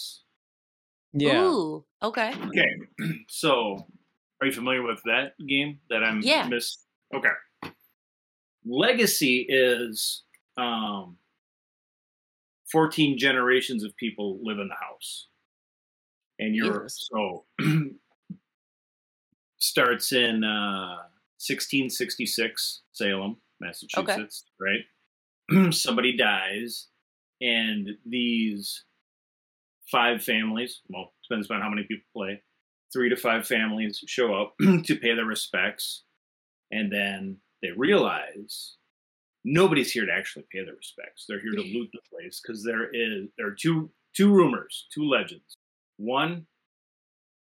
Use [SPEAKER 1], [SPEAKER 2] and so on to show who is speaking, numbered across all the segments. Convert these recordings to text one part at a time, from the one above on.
[SPEAKER 1] is it Hill House?
[SPEAKER 2] Yeah.
[SPEAKER 3] Ooh, okay.
[SPEAKER 1] Okay, so are you familiar with that game that I'm
[SPEAKER 3] Yeah.
[SPEAKER 1] miss? Okay, Legacy is um, fourteen generations of people live in the house, and you're
[SPEAKER 3] Jesus.
[SPEAKER 1] so starts in uh, 1666 Salem, Massachusetts, right? Somebody dies, and these five families, well, depends on how many people play, three to five families show up to pay their respects, and then they realize nobody's here to actually pay their respects. They're here to loot the place because there is there are two two rumors, two legends. One,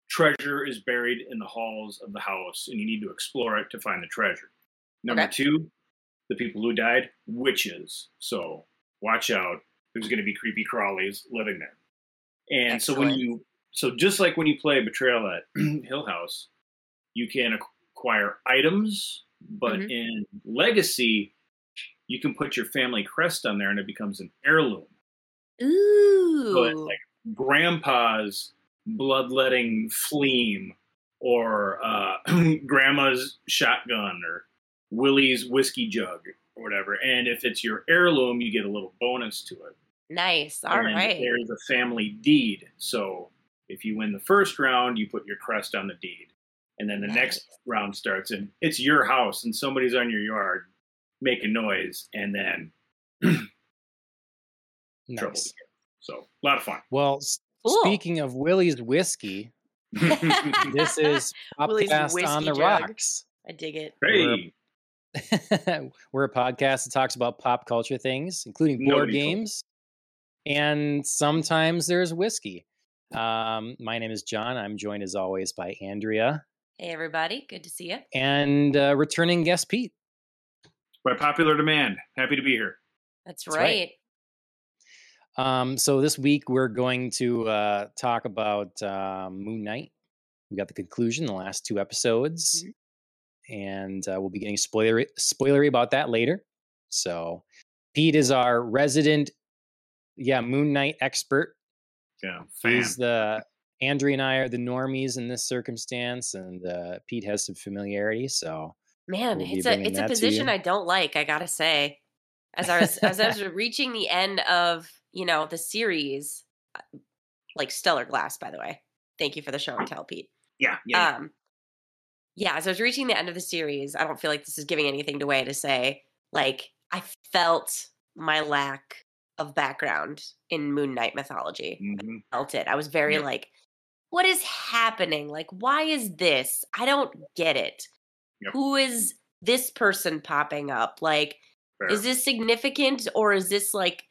[SPEAKER 1] treasure is buried in the halls of the house, and you need to explore it to find the treasure. Number
[SPEAKER 3] Okay.
[SPEAKER 1] two, the people who died, witches. So watch out. There's going to be creepy crawlies living there. And so when you, so just like when you play Betrayal at Hill House, you can acquire items, but
[SPEAKER 3] Mhm.
[SPEAKER 1] in Legacy, you can put your family crest on there and it becomes an heirloom. So it's
[SPEAKER 3] Ooh.
[SPEAKER 1] like grandpa's bloodletting fleam or uh, grandma's shotgun or Willie's whiskey jug or whatever. And if it's your heirloom, you get a little bonus to it.
[SPEAKER 3] Nice. All
[SPEAKER 1] and
[SPEAKER 3] right.
[SPEAKER 1] There's a family deed. So if you win the first round, you put your crest on the deed. And then the next round starts and it's your house and somebody's on your yard making noise and then trouble
[SPEAKER 2] Nice.
[SPEAKER 1] begins. So a lot of fun.
[SPEAKER 2] Well,
[SPEAKER 3] Cool.
[SPEAKER 2] speaking of Willie's whiskey, this is
[SPEAKER 3] Willie's
[SPEAKER 2] Podcast on the
[SPEAKER 3] jug.
[SPEAKER 2] Rocks.
[SPEAKER 3] I dig it.
[SPEAKER 1] hey,
[SPEAKER 2] We're a podcast that talks about pop culture things, including board
[SPEAKER 1] Nobody told
[SPEAKER 2] games, and sometimes there's whiskey. Um, my name is John. I'm joined as always by Andrea
[SPEAKER 3] Hey, everybody. Good to see you.
[SPEAKER 2] and uh, returning guest Pete.
[SPEAKER 1] by popular demand. Happy to be here.
[SPEAKER 3] That's,
[SPEAKER 2] That's
[SPEAKER 3] right.
[SPEAKER 2] right. Um, so this week we're going to uh, talk about uh, Moon Knight. We got the conclusion, the last two episodes, and uh, we'll be getting spoilery spoilery about that later. So Pete is our resident, yeah, Moon Knight expert.
[SPEAKER 1] Yeah, fan.
[SPEAKER 2] He's the Andrea and I are the normies in this circumstance, and uh, Pete has some familiarity. So
[SPEAKER 3] Man,
[SPEAKER 2] We'll
[SPEAKER 3] it's a it's a position. I don't like. I gotta say, as I was as I was reaching the end of you know the series, uh, like Stellar Glass, by the way. Thank you for the show and tell, Pete.
[SPEAKER 1] yeah, yeah.
[SPEAKER 3] Um, yeah, as I was reaching the end of the series, I don't feel like this is giving anything away to say, like, I felt my lack of background in Moon Knight mythology.
[SPEAKER 1] hmm
[SPEAKER 3] Felt it. I was very
[SPEAKER 1] Yep.
[SPEAKER 3] like, what is happening? Like, why is this? I don't get it.
[SPEAKER 1] Yep.
[SPEAKER 3] Who is this person popping up? Like,
[SPEAKER 1] Fair.
[SPEAKER 3] is this significant or is this like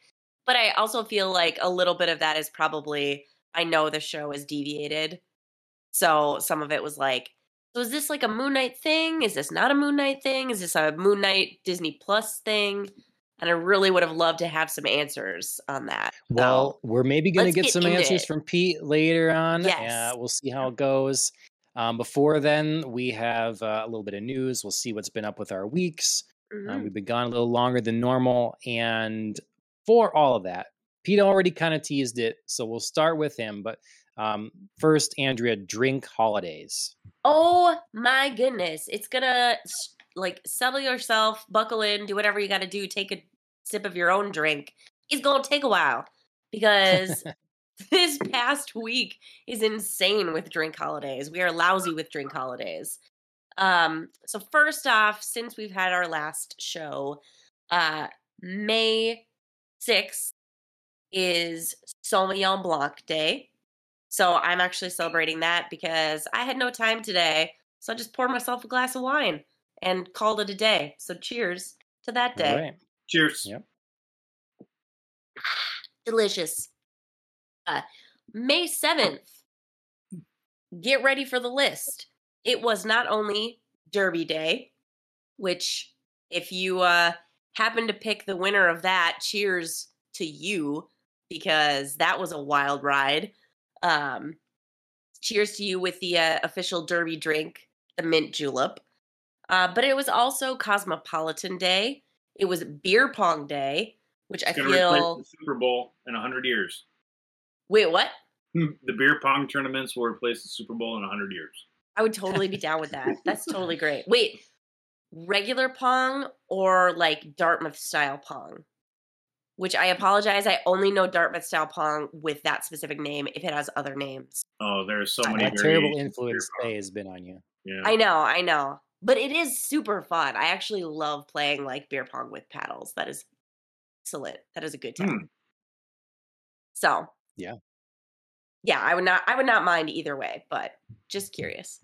[SPEAKER 3] but i also feel like a little bit of that is probably i know the show is deviated so some of it was like so is this like a moon knight thing is this not a moon knight thing is this a moon knight disney plus thing and i really would have loved to have some answers on that
[SPEAKER 2] Well, we're maybe going to get
[SPEAKER 3] get
[SPEAKER 2] some answers
[SPEAKER 3] it.
[SPEAKER 2] from Pete later on.
[SPEAKER 3] Yes.
[SPEAKER 2] Uh, we'll see how it goes. Um, before then, we have uh, a little bit of news. We'll see what's been up with our weeks.
[SPEAKER 3] So,
[SPEAKER 2] Um,
[SPEAKER 3] mhm.
[SPEAKER 2] we've been gone a little longer than normal. And for all of that, Pete already kind of teased it. So we'll start with him. But um, first, Andrea, drink holidays.
[SPEAKER 3] oh my goodness it's gonna like settle yourself buckle in do whatever you gotta do take a sip of your own drink it's gonna take a while because this past week is insane with drink holidays. We are lousy with drink holidays. Um, so first off, since we've had our last show, uh, May 6th is Sauvignon Blanc Day. So I'm actually celebrating that because I had no time today. So I just poured myself a glass of wine and called it a day. So cheers to that day.
[SPEAKER 2] Right.
[SPEAKER 1] Cheers.
[SPEAKER 2] Yep.
[SPEAKER 3] delicious. Uh, May 7th, get ready for the list. It was not only Derby Day, which, if you uh, happen to pick the winner of that, cheers to you because that was a wild ride. Um, cheers to you with the uh, official Derby drink, the mint julep. Uh, but it was also Cosmopolitan Day. It was Beer Pong Day, which I
[SPEAKER 1] It's gonna replace
[SPEAKER 3] feel
[SPEAKER 1] the Super Bowl in hundred years.
[SPEAKER 3] Wait, what?
[SPEAKER 1] Hmm, the beer pong tournaments will replace the Super Bowl in 100 years.
[SPEAKER 3] I would totally be down with that. That's totally great. Wait, regular pong or like Dartmouth style pong? Which I apologize, I only know Dartmouth style pong with that specific name. If it has other names,
[SPEAKER 1] Oh, there's so many
[SPEAKER 2] That terrible influence
[SPEAKER 1] beer.
[SPEAKER 2] Faye has been on you.
[SPEAKER 1] Yeah.
[SPEAKER 3] I know, I know, but it is super fun. I actually love playing like beer pong with paddles. That is excellent. That is a good time.
[SPEAKER 1] Hmm.
[SPEAKER 3] So
[SPEAKER 2] Yeah.
[SPEAKER 3] yeah, I would not, I would not mind either way, but just curious.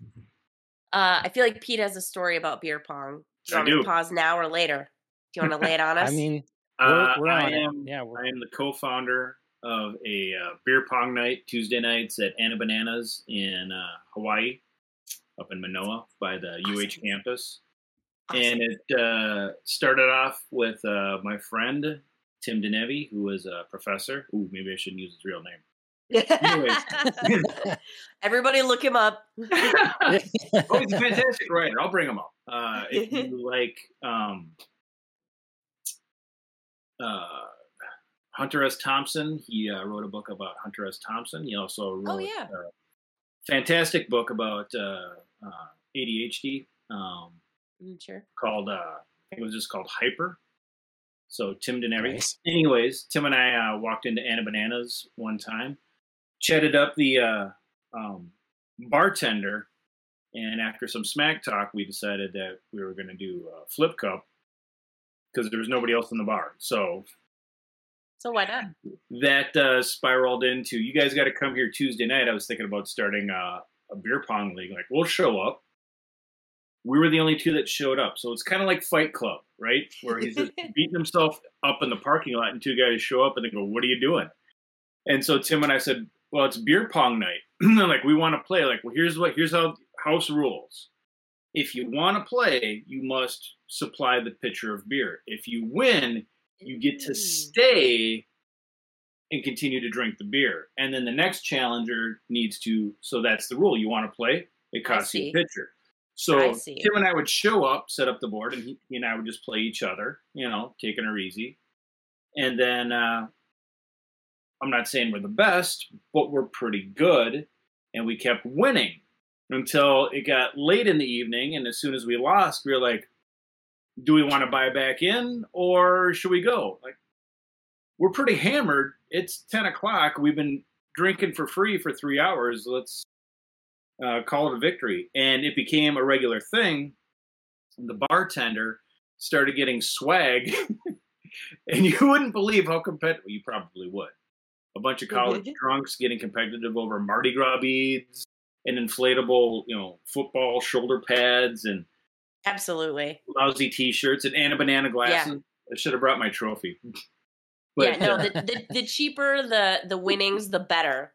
[SPEAKER 3] Uh, I feel like Pete has a story about beer pong. Do you
[SPEAKER 1] I
[SPEAKER 3] want
[SPEAKER 1] do.
[SPEAKER 3] to pause now or later? Do you want to lay it on us?
[SPEAKER 2] I mean, we're,
[SPEAKER 1] Uh,
[SPEAKER 2] we're
[SPEAKER 1] I
[SPEAKER 2] on it.
[SPEAKER 1] am
[SPEAKER 2] Yeah, we're,
[SPEAKER 1] I am the co-founder of a uh, beer pong night Tuesday nights at Anna Bananas in uh, Hawaii, up in Manoa by the UH campus. And it uh, started off with uh, my friend Tim Denevi, who is a professor. Ooh, maybe I shouldn't use his real name.
[SPEAKER 3] Everybody look him up.
[SPEAKER 1] oh, he's a fantastic writer. I'll bring him up. Uh, if you like um, uh, Hunter S. Thompson, he uh, wrote a book about Hunter S. Thompson. He also wrote
[SPEAKER 3] Oh, yeah.
[SPEAKER 1] a fantastic book about uh, ADHD um,
[SPEAKER 3] Mm, sure.
[SPEAKER 1] called, uh, I think it was just called Hyper. So Tim Denevi.
[SPEAKER 2] Nice.
[SPEAKER 1] Anyways, Tim and I uh, walked into Anna Bananas one time, chatted up the uh, um, bartender, and after some smack talk, we decided that we were going to do a flip cup because there was nobody else in the bar. So
[SPEAKER 3] So why not?
[SPEAKER 1] that uh, spiraled into you guys got to come here Tuesday night. I was thinking about starting uh, a beer pong league. Like we'll show up. We were the only two that showed up, so it's kind of like Fight Club, right? Where he's beating himself up in the parking lot, and two guys show up and they go, "What are you doing?" And so Tim and I said, "Well, it's beer pong night. Like, we want to play. Like, well, here's what here's how house rules. If you want to play, you must supply the pitcher of beer. If you win, you get to
[SPEAKER 3] Mm.
[SPEAKER 1] stay and continue to drink the beer. And then the next challenger needs to. So that's the rule. You want to play? It costs you a pitcher. So. Tim and I would show up, set up the board, and he, he and I would just play each other. You know, taking her easy. And then uh, I'm not saying we're the best, but we're pretty good, and we kept winning until it got late in the evening. And as soon as we lost, we were like, "Do we want to buy back in, or should we go?" Like, we're pretty hammered. It's ten o'clock. We've been drinking for free for three hours. Let's uh, call it a victory. And it became a regular thing. The bartender started getting swag, and you wouldn't believe how competitive. You probably would. A bunch of college drunks getting competitive over Mardi Gras beads and inflatable, you know, football shoulder pads and
[SPEAKER 3] Absolutely.
[SPEAKER 1] lousy T-shirts and Anna banana glasses. I should have brought my trophy.
[SPEAKER 3] yeah, no,
[SPEAKER 1] uh,
[SPEAKER 3] the, the the cheaper the the winnings, the better.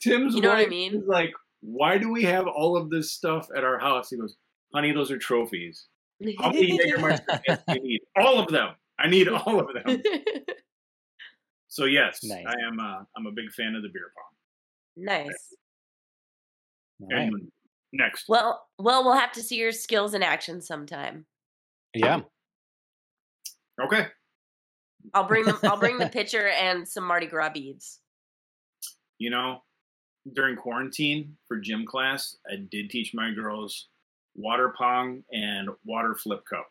[SPEAKER 1] Tim's
[SPEAKER 3] You know what I mean?
[SPEAKER 1] is like, "Why do we have all of this stuff at our house?" He goes, "Honey, those are trophies. How many Jägermeister cans do you need? All of them. I need all of them." So yes,
[SPEAKER 2] Nice.
[SPEAKER 1] I am. Uh, I'm a big fan of the beer pong.
[SPEAKER 3] nice.
[SPEAKER 2] All right.
[SPEAKER 1] And next,
[SPEAKER 3] Well, well, we'll have to see your skills in action sometime.
[SPEAKER 2] Yeah.
[SPEAKER 1] okay.
[SPEAKER 3] I'll bring them. I'll bring the pitcher and some Mardi Gras beads.
[SPEAKER 1] You know, during quarantine for gym class, I did teach my girls water pong and water flip cup.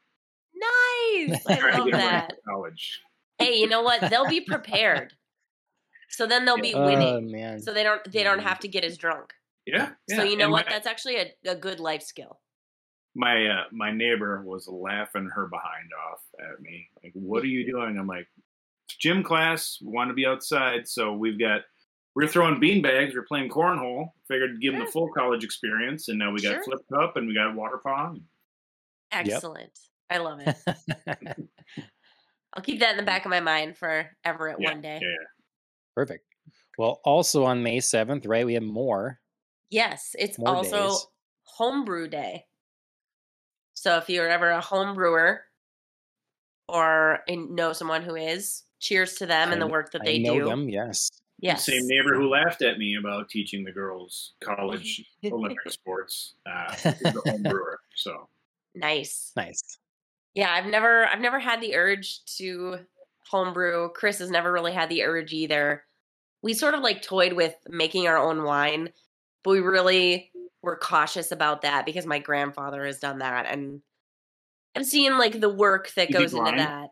[SPEAKER 3] Nice. I
[SPEAKER 1] Trying to
[SPEAKER 3] love
[SPEAKER 1] get
[SPEAKER 3] that.
[SPEAKER 1] for college.
[SPEAKER 3] Hey, you know what? They'll be prepared. So then they'll be
[SPEAKER 2] Oh
[SPEAKER 3] winning.
[SPEAKER 2] man.
[SPEAKER 3] So they don't they don't mm-hmm. have to get as drunk.
[SPEAKER 1] Yeah.
[SPEAKER 3] So you know
[SPEAKER 1] And
[SPEAKER 3] what?
[SPEAKER 1] My,
[SPEAKER 3] That's actually a, a good life skill.
[SPEAKER 1] My uh, my neighbor was laughing her behind off at me. Like, what are you doing? I'm like, gym class. We want to be outside, so we've got. We're throwing bean bags. We're playing cornhole. Figured to give them the full college experience, and now we got
[SPEAKER 3] Sure.
[SPEAKER 1] flip cup and we got water pong.
[SPEAKER 3] Excellent. I love it. I'll keep that in the back of my mind for Everett
[SPEAKER 1] Yeah,
[SPEAKER 3] one day.
[SPEAKER 1] Yeah, yeah.
[SPEAKER 2] Perfect. Well, also on May 7th, right, we have more.
[SPEAKER 3] Yes, it's
[SPEAKER 2] More
[SPEAKER 3] also
[SPEAKER 2] days.
[SPEAKER 3] homebrew day. So if you're ever a home brewer or in- know someone who is, cheers to them and the work that
[SPEAKER 2] I
[SPEAKER 3] they
[SPEAKER 2] know
[SPEAKER 3] do.
[SPEAKER 2] them, yes.
[SPEAKER 3] Yes.
[SPEAKER 1] Same neighbor who laughed at me about teaching the girls college Olympic sports. Uh, is a home brewer. So
[SPEAKER 3] nice.
[SPEAKER 2] Nice.
[SPEAKER 3] Yeah, I've never I've never had the urge to homebrew. Chris has never really had the urge either. we sort of like toyed with making our own wine, but we really were cautious about that because my grandfather has done that, and I'm seeing like the work that
[SPEAKER 1] Is
[SPEAKER 3] goes into that.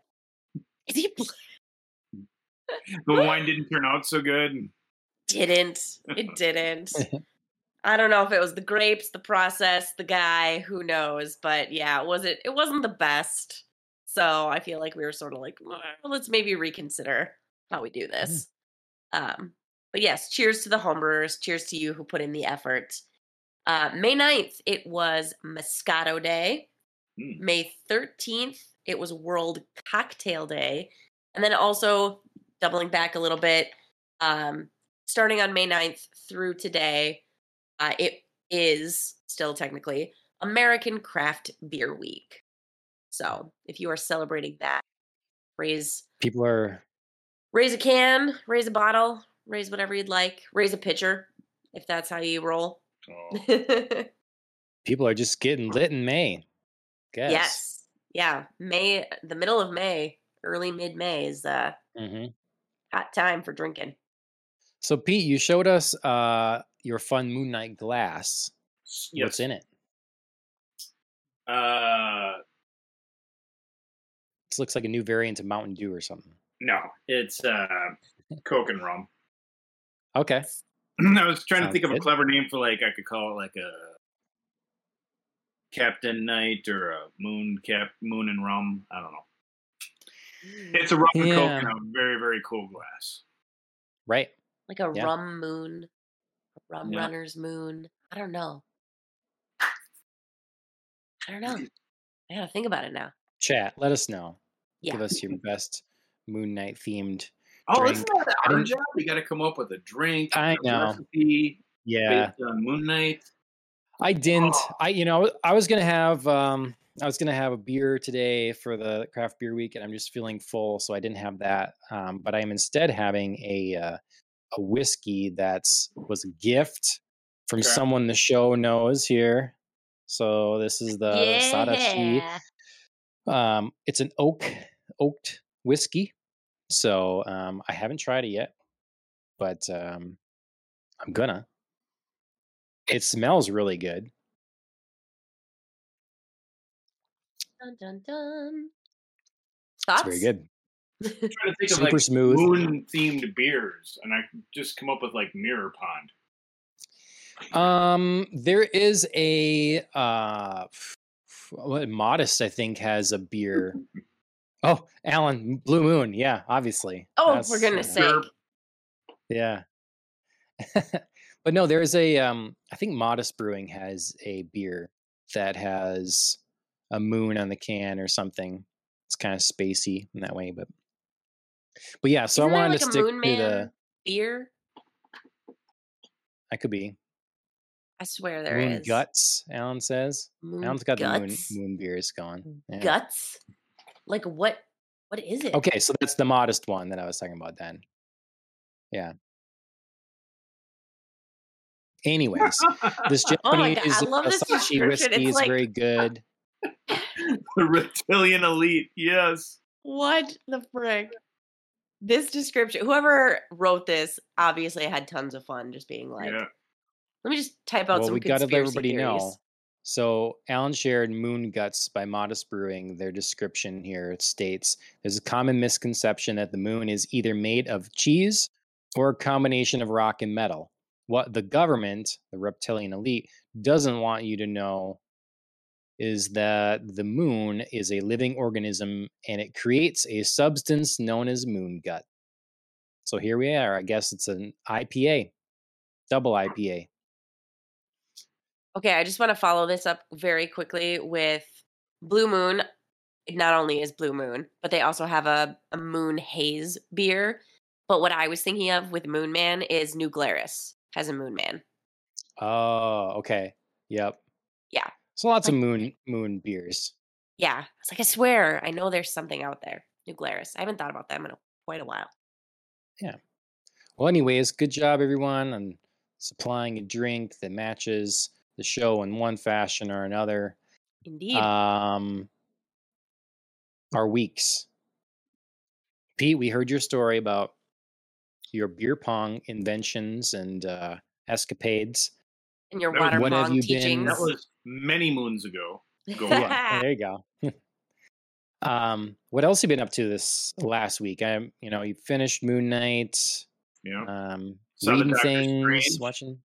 [SPEAKER 3] Is he
[SPEAKER 1] The wine didn't turn out so good.
[SPEAKER 3] didn't? It didn't. I don't know if it was the grapes, the process, the guy, who knows, but yeah, it wasn't it wasn't the best. So I feel like we were sort of like, "Well, let's maybe reconsider how we do this. Um, but yes, cheers to the homebrewers. Cheers to you who put in the effort. Uh, May 9th, it was Moscato Day.
[SPEAKER 1] Mm.
[SPEAKER 3] May 13th, it was World Cocktail Day. And then also doubling back a little bit, um, starting on May 9th through today, uh, it is still technically American Craft Beer Week. So if you are celebrating that, raise
[SPEAKER 2] People are
[SPEAKER 3] raise a can, raise a bottle, raise whatever you'd like, raise a pitcher if that's how you roll.
[SPEAKER 1] Oh.
[SPEAKER 2] people are just getting lit in May. Guess.
[SPEAKER 3] yes. Yeah. May the middle of May, early mid May is uh
[SPEAKER 2] hmm
[SPEAKER 3] hot time for drinking.
[SPEAKER 2] So Pete, you showed us uh your fun Moon Knight glass.
[SPEAKER 1] Yes.
[SPEAKER 2] What's in it?
[SPEAKER 1] Uh,
[SPEAKER 2] This looks like a new variant of Mountain Dew or something.
[SPEAKER 1] no, it's uh, Coke and rum.
[SPEAKER 2] Okay.
[SPEAKER 1] I was trying to
[SPEAKER 2] Sounds
[SPEAKER 1] think of a clever name for like I could call it like a Captain Knight or a Moon Cap Moon and Rum. I don't know. It's a rum and Coke
[SPEAKER 2] Yeah.
[SPEAKER 1] in a very very cool glass.
[SPEAKER 2] Right.
[SPEAKER 3] like a
[SPEAKER 2] Yeah.
[SPEAKER 3] rum moon, a rum
[SPEAKER 1] Yeah.
[SPEAKER 3] runner's moon. I don't know. I don't know. I gotta think about it now.
[SPEAKER 2] Chat. Let us know.
[SPEAKER 3] Yeah.
[SPEAKER 2] Give us your best Moon Knight themed.
[SPEAKER 1] Oh,
[SPEAKER 2] Drink.
[SPEAKER 1] isn't that
[SPEAKER 2] I
[SPEAKER 1] our job? We got to come up with a drink.
[SPEAKER 2] I
[SPEAKER 1] a
[SPEAKER 2] know.
[SPEAKER 1] Recipe
[SPEAKER 2] Yeah.
[SPEAKER 1] based on Moon Knight.
[SPEAKER 2] I didn't.
[SPEAKER 1] Oh.
[SPEAKER 2] I you know I was gonna have um I was gonna have a beer today for the craft beer week, and I'm just feeling full, so I didn't have that. Um, but I am instead having a uh, a whiskey that's was a gift from
[SPEAKER 1] Okay.
[SPEAKER 2] someone the show knows here. So this is the Sadachi.
[SPEAKER 3] yeah.
[SPEAKER 2] Um, it's an oak oaked whiskey. So um, I haven't tried it yet, but um, I'm gonna. It smells really good.
[SPEAKER 3] Dun dun dun.
[SPEAKER 2] It's very good.
[SPEAKER 1] I'm trying to think
[SPEAKER 2] Super
[SPEAKER 1] of like
[SPEAKER 2] smooth.
[SPEAKER 1] moon themed beers, and I just come up with like Mirror Pond.
[SPEAKER 2] Um, there is a uh, f- f- modest. I think has a beer. Oh, Alan, Blue Moon. Yeah, obviously.
[SPEAKER 3] Oh,
[SPEAKER 2] That's-
[SPEAKER 3] for goodness sake.
[SPEAKER 2] Yeah. but no, there's a um I think Modist Brewing has a beer that has a moon on the can or something. It's kind of spacey in that way, but but yeah, so
[SPEAKER 3] Isn't
[SPEAKER 2] I wanted
[SPEAKER 3] like
[SPEAKER 2] to stick to the
[SPEAKER 3] beer?
[SPEAKER 2] I could be
[SPEAKER 3] I swear there
[SPEAKER 2] moon
[SPEAKER 3] is.
[SPEAKER 2] guts, Alan says.
[SPEAKER 3] Moon
[SPEAKER 2] Alan's got the moon
[SPEAKER 3] guts?
[SPEAKER 2] moon beers going. Yeah.
[SPEAKER 3] Guts? Like what? What is it?
[SPEAKER 2] Okay, so that's the modest one that I was talking about then. Yeah. Anyways, this
[SPEAKER 3] Oh
[SPEAKER 2] Japanese
[SPEAKER 3] love
[SPEAKER 2] uh,
[SPEAKER 3] this
[SPEAKER 2] whiskey
[SPEAKER 3] It's
[SPEAKER 2] is
[SPEAKER 3] like-
[SPEAKER 2] very good.
[SPEAKER 1] the reptilian elite. Yes.
[SPEAKER 3] What the frick? This description, whoever wrote this obviously had tons of fun just being like,
[SPEAKER 1] yeah.
[SPEAKER 3] let me just type out
[SPEAKER 2] well,
[SPEAKER 3] some
[SPEAKER 2] we got to let everybody
[SPEAKER 3] theories.
[SPEAKER 2] know. So, Alan shared Moon Guts by Modist Brewing. Their description here states there's a common misconception that the moon is either made of cheese or a combination of rock and metal. What the government, the reptilian elite, doesn't want you to know is that the moon is a living organism and it creates a substance known as moon gut. So here we are. I guess it's an IPA, double IPA.
[SPEAKER 3] Okay, I just want to follow this up very quickly with Blue Moon. It not only is Blue Moon, but they also have a, a Moon Haze beer. But what I was thinking of with Moon Man is New Glarus has a Moon Man.
[SPEAKER 2] Oh, okay. Yep.
[SPEAKER 3] Yeah.
[SPEAKER 2] So lots of moon moon beers.
[SPEAKER 3] Yeah, It's like, I swear, I know there's something out there. New Glarus. I haven't thought about them in a, quite a while. Yeah.
[SPEAKER 2] Well, anyways, good job everyone on supplying a drink that matches the show in one fashion or another.
[SPEAKER 3] Indeed.
[SPEAKER 2] Um, our weeks. Pete, we heard your story about your beer pong inventions and uh, escapades.
[SPEAKER 3] And your water
[SPEAKER 2] What have
[SPEAKER 3] pong
[SPEAKER 2] you been-
[SPEAKER 3] teachings.
[SPEAKER 1] That was many moons ago. Go
[SPEAKER 2] Yeah, there you go. um, what else have you been up to this last week? I'm, you know, you finished Moon Knight.
[SPEAKER 1] Yeah.
[SPEAKER 2] Um,
[SPEAKER 1] Saw
[SPEAKER 2] reading things,
[SPEAKER 1] Strange.
[SPEAKER 2] watching.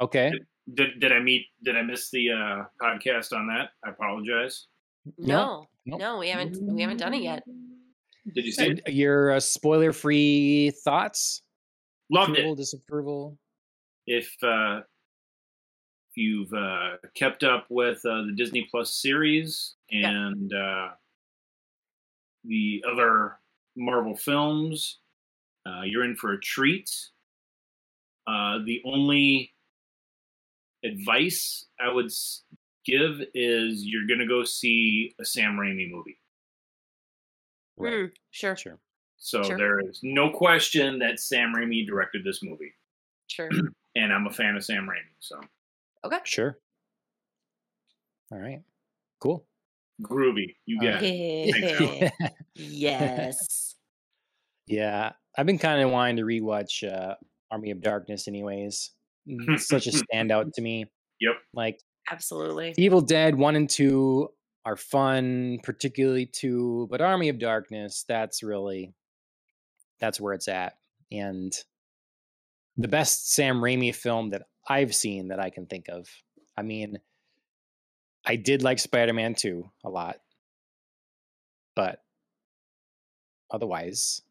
[SPEAKER 2] Okay.
[SPEAKER 1] Did did I meet? Did I miss the uh, podcast on that? I apologize.
[SPEAKER 3] no,
[SPEAKER 2] Nope.
[SPEAKER 3] no, we haven't we haven't done it yet.
[SPEAKER 1] Did you see it?
[SPEAKER 2] And your uh, spoiler-free thoughts?
[SPEAKER 1] Loved
[SPEAKER 2] Approval,
[SPEAKER 1] it.
[SPEAKER 2] disapproval?
[SPEAKER 1] If uh, if you've uh, kept up with uh, the Disney Plus series
[SPEAKER 3] Yeah.
[SPEAKER 1] and uh, the other Marvel films, uh, you're in for a treat. Uh, the only advice I would give is you're going to go see a Sam Raimi movie.
[SPEAKER 2] Right.
[SPEAKER 3] Mm, sure,
[SPEAKER 2] Sure.
[SPEAKER 1] So
[SPEAKER 3] Sure.
[SPEAKER 1] there is no question that Sam Raimi directed this movie,
[SPEAKER 3] sure.
[SPEAKER 1] and I'm a fan of Sam Raimi. So
[SPEAKER 3] Okay.
[SPEAKER 2] Sure. All right. Cool.
[SPEAKER 1] groovy, you
[SPEAKER 2] get
[SPEAKER 1] got it.
[SPEAKER 3] Yes.
[SPEAKER 2] Yeah, I've been kind of wanting to rewatch uh, Army of Darkness, anyways. Mm, It's such a standout to me.
[SPEAKER 1] Yep.
[SPEAKER 2] Like
[SPEAKER 3] Absolutely.
[SPEAKER 2] Evil Dead one and two are fun, particularly two, but Army of Darkness, that's really that's where it's at. And the best Sam Raimi film that I've seen that I can think of. I mean, I did like Spider-Man 2 a lot. But otherwise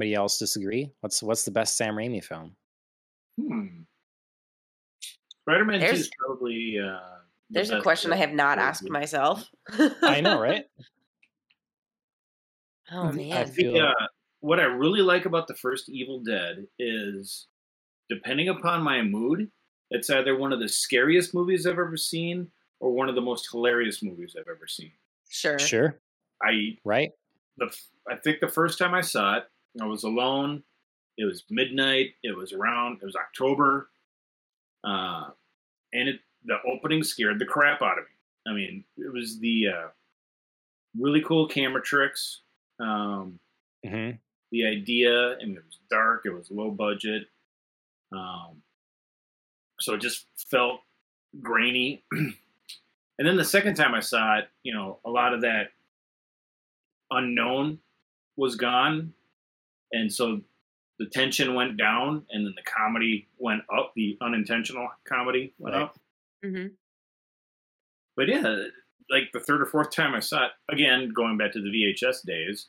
[SPEAKER 2] Anybody else disagree? What's what's the best Sam Raimi film?
[SPEAKER 1] Hmm. Spider-Man Two
[SPEAKER 3] There's-
[SPEAKER 1] is probably. Uh, the
[SPEAKER 3] There's a
[SPEAKER 1] best
[SPEAKER 3] question I have not
[SPEAKER 1] those
[SPEAKER 3] asked
[SPEAKER 1] movies.
[SPEAKER 3] myself.
[SPEAKER 2] I know, right?
[SPEAKER 3] Oh
[SPEAKER 2] I
[SPEAKER 1] I
[SPEAKER 3] man.
[SPEAKER 1] think
[SPEAKER 2] feel-
[SPEAKER 1] uh, what I really like about the first Evil Dead is, depending upon my mood, it's either one of the scariest movies I've ever seen or one of the most hilarious movies I've ever seen.
[SPEAKER 3] Sure.
[SPEAKER 2] Sure,
[SPEAKER 1] I
[SPEAKER 2] right?
[SPEAKER 1] the I think the first time I saw it, I was alone. It was midnight. It was around. It was October, uh, and it the opening scared the crap out of me. I mean, it was the uh, really cool camera tricks. Um,
[SPEAKER 2] hmm
[SPEAKER 1] the idea. I mean, it was dark. It was low budget. Um, so it just felt grainy. and then the second time I saw it, you know, a lot of that unknown was gone, and so the tension went down, and then the comedy went up. The unintentional comedy went
[SPEAKER 2] Right.
[SPEAKER 1] up.
[SPEAKER 3] hmm
[SPEAKER 1] But yeah, like the third or fourth time I saw it, again, going back to the VHS days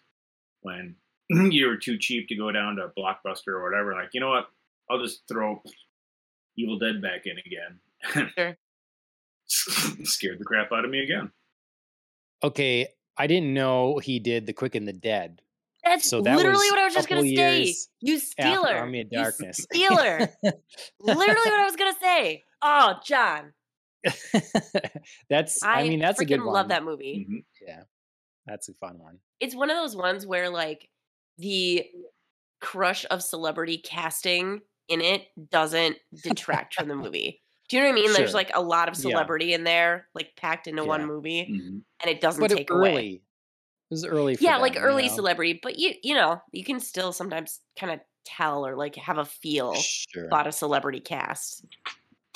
[SPEAKER 1] when you were too cheap to go down to Blockbuster or whatever, like, you know what? I'll just throw Evil Dead back in again.
[SPEAKER 3] Sure.
[SPEAKER 1] Scared the crap out of me again.
[SPEAKER 2] Okay, I didn't know he did the Quick and the Dead.
[SPEAKER 3] That's
[SPEAKER 2] So that
[SPEAKER 3] literally what I was just gonna say. You stealer.
[SPEAKER 2] Army of
[SPEAKER 3] You
[SPEAKER 2] Darkness.
[SPEAKER 3] stealer. literally what I was gonna say. Oh, John.
[SPEAKER 2] that's
[SPEAKER 3] I,
[SPEAKER 2] I, mean that's a good one.
[SPEAKER 3] love that movie.
[SPEAKER 1] Mhm.
[SPEAKER 2] Yeah, that's a fun one.
[SPEAKER 3] It's one of those ones where like the crush of celebrity casting in it doesn't detract from the movie. Do you know what I mean? There's like a lot of
[SPEAKER 2] Yeah.
[SPEAKER 3] celebrity in there, like packed into one
[SPEAKER 2] Yeah.
[SPEAKER 3] movie,
[SPEAKER 1] Mhm.
[SPEAKER 3] and it doesn't
[SPEAKER 2] But
[SPEAKER 3] take
[SPEAKER 2] early.
[SPEAKER 3] away.
[SPEAKER 2] It was early. For
[SPEAKER 3] yeah
[SPEAKER 2] them,
[SPEAKER 3] like
[SPEAKER 2] you
[SPEAKER 3] early
[SPEAKER 2] know?
[SPEAKER 3] celebrity but you you know you can still sometimes kind of tell or like have a feel
[SPEAKER 2] Sure.
[SPEAKER 3] about a celebrity cast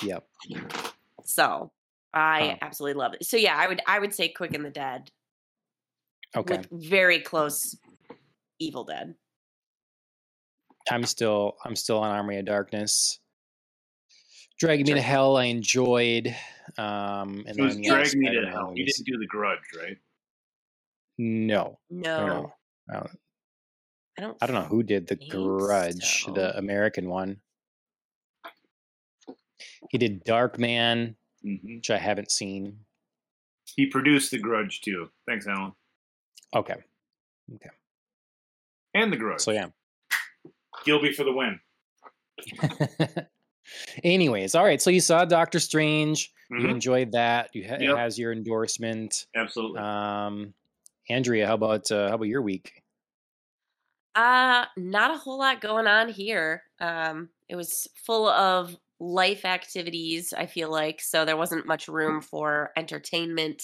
[SPEAKER 2] Yep.
[SPEAKER 3] so i
[SPEAKER 2] Huh.
[SPEAKER 3] absolutely love it so yeah i would i would say quick and the dead
[SPEAKER 2] Okay.
[SPEAKER 3] with very close evil dead
[SPEAKER 2] I'm still I'm still on Army of Darkness. Dragging Me to Hell, I enjoyed. Um, and
[SPEAKER 1] It was
[SPEAKER 2] then yeah,
[SPEAKER 1] Drag Me to
[SPEAKER 2] Spider-Man
[SPEAKER 1] Hell. You didn't do The Grudge, right?
[SPEAKER 2] No,
[SPEAKER 3] no,
[SPEAKER 2] no. I don't,
[SPEAKER 3] i don't
[SPEAKER 2] I don't know who did the Grudge,
[SPEAKER 3] so.
[SPEAKER 2] the American one. He did Dark Man,
[SPEAKER 1] hmm
[SPEAKER 2] which I haven't seen.
[SPEAKER 1] He produced The Grudge, too. Thanks, Alan.
[SPEAKER 2] Okay, Okay.
[SPEAKER 1] And The Grudge.
[SPEAKER 2] so yeah.
[SPEAKER 1] Gilby for the win.
[SPEAKER 2] Anyways, all right. So you saw Doctor Strange. You
[SPEAKER 1] Mhm.
[SPEAKER 2] enjoyed that. You ha-
[SPEAKER 1] Yep.
[SPEAKER 2] it has your endorsement.
[SPEAKER 1] Absolutely.
[SPEAKER 2] Um, Andrea, how about uh, how about your week?
[SPEAKER 3] uh not a whole lot going on here. Um it was full of life activities i feel like so there wasn't much room for entertainment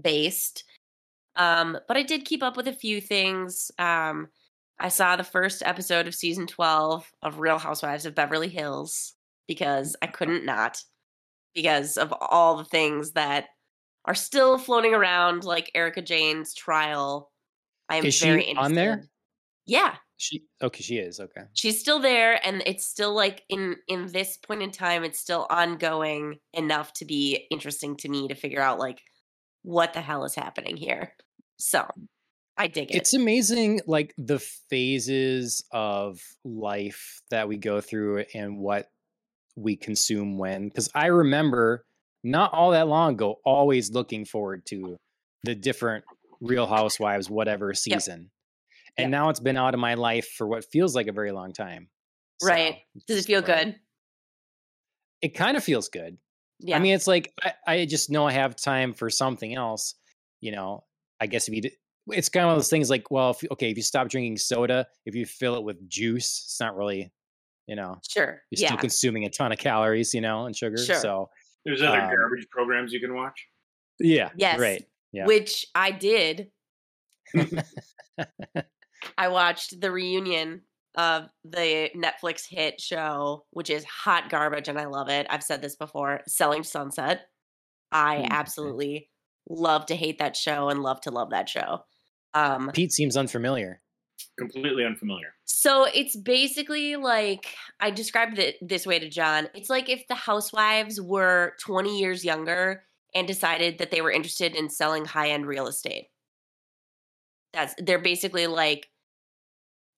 [SPEAKER 3] based. Um but i did keep up with a few things. Um I saw the first episode of season 12 of Real Housewives of Beverly Hills because I couldn't not because of all the things that are still floating around like Erika Jayne's trial. I am
[SPEAKER 2] Is she
[SPEAKER 3] very interested.
[SPEAKER 2] on there?
[SPEAKER 3] Yeah,
[SPEAKER 2] She okay, she is okay.
[SPEAKER 3] she's still there and it's still like in in this point in time it's still ongoing enough to be interesting to me to figure out like what the hell is happening here. So, I dig it.
[SPEAKER 2] It's amazing, like the phases of life that we go through and what we consume when. Because I remember not all that long ago, always looking forward to the different Real Housewives, whatever season. And
[SPEAKER 3] Yep.
[SPEAKER 2] now it's been out of my life for what feels like a very long time.
[SPEAKER 3] Right. Does it feel good?
[SPEAKER 2] It kind of feels good.
[SPEAKER 3] Yeah.
[SPEAKER 2] I mean, it's like I, I just know I have time for something else. You know, I guess if you, it's kind of one of those things like, well, if, okay, if you stop drinking soda, if you fill it with juice, it's not really, you know,
[SPEAKER 3] sure.
[SPEAKER 2] you're
[SPEAKER 3] Yeah.
[SPEAKER 2] still consuming a ton of calories, you know, and sugar.
[SPEAKER 3] Sure.
[SPEAKER 2] So
[SPEAKER 1] There's other
[SPEAKER 2] Um,
[SPEAKER 1] garbage programs you can watch.
[SPEAKER 2] yeah,
[SPEAKER 3] Yes.
[SPEAKER 2] right. yeah.
[SPEAKER 3] Which I did. I watched the reunion of the Netflix hit show, which is hot garbage, and I love it. I've said this before Selling Sunset. I
[SPEAKER 2] Hmm,
[SPEAKER 3] absolutely love to hate that show and love to love that show. Um,
[SPEAKER 2] Pete seems unfamiliar.
[SPEAKER 1] Completely unfamiliar.
[SPEAKER 3] so it's basically like I described it this way to John. It's like if the housewives were 20 years younger and decided that they were interested in selling high-end real estate. That's they're basically like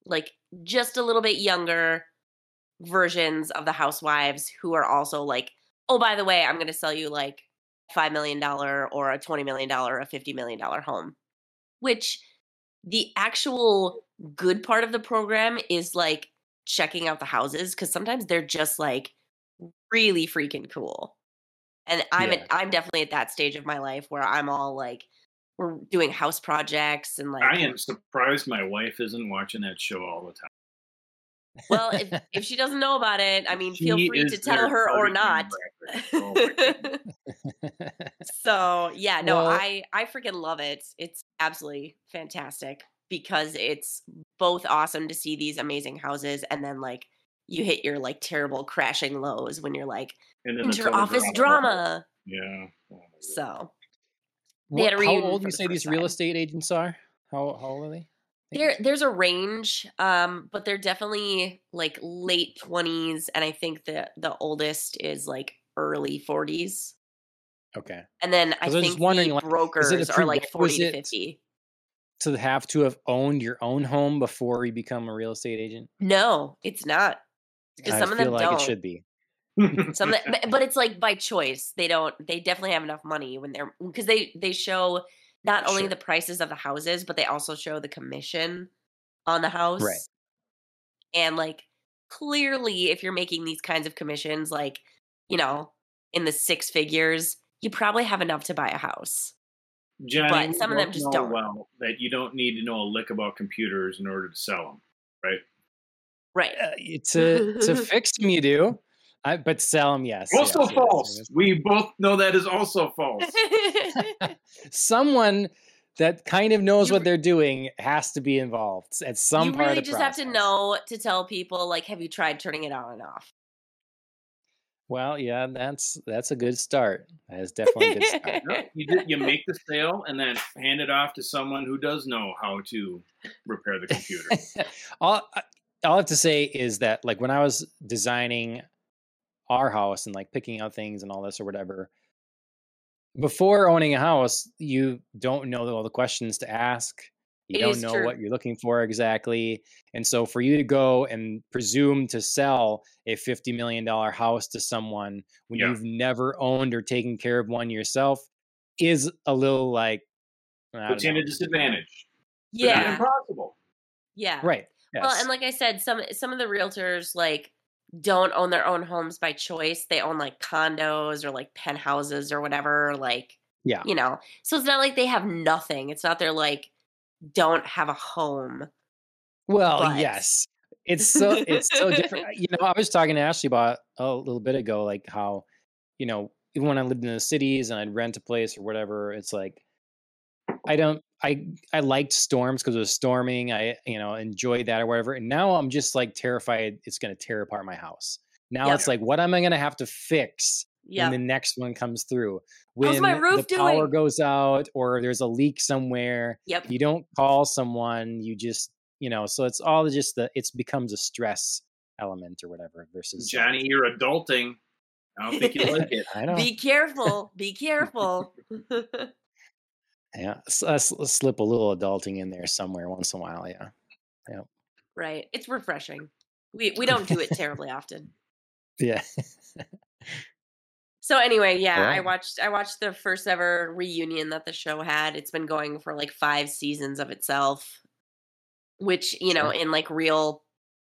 [SPEAKER 3] like just a little bit younger versions of the housewives who are also like, "Oh, by the way, I'm going to sell you like 5 million dollar or a 20 million dollar or a 50 million dollar home." Which the actual good part of the program is like checking out the houses cuz sometimes they're just like really freaking cool. And I'm
[SPEAKER 2] Yeah.
[SPEAKER 3] at, I'm definitely at that stage of my life where I'm all like we're doing house projects and like
[SPEAKER 1] I am surprised my wife isn't watching that show all the time.
[SPEAKER 3] Well if, if she doesn't know about it i mean feel free to tell her or not.
[SPEAKER 1] Oh
[SPEAKER 3] so yeah no
[SPEAKER 2] Well-
[SPEAKER 3] i i freaking love it it's absolutely fantastic because it's both awesome to see these amazing houses and then like you hit your like terrible crashing lows when you're like inter office
[SPEAKER 1] telegraph-
[SPEAKER 3] drama
[SPEAKER 1] Yeah. Oh
[SPEAKER 3] so
[SPEAKER 2] What-
[SPEAKER 3] had a
[SPEAKER 2] how old you
[SPEAKER 3] the
[SPEAKER 2] say these
[SPEAKER 3] first
[SPEAKER 2] real estate agents are? How, how old are they?
[SPEAKER 3] There there's a range um but they're definitely like late 20s and i think the the oldest is like early 40s
[SPEAKER 2] Okay.
[SPEAKER 3] and then i
[SPEAKER 2] I
[SPEAKER 3] think
[SPEAKER 2] wondering,
[SPEAKER 3] the
[SPEAKER 2] like, is
[SPEAKER 3] brokers are like 40 to 50
[SPEAKER 2] To have to have owned your own home before you become a real estate agent?
[SPEAKER 3] no it's not because some of them
[SPEAKER 2] like
[SPEAKER 3] don't
[SPEAKER 2] it should be.
[SPEAKER 3] some of the, but- but it's like by choice they don't they definitely have enough money when they're because they they show not only
[SPEAKER 2] Sure.
[SPEAKER 3] the prices of the houses but they also show the commission on the house Right. and like clearly if you're making these kinds of commissions like you know in the six figures you probably have enough to buy a house
[SPEAKER 1] Johnny,
[SPEAKER 3] But some of them just don't.
[SPEAKER 1] Well, that you don't need to know a lick about computers in order to sell them, right?
[SPEAKER 3] right
[SPEAKER 2] Uh, to to fix them, you do. I, but sell them, yes.
[SPEAKER 1] Also
[SPEAKER 2] yes, yes,
[SPEAKER 1] false.
[SPEAKER 2] yes.
[SPEAKER 1] We both know that is also false.
[SPEAKER 2] Someone that kind of knows
[SPEAKER 3] You
[SPEAKER 2] what they're doing has to be involved at some
[SPEAKER 3] you
[SPEAKER 2] part
[SPEAKER 3] really
[SPEAKER 2] of the
[SPEAKER 3] just have to
[SPEAKER 2] process.
[SPEAKER 3] know to tell people like have you tried turning it on and off
[SPEAKER 2] Well, yeah, that's that's a good start. That is definitely a good start.
[SPEAKER 1] You did, you make the sale and then hand it off to someone who does know how to repair the computer.
[SPEAKER 2] all uh, all I have to say is that like when I was designing our house and like picking out things and all this or whatever, before owning a house, you don't know all the questions to ask. You
[SPEAKER 3] It
[SPEAKER 2] don't know
[SPEAKER 3] true.
[SPEAKER 2] what you're looking for exactly. And so for you to go and presume to sell a $50 million house to someone when
[SPEAKER 1] Yeah.
[SPEAKER 2] you've never owned or taken care of one yourself is a little like I
[SPEAKER 1] Puts you
[SPEAKER 2] don't
[SPEAKER 1] at a disadvantage.
[SPEAKER 3] Yeah
[SPEAKER 1] impossible.
[SPEAKER 3] yeah
[SPEAKER 2] Right.
[SPEAKER 3] Well, and like I said, some some of the realtors like don't own their own homes by choice. They own like condos or like penthouses or whatever. Like,
[SPEAKER 2] Yeah.
[SPEAKER 3] you know. So it's not like they have nothing. It's not they're like don't have a home.
[SPEAKER 2] Well,
[SPEAKER 3] but-
[SPEAKER 2] yes. It's so it's so different. You know, I was talking to Ashley about a little bit ago, like how, you know, even when I lived in the cities and I'd rent a place or whatever, it's like I don't I I liked storms because it was storming. I you know enjoyed that or whatever. And now I'm just like terrified it's going to tear apart my house. Now
[SPEAKER 3] Yep.
[SPEAKER 2] it's like, what am I going to have to fix
[SPEAKER 3] Yeah.
[SPEAKER 2] when the next one comes through?
[SPEAKER 3] How's
[SPEAKER 2] When
[SPEAKER 3] my roof
[SPEAKER 2] the power
[SPEAKER 3] doing?
[SPEAKER 2] goes out or there's a leak somewhere,
[SPEAKER 3] Yep.
[SPEAKER 2] you don't call someone. You just you know. So it's all just the it becomes a stress element or whatever versus
[SPEAKER 1] Johnny, you're adulting. I don't think you like it.
[SPEAKER 2] I know.
[SPEAKER 3] Be careful. Be careful.
[SPEAKER 2] Yeah, s- uh, s- slip a little adulting in there somewhere once in a while. Yeah, yeah.
[SPEAKER 3] right. It's refreshing. We we don't do it terribly often.
[SPEAKER 2] yeah.
[SPEAKER 3] So anyway, yeah, I watched I watched the first ever reunion that the show had. It's been going for like 5 seasons of itself, which, you know, in like real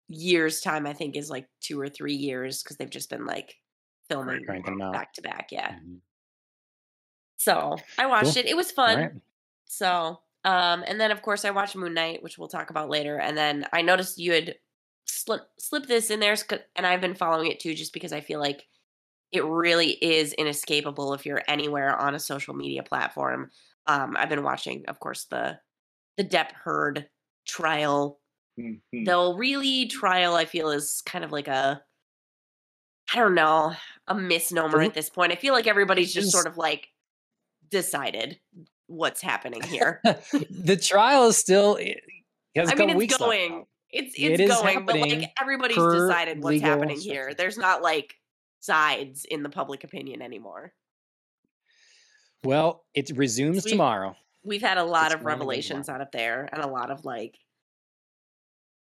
[SPEAKER 3] years time I think is like 2 or 3 years cuz they've just been like filming
[SPEAKER 2] Cranking them out.
[SPEAKER 3] back to back, yeah.
[SPEAKER 2] Mhm.
[SPEAKER 3] So, I watched
[SPEAKER 2] Cool.
[SPEAKER 3] it. It was fun.
[SPEAKER 2] Alright.
[SPEAKER 3] So, um, and then of course I watched Moon Knight, which we'll talk about later. And then I noticed you had slip slipped this in there, and I've been following it too, just because I feel like it really is inescapable if you're anywhere on a social media platform. Um, I've been watching, of course, the the Depp Heard trial.
[SPEAKER 1] Mhm.
[SPEAKER 3] Though really, trial I feel is kind of like a, I don't know, a misnomer
[SPEAKER 2] Doesn't-
[SPEAKER 3] at this point. I feel like everybody's just sort of like decided what's happening here.
[SPEAKER 2] the trial is still. Eh, a
[SPEAKER 3] I mean, it's going. It's it's
[SPEAKER 2] is
[SPEAKER 3] going, but like everybody's decided what's happening here.
[SPEAKER 2] instructions.
[SPEAKER 3] There's not like sides in the public opinion anymore.
[SPEAKER 2] Well, it resumes
[SPEAKER 3] We-
[SPEAKER 2] tomorrow.
[SPEAKER 3] We've had a lot
[SPEAKER 2] It's
[SPEAKER 3] of
[SPEAKER 2] going to go
[SPEAKER 3] revelations out of there, and a lot of like.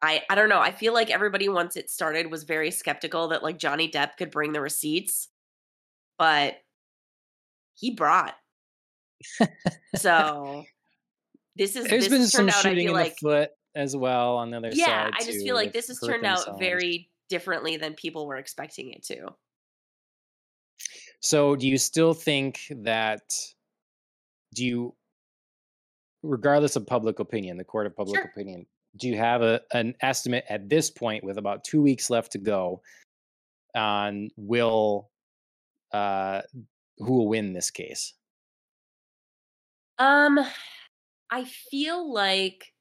[SPEAKER 3] I I don't know. I feel like everybody once it started was very skeptical that like Johnny Depp could bring the receipts, but he brought. so this is
[SPEAKER 2] There's
[SPEAKER 3] this
[SPEAKER 2] been some
[SPEAKER 3] turned out.
[SPEAKER 2] Shooting in
[SPEAKER 3] like
[SPEAKER 2] the foot as well on the other
[SPEAKER 3] yeah,
[SPEAKER 2] side.
[SPEAKER 3] Yeah, I just feel like this has turned out very differently than people were expecting it to.
[SPEAKER 2] So, do you still think that? Do you, regardless of public opinion, the court of public
[SPEAKER 3] Sure.
[SPEAKER 2] opinion, do you have a an estimate at this point, with about two weeks left to go, on will, uh, who will win this case?
[SPEAKER 3] Um, I feel like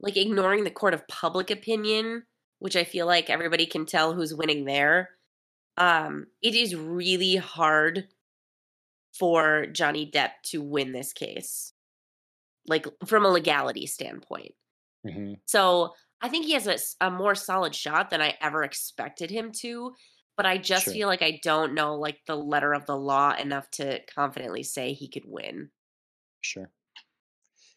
[SPEAKER 3] like ignoring the court of public opinion, which I feel like everybody can tell who's winning there. Um, it is really hard for Johnny Depp to win this case, like from a legality standpoint.
[SPEAKER 2] hmm
[SPEAKER 3] So I think he has a more solid shot than I ever expected him to. But I just
[SPEAKER 2] Sure.
[SPEAKER 3] feel like I don't know like the letter of the law enough to confidently say he could win.
[SPEAKER 2] Sure.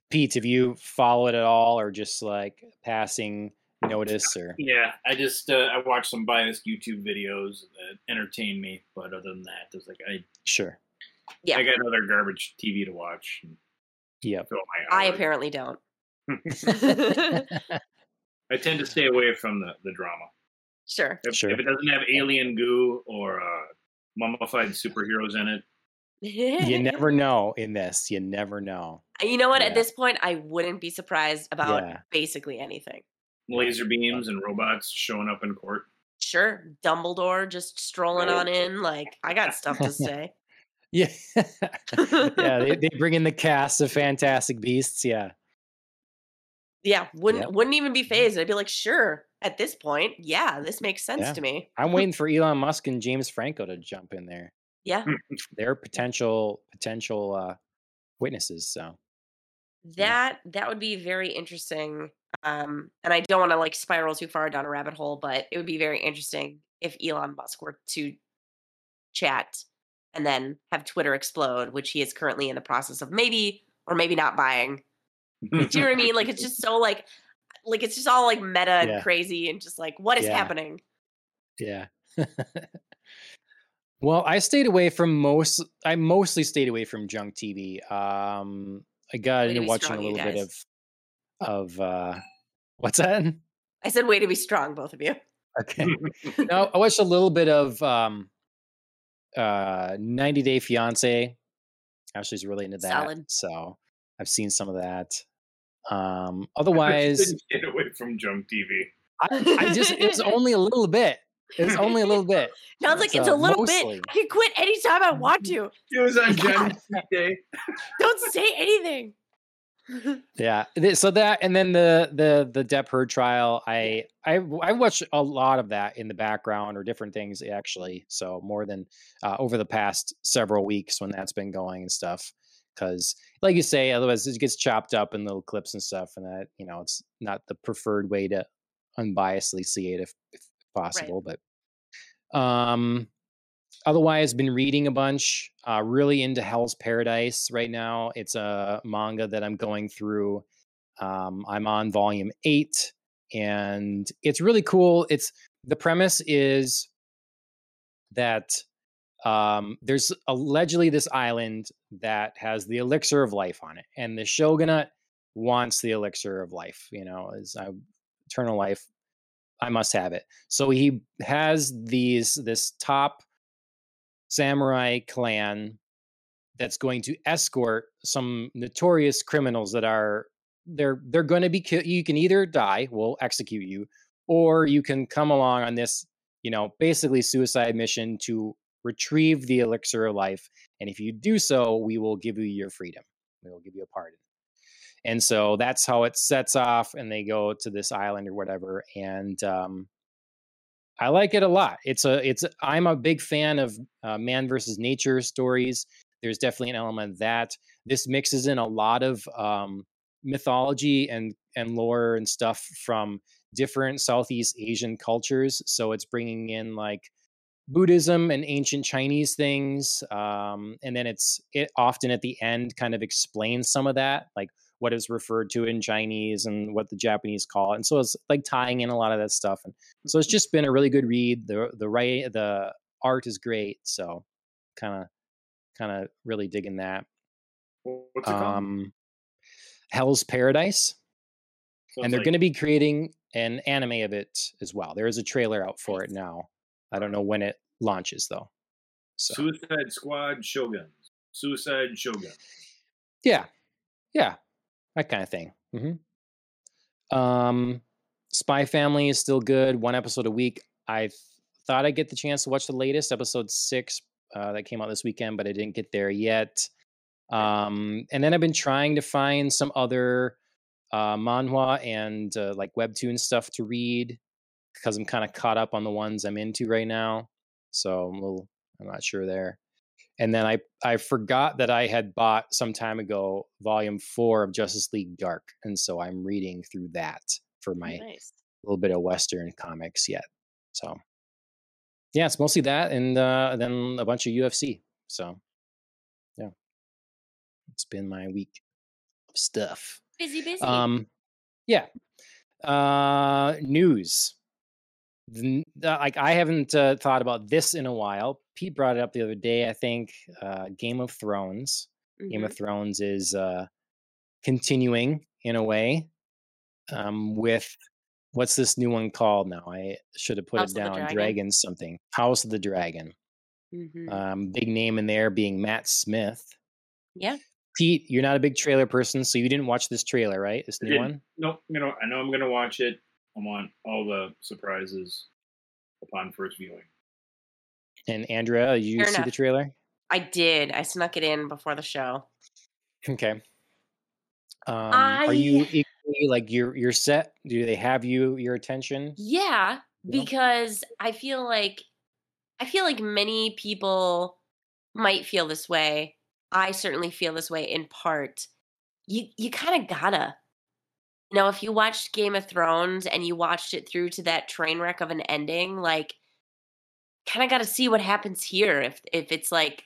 [SPEAKER 2] Pete, have you followed at all, or just like passing notice, or
[SPEAKER 1] Yeah, I just uh, I watched some biased YouTube videos that entertain me, but other than that, it's like I
[SPEAKER 2] sure?
[SPEAKER 3] Yeah.
[SPEAKER 1] I got other garbage TV to watch. And
[SPEAKER 2] Yep.
[SPEAKER 3] I apparently don't.
[SPEAKER 1] I tend to stay away from the, the drama.
[SPEAKER 3] sure.
[SPEAKER 1] If,
[SPEAKER 2] Sure.
[SPEAKER 1] if it doesn't have alien goo or uh, mummified superheroes in it,
[SPEAKER 2] you never know in this. You never know.
[SPEAKER 3] Uh, you know what?
[SPEAKER 2] Yeah.
[SPEAKER 3] At this point, I wouldn't be surprised about
[SPEAKER 2] Yeah.
[SPEAKER 3] basically anything.
[SPEAKER 1] laser beams and robots showing up in court.
[SPEAKER 3] Sure, Dumbledore just strolling
[SPEAKER 1] Right.
[SPEAKER 3] on in. Like, I got stuff to say.
[SPEAKER 2] Yeah. yeah. They, they bring in the cast of Fantastic Beasts. Yeah.
[SPEAKER 3] yeah, wouldn't
[SPEAKER 2] Yep.
[SPEAKER 3] wouldn't even be mm-hmm. phased. I'd be like, sure. At this point, yeah, this makes sense
[SPEAKER 2] Yeah.
[SPEAKER 3] to me.
[SPEAKER 2] I'm waiting for Elon Musk and James Franco to jump in there.
[SPEAKER 3] Yeah,
[SPEAKER 2] They're potential potential uh, witnesses. So
[SPEAKER 3] that that would be very interesting. Um, and I don't want to like spiral too far down a rabbit hole, but it would be very interesting if Elon Musk were to chat and then have Twitter explode, which he is currently in the process of maybe or maybe not buying. Do you know what I mean? Like it's just so like like it's just all like meta and crazy and just like what is
[SPEAKER 2] Yeah.
[SPEAKER 3] happening?
[SPEAKER 2] yeah. well, I stayed away from most. I mostly stayed away from junk TV. Um, I got
[SPEAKER 3] Way
[SPEAKER 2] into watching
[SPEAKER 3] strong,
[SPEAKER 2] a little bit of of uh, what's that?
[SPEAKER 3] I said way to be strong, both of you.
[SPEAKER 2] Okay. no, I watched a little bit of um, uh, 90 Day Fiance. Ashley's really into that,
[SPEAKER 3] Solid.
[SPEAKER 2] so I've seen some of that. Um, otherwise,
[SPEAKER 1] Get away from junk TV.
[SPEAKER 2] I, I just it was only a little bit. It was only a little bit.
[SPEAKER 3] Sounds like it's
[SPEAKER 2] So,
[SPEAKER 3] a little
[SPEAKER 2] mostly.
[SPEAKER 3] bit. I can quit anytime I want to.
[SPEAKER 1] It was on
[SPEAKER 3] God.
[SPEAKER 1] Day.
[SPEAKER 3] Don't say anything.
[SPEAKER 2] yeah. So that and then the the the Depp Heard trial. I I I watched a lot of that in the background or different things actually. So more than uh, over the past several weeks when that's been going and stuff. Because like you say, otherwise it gets chopped up in little clips and stuff, and that you know it's not the preferred way to unbiasedly see it if, if possible. Right. But um, otherwise been reading a bunch uh, really into hell's paradise right now it's a manga that i'm going through um, i'm on volume eight and it's really cool it's the premise is that um, there's allegedly this island that has the elixir of life on it and the shogunate wants the elixir of life you know is uh, eternal life i must have it so he has these this top samurai clan that's going to escort some notorious criminals that are they're they're going to be killed. You can either die, we'll execute you, or you can come along on this, you know, basically suicide mission to retrieve the elixir of life. And if you do so, we will give you your freedom. We will give you a pardon. And so that's how it sets off, and they go to this island or whatever. And um, I like it a lot. It's a it's I'm a big fan of uh, man versus nature stories. There's definitely an element that. This mixes in a lot of um, mythology and and lore and stuff from different Southeast Asian cultures. So it's bringing in like Buddhism and ancient Chinese things, um, and then it's it often at the end kind of explains some of that, like what is referred to in Chinese and what the Japanese call it. And so it's like tying in a lot of that stuff. And so it's just been a really good read. The the right the art is great. So kind of kind of really digging that.
[SPEAKER 1] What's it called? Um,
[SPEAKER 2] Hell's Paradise. So and they're like... going to be creating an anime of it as well. There is a trailer out for it now. I don't know when it launches though.
[SPEAKER 1] So. Suicide Squad Shogun. Suicide Shogun.
[SPEAKER 2] Yeah. Yeah that kind of thing. Mm-hmm. Um, Spy Family is still good. One episode a week. I thought I'd get the chance to watch the latest episode six uh, that came out this weekend, but I didn't get there yet. Um, and then I've been trying to find some other uh, manhwa and uh, like webtoon stuff to read because I'm kind of caught up on the ones I'm into right now. So I'm a little, I'm not sure there and then I I forgot that I had bought some time ago volume four of Justice League Dark, and so I'm reading through that for my nice. little bit of Western comics yet. So yeah, it's mostly that, and uh, then a bunch of UFC. So yeah, it's been my week of stuff.
[SPEAKER 3] Busy, busy.
[SPEAKER 2] Um, yeah. Uh, news. Like I haven't uh, thought about this in a while, Pete brought it up the other day. I think uh, Game of Thrones. Mm-hmm. Game of mm-hmm. Thrones is uh, continuing in a way um, with what's this new one called now? I should have put House it down. Dragon. Dragon. something. House of the Dragon. Mm-hmm. Um, big name in there being Matt Smith.
[SPEAKER 3] Yeah.
[SPEAKER 2] Pete, you're not a big trailer person, so you didn't watch this trailer, right? This new one?
[SPEAKER 1] Nope. You know, I know I'm going to watch it. I want all the surprises upon first viewing.
[SPEAKER 2] And Andrea, you Fair see enough. the trailer?
[SPEAKER 3] I did. I snuck it in before the show.
[SPEAKER 2] Okay. Um, I... Are you equally like you're you're set? Do they have you your attention?
[SPEAKER 3] Yeah, because I feel like I feel like many people might feel this way. I certainly feel this way in part. You you kind of gotta. You know, if you watched Game of Thrones and you watched it through to that train wreck of an ending, like kind of got to see what happens here if if it's like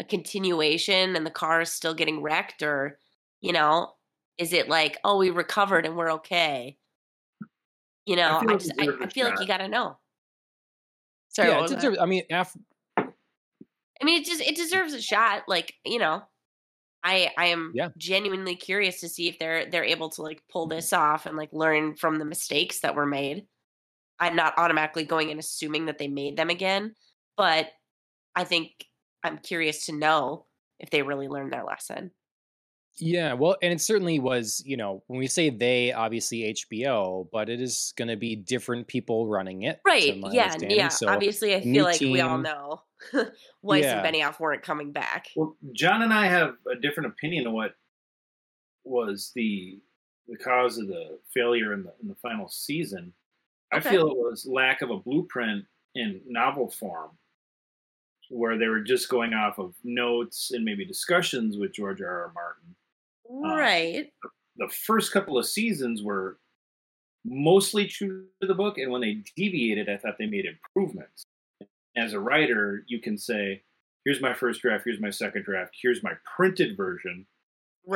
[SPEAKER 3] a continuation and the car is still getting wrecked or you know is it like oh we recovered and we're okay. You know i, I just I, I, feel like you got to know.
[SPEAKER 2] Sorry yeah, uh deserves, i mean after...
[SPEAKER 3] i mean it just it deserves a shot like you know i i am yeah. genuinely curious to see if they're they're able to like pull this off and like learn from the mistakes that were made I'm not automatically going and assuming that they made them again, but I think I'm curious to know if they really learned their lesson.
[SPEAKER 2] Yeah, well, and it certainly was, you know, when we say they, obviously HBO, but it is going to be different people running it.
[SPEAKER 3] Right. Yeah. Yeah. So obviously, I feel like team, we all know Weiss yeah. and Benioff weren't coming back.
[SPEAKER 1] Well, John and I have a different opinion of what was the the cause of the failure in the in the final season. I
[SPEAKER 3] Okay.
[SPEAKER 1] feel it was lack of a blueprint in novel form, where they were just going off of notes and maybe discussions with George R. R. Martin.
[SPEAKER 3] Uh, right.
[SPEAKER 1] The first couple of seasons were mostly true to the book, and when they deviated, I thought they made improvements. As a writer, you can say, "Here's my first draft. Here's my second draft. Here's my printed version."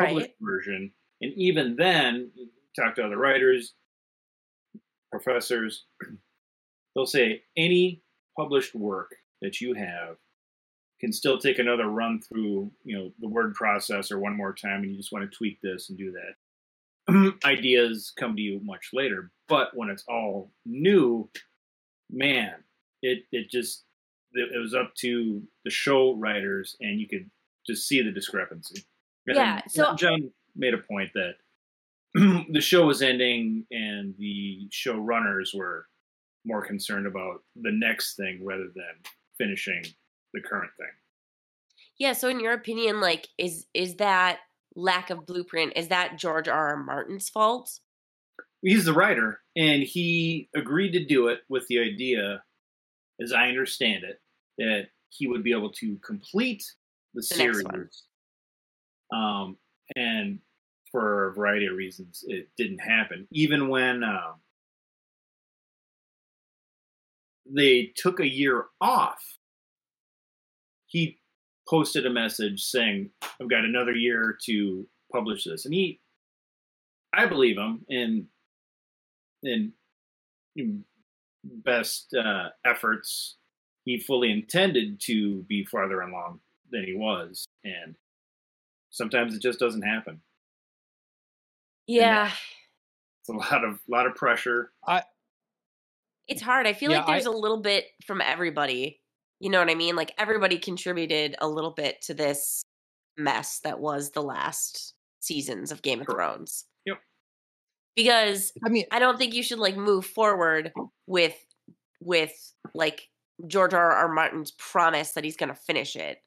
[SPEAKER 1] published version. And even then, talk to other writers, professors, they'll say any published work that you have can still take another run through, you know, the word processor one more time, and you just want to tweak this and do that. Ideas come to you much later, but when it's all new, man, it it just it it was up to the show writers, and you could just see the discrepancy. And
[SPEAKER 3] Yeah, so-
[SPEAKER 1] John made a point that the show was ending, and the showrunners were more concerned about the next thing rather than finishing the current thing.
[SPEAKER 3] Yeah, so in your opinion, like is is that lack of blueprint, is that George R. R. Martin's fault?
[SPEAKER 1] He's the writer, and he agreed to do it with the idea, as I understand it, that he would be able to complete the,
[SPEAKER 3] The
[SPEAKER 1] series. Um, and for a variety of reasons, it didn't happen. Even when um, they took a year off, he posted a message saying, "I've got another year to publish this," and he, I believe him, and in in best uh, efforts, he fully intended to be farther along than he was, and sometimes it just doesn't happen.
[SPEAKER 3] Yeah.
[SPEAKER 1] It's a lot of lot of pressure.
[SPEAKER 3] It's hard. I feel
[SPEAKER 2] Yeah,
[SPEAKER 3] like there's a little bit from everybody. You know what I mean? Like everybody contributed a little bit to this mess that was the last seasons of Game of Thrones.
[SPEAKER 1] Yep.
[SPEAKER 3] Because
[SPEAKER 2] I mean,
[SPEAKER 3] I don't think you should like move forward with with like George R. R. Martin's promise that he's going to finish it.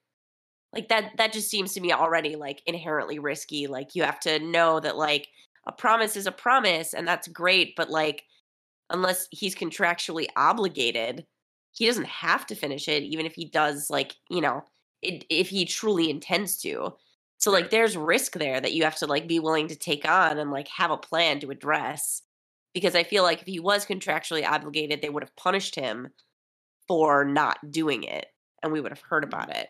[SPEAKER 3] Like that that just seems to me already like inherently risky. Like you have to know that like a promise is a promise and that's great, but like unless he's contractually obligated, he doesn't have to finish it even if he does like, you know, it, if he truly intends to. So like there's risk there that you have to like be willing to take on and like have a plan to address because I feel like if he was contractually obligated, they would have punished him for not doing it and we would have heard about mm-hmm. it.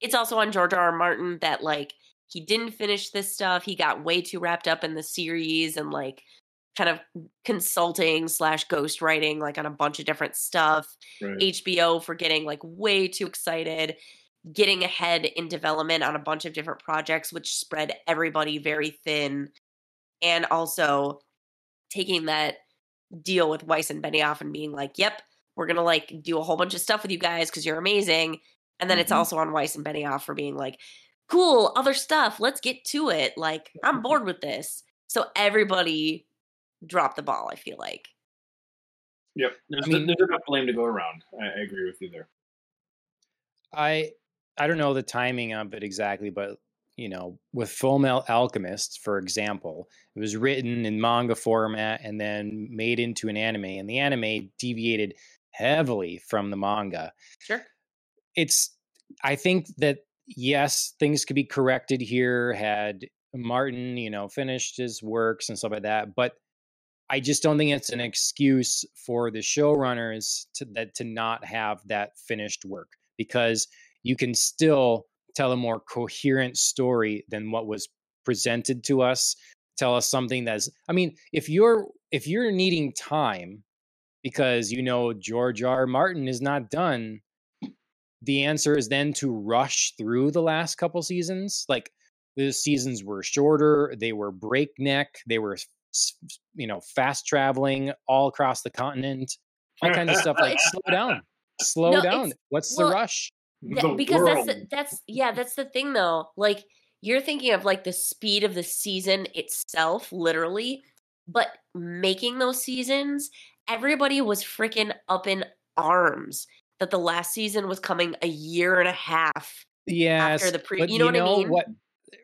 [SPEAKER 3] It's also on George R. R. Martin that like he didn't finish this stuff. He got way too wrapped up in the series and like kind of consulting slash ghostwriting like on a bunch of different stuff.
[SPEAKER 1] Right.
[SPEAKER 3] HBO for getting like way too excited, getting ahead in development on a bunch of different projects, which spread everybody very thin. And also taking that deal with Weiss and Benioff and being like, yep, we're going to like do a whole bunch of stuff with you guys because you're amazing. And then it's
[SPEAKER 1] Mhm.
[SPEAKER 3] also on Weiss and Benioff for being like, cool, other stuff. Let's get to it. Like, I'm mm-hmm. bored with this. So everybody dropped the ball, I feel like.
[SPEAKER 1] Yep. There's,
[SPEAKER 2] I mean-
[SPEAKER 1] there's enough blame to go around. I, I agree with you there.
[SPEAKER 2] I I don't know the timing of it exactly, but you know, with Full Metal Alchemist, for example, it was written in manga format and then made into an anime, and the anime deviated heavily from the manga.
[SPEAKER 3] Sure.
[SPEAKER 2] It's I think that yes, things could be corrected here had Martin, you know, finished his works and stuff like that, but I just don't think it's an excuse for the showrunners to that to not have that finished work because you can still tell a more coherent story than what was presented to us tell us something that's i mean if you're if you're needing time because you know george r. R. martin is not done the answer is then to rush through the last couple seasons like the seasons were shorter they were breakneck they were s- s- you know fast traveling all across the continent all kinds of stuff like slow down slow
[SPEAKER 3] No,
[SPEAKER 2] down what's
[SPEAKER 3] well,
[SPEAKER 2] the rush?
[SPEAKER 3] Th-
[SPEAKER 1] The
[SPEAKER 3] because that's the, that's yeah that's the thing though like you're thinking of like the speed of the season itself literally but making those seasons everybody was freaking up in arms that the last season was coming a year and a half
[SPEAKER 2] Yes,
[SPEAKER 3] after the pre-
[SPEAKER 2] but
[SPEAKER 3] you know what I mean?
[SPEAKER 2] What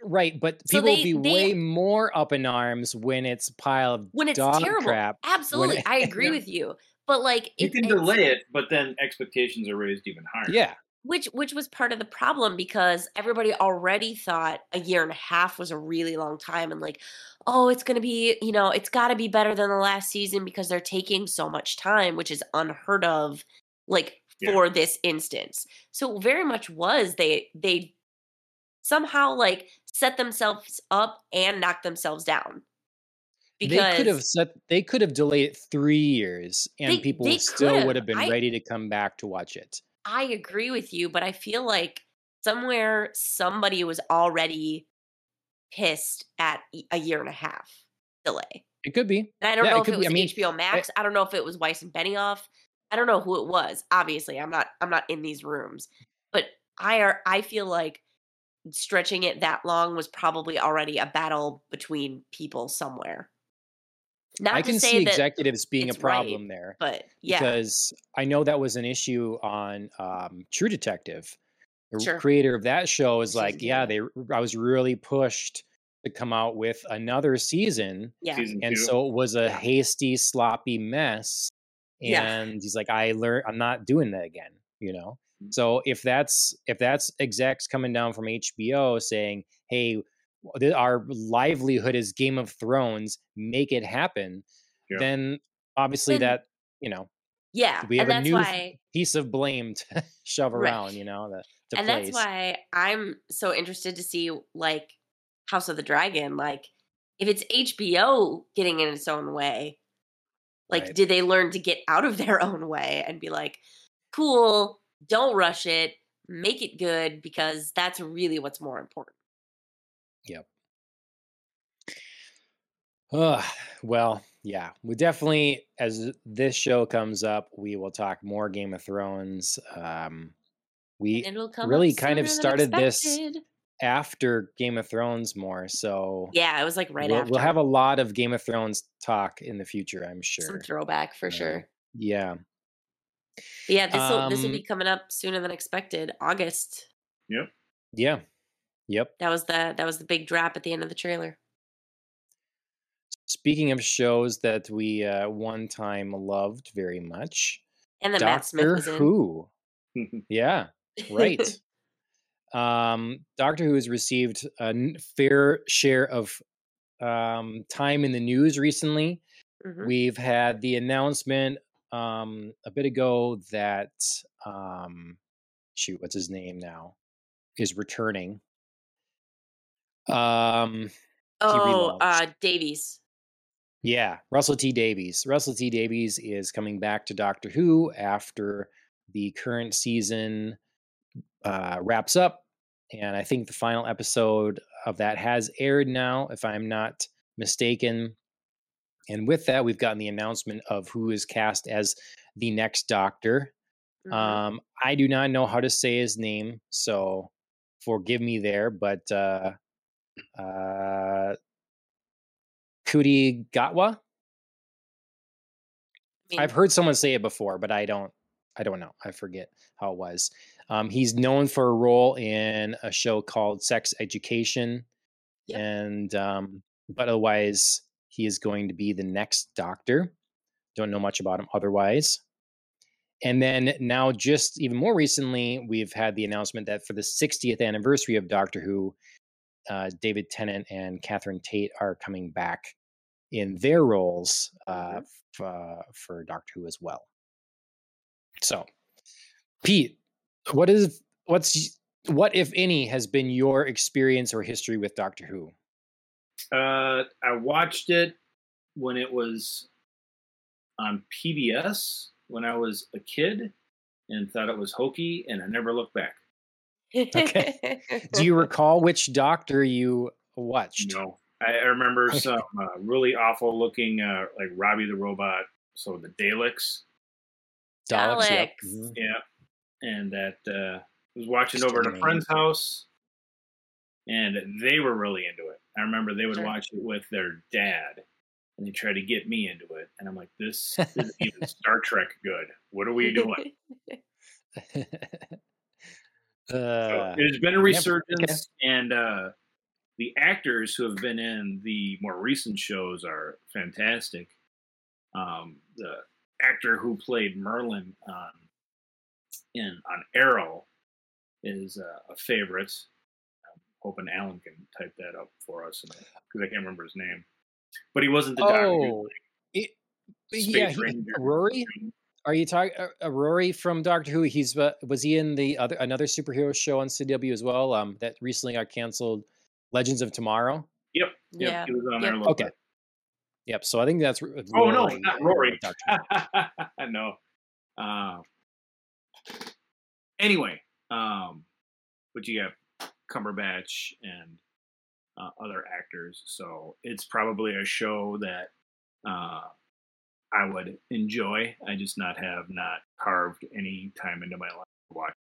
[SPEAKER 2] right, but
[SPEAKER 3] So
[SPEAKER 2] people
[SPEAKER 3] they-
[SPEAKER 2] will be
[SPEAKER 3] they-
[SPEAKER 2] way more up in arms when it's a pile of
[SPEAKER 3] when it's
[SPEAKER 2] dog
[SPEAKER 3] terrible.
[SPEAKER 2] crap.
[SPEAKER 3] Absolutely,
[SPEAKER 2] it-
[SPEAKER 3] I agree
[SPEAKER 1] Yeah.
[SPEAKER 3] with you. But like,
[SPEAKER 1] You
[SPEAKER 3] it-
[SPEAKER 1] can delay it, but then expectations are raised even higher.
[SPEAKER 2] Yeah,
[SPEAKER 3] which which was part of the problem because everybody already thought a year and a half was a really long time and like oh it's going to be you know it's got to be better than the last season because they're taking so much time which is unheard of like
[SPEAKER 1] Yeah.
[SPEAKER 3] for this instance so very much was they they somehow like set themselves up and knocked themselves down because
[SPEAKER 2] they could have set. They could have delayed it three years, and
[SPEAKER 3] They-
[SPEAKER 2] people
[SPEAKER 3] they
[SPEAKER 2] still would have been
[SPEAKER 3] I-
[SPEAKER 2] ready to come back to watch it.
[SPEAKER 3] I agree with you, but I feel like somewhere somebody was already pissed at a year and a half delay.
[SPEAKER 2] It could be.
[SPEAKER 3] And I don't
[SPEAKER 2] Yeah, it
[SPEAKER 3] know if it
[SPEAKER 2] be.
[SPEAKER 3] was
[SPEAKER 2] I mean,
[SPEAKER 3] HBO eh Max. I don't know if it was Weiss and Benioff. I don't know who it was. Obviously, I'm not I'm not in these rooms. But I are I feel like stretching it that long was probably already a battle between people somewhere. Not
[SPEAKER 2] I
[SPEAKER 3] to
[SPEAKER 2] can
[SPEAKER 3] say
[SPEAKER 2] see executives being a
[SPEAKER 3] it's right,
[SPEAKER 2] problem there.
[SPEAKER 3] but yeah.
[SPEAKER 2] because I know that was an issue on um, True Detective. The
[SPEAKER 3] Sure.
[SPEAKER 2] creator of that show is like, yeah,
[SPEAKER 3] yeah.
[SPEAKER 2] they I was really pushed to come out with another season,
[SPEAKER 3] yeah.
[SPEAKER 1] Season
[SPEAKER 2] and
[SPEAKER 1] two.
[SPEAKER 2] so it was a
[SPEAKER 3] Yeah.
[SPEAKER 2] hasty, sloppy mess.
[SPEAKER 3] Yeah.
[SPEAKER 2] And he's like, I learned, I'm not doing that again. You know.
[SPEAKER 1] Mm.
[SPEAKER 2] So if that's if that's execs coming down from HBO saying, hey, our livelihood is Game of Thrones, make it happen,
[SPEAKER 1] Yeah.
[SPEAKER 2] then obviously
[SPEAKER 3] Then-
[SPEAKER 2] that you know
[SPEAKER 3] Yeah.
[SPEAKER 2] we have a new
[SPEAKER 3] why
[SPEAKER 2] piece of blame to shove
[SPEAKER 3] Right.
[SPEAKER 2] around, you know, the, to
[SPEAKER 3] and
[SPEAKER 2] place.
[SPEAKER 3] that's why I'm so interested to see like House of the Dragon. Like, if it's HBO getting in its own way, like,
[SPEAKER 2] Right.
[SPEAKER 3] did they learn to get out of their own way and be like, cool, don't rush it, make it good because that's really what's more important. Yep.
[SPEAKER 2] Ugh, well, yeah, we definitely, as this show comes up, we will talk more Game of Thrones. Um, we
[SPEAKER 3] And it'll come
[SPEAKER 2] really kind of started this. After Game of Thrones more, so
[SPEAKER 3] Yeah, it was like right
[SPEAKER 2] we'll,
[SPEAKER 3] after.
[SPEAKER 2] we'll have a lot of Game of Thrones talk in the future, I'm
[SPEAKER 3] some
[SPEAKER 2] sure.
[SPEAKER 3] throwback for
[SPEAKER 2] Uh,
[SPEAKER 3] sure.
[SPEAKER 2] Yeah,
[SPEAKER 3] But yeah, this will this will
[SPEAKER 2] um,
[SPEAKER 3] be coming up sooner than expected. August. Yep.
[SPEAKER 2] Yeah, yep.
[SPEAKER 3] That was the that was the big drop at the end of the trailer.
[SPEAKER 2] Speaking of shows that we uh, one time loved very much,
[SPEAKER 3] And then Matt Smith
[SPEAKER 2] Doctor
[SPEAKER 3] was in.
[SPEAKER 2] Who. Yeah, right. Um, Doctor Who has received a fair share of um, time in the news recently.
[SPEAKER 3] Mhm.
[SPEAKER 2] We've had the announcement um, a bit ago that um, shoot, what's his name now, is returning. Um,
[SPEAKER 3] Oh, uh, Davies.
[SPEAKER 2] yeah, Russell T Davies. Russell T Davies is coming back to Doctor Who after the current season uh, wraps up, and I think the final episode of that has aired now, if I'm not mistaken. And with that, we've gotten the announcement of who is cast as the next Doctor.
[SPEAKER 3] Mhm.
[SPEAKER 2] Um, I do not know how to say his name, so forgive me there, but uh, uh, Kuti Gatwa.
[SPEAKER 3] I mean,
[SPEAKER 2] I've heard someone say it before, but I don't. I don't know. I forget how it was. Um, he's known for a role in a show called Sex Education,
[SPEAKER 3] Yep.
[SPEAKER 2] and um, but otherwise, he is going to be the next Doctor. Don't know much about him otherwise. And then now, just even more recently, we've had the announcement that for the 60th anniversary of Doctor Who, uh, David Tennant and Catherine Tate are coming back in their roles uh,
[SPEAKER 3] Mhm.
[SPEAKER 2] f- uh, for Doctor Who as well. So, Pete, what is what's what if any has been your experience or history with Doctor Who?
[SPEAKER 1] Uh, I watched it when it was on PBS when I was a kid and thought it was hokey, and I never looked back.
[SPEAKER 2] Okay. Do you recall which Doctor you watched?
[SPEAKER 1] No, I, I remember
[SPEAKER 2] Okay.
[SPEAKER 1] some uh, really awful looking, uh, like Robbie the Robot, so the Daleks,
[SPEAKER 2] Daleks. Yep.
[SPEAKER 3] Daleks.
[SPEAKER 2] Mhm.
[SPEAKER 1] yeah, and that uh, was watching over at a friend's house, and they were really into it. I remember they would
[SPEAKER 3] Sure.
[SPEAKER 1] watch it with their dad, and they tried to get me into it, and I'm like, this is even Star Trek good. What are we doing? So
[SPEAKER 2] uh,
[SPEAKER 1] it has been a
[SPEAKER 2] okay.
[SPEAKER 1] resurgence, and uh, the actors who have been in the more recent shows are fantastic. Um, the actor who played Merlin on in on Arrow is uh, a favorite. I'm hoping Alan can type that up for us because I can't remember his name. But he wasn't the doctor.
[SPEAKER 2] Oh, it, yeah, he, Rory. Are you talking uh, uh, Rory from Doctor Who? He's uh, was he in the other another superhero show on CW as well? Um, that recently got canceled, Legends of Tomorrow.
[SPEAKER 1] Yep. yep
[SPEAKER 3] Yeah.
[SPEAKER 1] He was on
[SPEAKER 3] Yep.
[SPEAKER 1] there. A little
[SPEAKER 2] Okay.
[SPEAKER 1] bit.
[SPEAKER 2] Yep. So I think that's. R-
[SPEAKER 1] Oh no,
[SPEAKER 2] Rory,
[SPEAKER 1] not
[SPEAKER 2] uh,
[SPEAKER 1] Rory.
[SPEAKER 2] Doctor
[SPEAKER 1] no. Uh, anyway, um, but you have Cumberbatch and uh, other actors, so it's probably a show that uh, I would enjoy. I just not have not carved any time into my life to watch.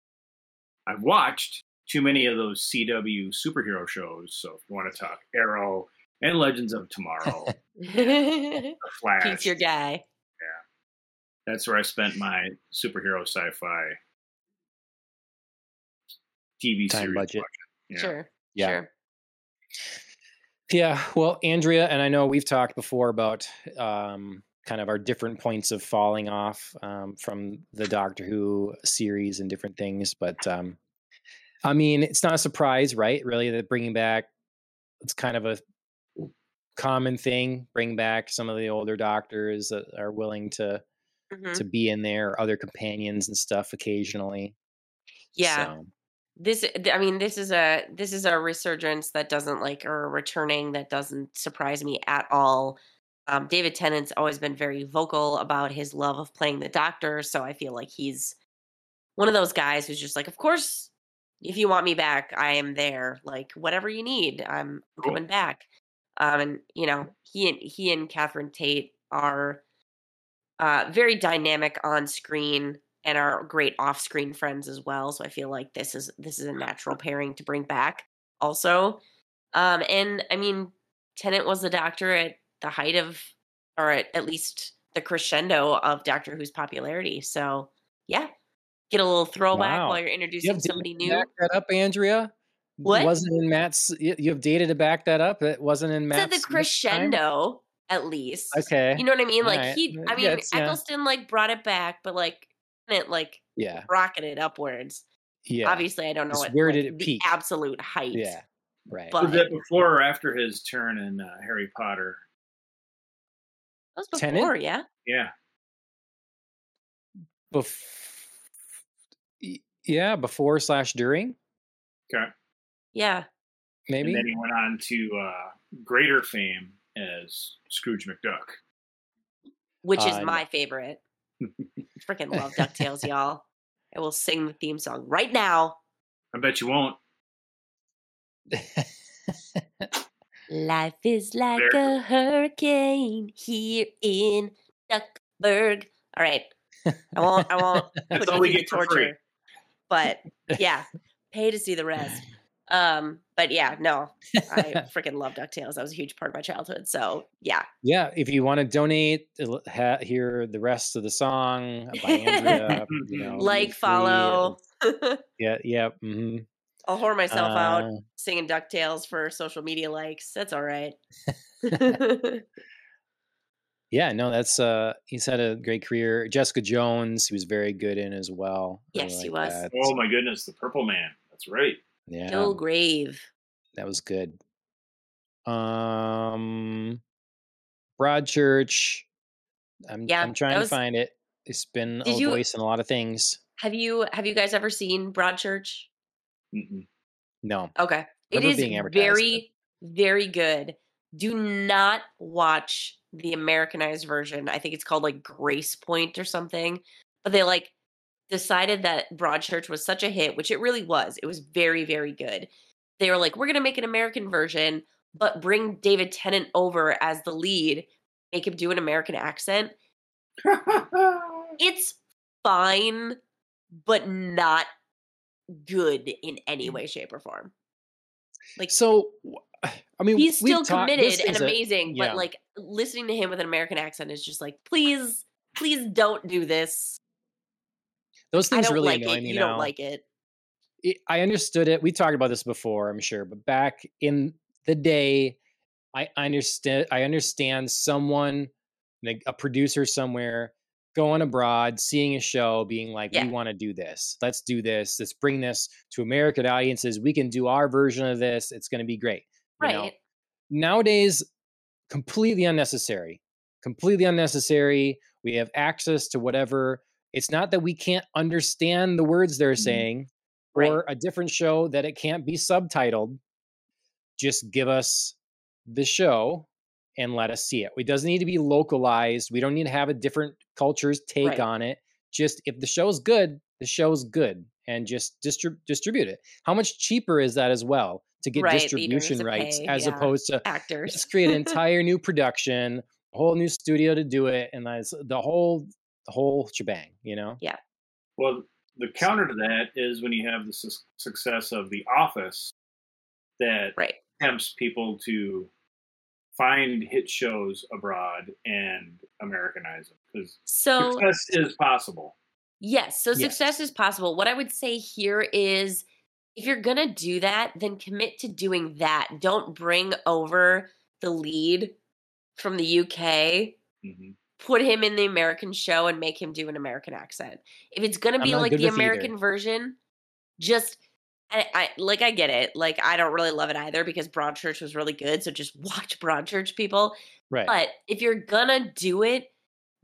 [SPEAKER 1] I've watched too many of those CW superhero shows, so if you want to talk Arrow and Legends of Tomorrow, The Flash,
[SPEAKER 3] Pete's your guy.
[SPEAKER 1] Yeah, that's where I spent my superhero sci-fi TV
[SPEAKER 2] Time
[SPEAKER 1] series.
[SPEAKER 2] budget.
[SPEAKER 1] watching. Yeah.
[SPEAKER 3] Sure.
[SPEAKER 2] Yeah.
[SPEAKER 3] Sure.
[SPEAKER 2] Yeah, well, Andrea and I know we've talked before about um, kind of our different points of falling off um, from the Doctor Who series and different things, but um, I mean, it's not a surprise, right? Really, that bringing back it's kind of a common thing. Bring back some of the older Doctors that are willing to
[SPEAKER 3] Mhm.
[SPEAKER 2] to be in there, other companions and stuff occasionally.
[SPEAKER 3] Yeah.
[SPEAKER 2] So,
[SPEAKER 3] this i mean this is a this is a resurgence that doesn't like or a returning that doesn't surprise me at all. Um, david tennant's always been very vocal about his love of playing the doctor so i feel like he's one of those guys who's just like of course if you want me back i am there. Like whatever you need i'm coming back. Um, and you know he and he and catherine tate are uh, very dynamic on screen and are great off-screen friends as well. So I feel like this is this is a natural pairing to bring back. Also, um, and I mean, Tennant was the Doctor at the height of, or at, at least the crescendo of Doctor Who's popularity. So yeah, get a little throwback
[SPEAKER 2] Wow.
[SPEAKER 3] while you're
[SPEAKER 2] you
[SPEAKER 3] introducing
[SPEAKER 2] have
[SPEAKER 3] somebody new.
[SPEAKER 2] back that up, Andrea.
[SPEAKER 3] What?
[SPEAKER 2] wasn't in Matt's? You you have data to back that up. It wasn't in Matt's.
[SPEAKER 3] the crescendo, at least.
[SPEAKER 2] Okay.
[SPEAKER 3] You know what I mean? Like
[SPEAKER 2] Alright.
[SPEAKER 3] he,
[SPEAKER 2] Uh,
[SPEAKER 3] I mean,
[SPEAKER 2] yeah, it's- yeah.
[SPEAKER 3] Eccleston like brought it back, but like it like
[SPEAKER 2] Yeah.
[SPEAKER 3] rocketed upwards.
[SPEAKER 2] Yeah.
[SPEAKER 3] Obviously, I don't know
[SPEAKER 2] Just
[SPEAKER 3] what
[SPEAKER 2] where
[SPEAKER 3] like,
[SPEAKER 2] did it
[SPEAKER 3] the
[SPEAKER 2] peak?
[SPEAKER 3] absolute height.
[SPEAKER 2] Yeah. Right.
[SPEAKER 3] But-
[SPEAKER 1] Was that before or after his turn in uh, Harry Potter?
[SPEAKER 3] That was
[SPEAKER 2] Tennant?
[SPEAKER 3] before, yeah.
[SPEAKER 1] Yeah.
[SPEAKER 2] Bef- yeah, before slash during,
[SPEAKER 1] Okay.
[SPEAKER 3] Yeah.
[SPEAKER 2] maybe.
[SPEAKER 1] And then he went on to uh, greater fame as Scrooge McDuck.
[SPEAKER 3] Which is
[SPEAKER 2] Uh,
[SPEAKER 3] my favorite. Freaking love DuckTales, y'all. I will sing the theme song right now.
[SPEAKER 1] I bet you won't.
[SPEAKER 3] Life is like
[SPEAKER 1] There.
[SPEAKER 3] a hurricane here in Duckburg. All right. I won't I won't
[SPEAKER 1] That's
[SPEAKER 3] put
[SPEAKER 1] all
[SPEAKER 3] you
[SPEAKER 1] we
[SPEAKER 3] through the
[SPEAKER 1] get for free.
[SPEAKER 3] torture. But yeah, pay to see the rest. Um, but yeah, no, I freaking love DuckTales. That was a huge part of my childhood. So yeah.
[SPEAKER 2] yeah, if you want to donate, ha- hear the rest of the song by Andrea, you know,
[SPEAKER 3] like,
[SPEAKER 2] free.
[SPEAKER 3] follow.
[SPEAKER 2] Yeah, yeah. hmm
[SPEAKER 3] I'll whore myself out
[SPEAKER 2] Uh,
[SPEAKER 3] singing DuckTales for social media likes. That's all right.
[SPEAKER 2] yeah, no, that's uh, he's had a great career. Jessica Jones, he was very good in as well. I
[SPEAKER 3] Yes, he was.
[SPEAKER 2] that.
[SPEAKER 1] Oh my goodness, the Purple Man. That's right.
[SPEAKER 2] Yeah,
[SPEAKER 3] Grave,
[SPEAKER 2] that was good. Um, Broadchurch. I'm
[SPEAKER 3] Yeah,
[SPEAKER 2] I'm trying
[SPEAKER 3] that
[SPEAKER 2] to find it. It's been a
[SPEAKER 3] you-
[SPEAKER 2] voice in a lot of things.
[SPEAKER 3] Have you have you guys ever seen Broadchurch?
[SPEAKER 1] Mm-mm.
[SPEAKER 2] No,
[SPEAKER 3] Okay. It is
[SPEAKER 2] Never
[SPEAKER 3] is
[SPEAKER 2] being advertised,
[SPEAKER 3] very, very good. Do not watch the Americanized version. I think it's called like Gracepoint or something. But they like decided that Broadchurch was such a hit, which it really was. It was very, very good. They were like, we're going to make an American version, but bring David Tennant over as the lead, make him do an American accent. It's fine, but not good in any mm. way, shape, or form. Like,
[SPEAKER 2] so I mean,
[SPEAKER 3] he's still
[SPEAKER 2] talked-
[SPEAKER 3] committed and
[SPEAKER 2] is a-
[SPEAKER 3] amazing,
[SPEAKER 2] yeah.
[SPEAKER 3] but like listening to him with an American accent is just like, please, please don't do this.
[SPEAKER 2] Those things really
[SPEAKER 3] like
[SPEAKER 2] annoy
[SPEAKER 3] it.
[SPEAKER 2] me
[SPEAKER 3] You
[SPEAKER 2] now.
[SPEAKER 3] don't like it.
[SPEAKER 2] it, I understood it. We talked about this before, I'm sure, but back in the day I understand I understand someone like a producer somewhere going abroad, seeing a show, being like,
[SPEAKER 3] Yeah.
[SPEAKER 2] we want to do this. Let's do this. Let's bring this to American audiences. We can do our version of this. It's going to be great. You know?
[SPEAKER 3] Right.
[SPEAKER 2] Nowadays, completely unnecessary. Completely unnecessary. We have access to whatever. It's not that we can't understand the words they're
[SPEAKER 1] Mhm.
[SPEAKER 2] saying
[SPEAKER 3] Right.
[SPEAKER 2] or a different show that it can't be subtitled. Just give us the show and let us see it. It doesn't need to be localized. We don't need to have a different culture's take
[SPEAKER 3] Right.
[SPEAKER 2] on it. Just if the show's good, the show's good, and just distrib- distribute it. How much cheaper is that as well to get
[SPEAKER 3] Right, that you don't have
[SPEAKER 2] distribution rights
[SPEAKER 3] pay,
[SPEAKER 2] as
[SPEAKER 3] yeah.
[SPEAKER 2] opposed to
[SPEAKER 3] Actors.
[SPEAKER 2] let's create an entire new production, a whole new studio to do it, and that's the whole the whole shebang. You know? Yeah.
[SPEAKER 1] Well, the counter to that is when you have the su- success of The Office that
[SPEAKER 3] right.
[SPEAKER 1] tempts people to find hit shows abroad and Americanize them because
[SPEAKER 3] So
[SPEAKER 1] success is possible.
[SPEAKER 3] Yes, so
[SPEAKER 2] Yes.
[SPEAKER 3] success is possible. What I would say here is if you're going to do that, then commit to doing that. Don't bring over the lead from the UK,
[SPEAKER 1] hmm
[SPEAKER 3] put him in the American show and make him do an American accent. If it's going to be like the
[SPEAKER 2] with either.
[SPEAKER 3] American version, just I, I like I get it. Like I don't really love it either because Broadchurch was really good, so just watch Broadchurch people.
[SPEAKER 2] Right.
[SPEAKER 3] But if you're gonna do it,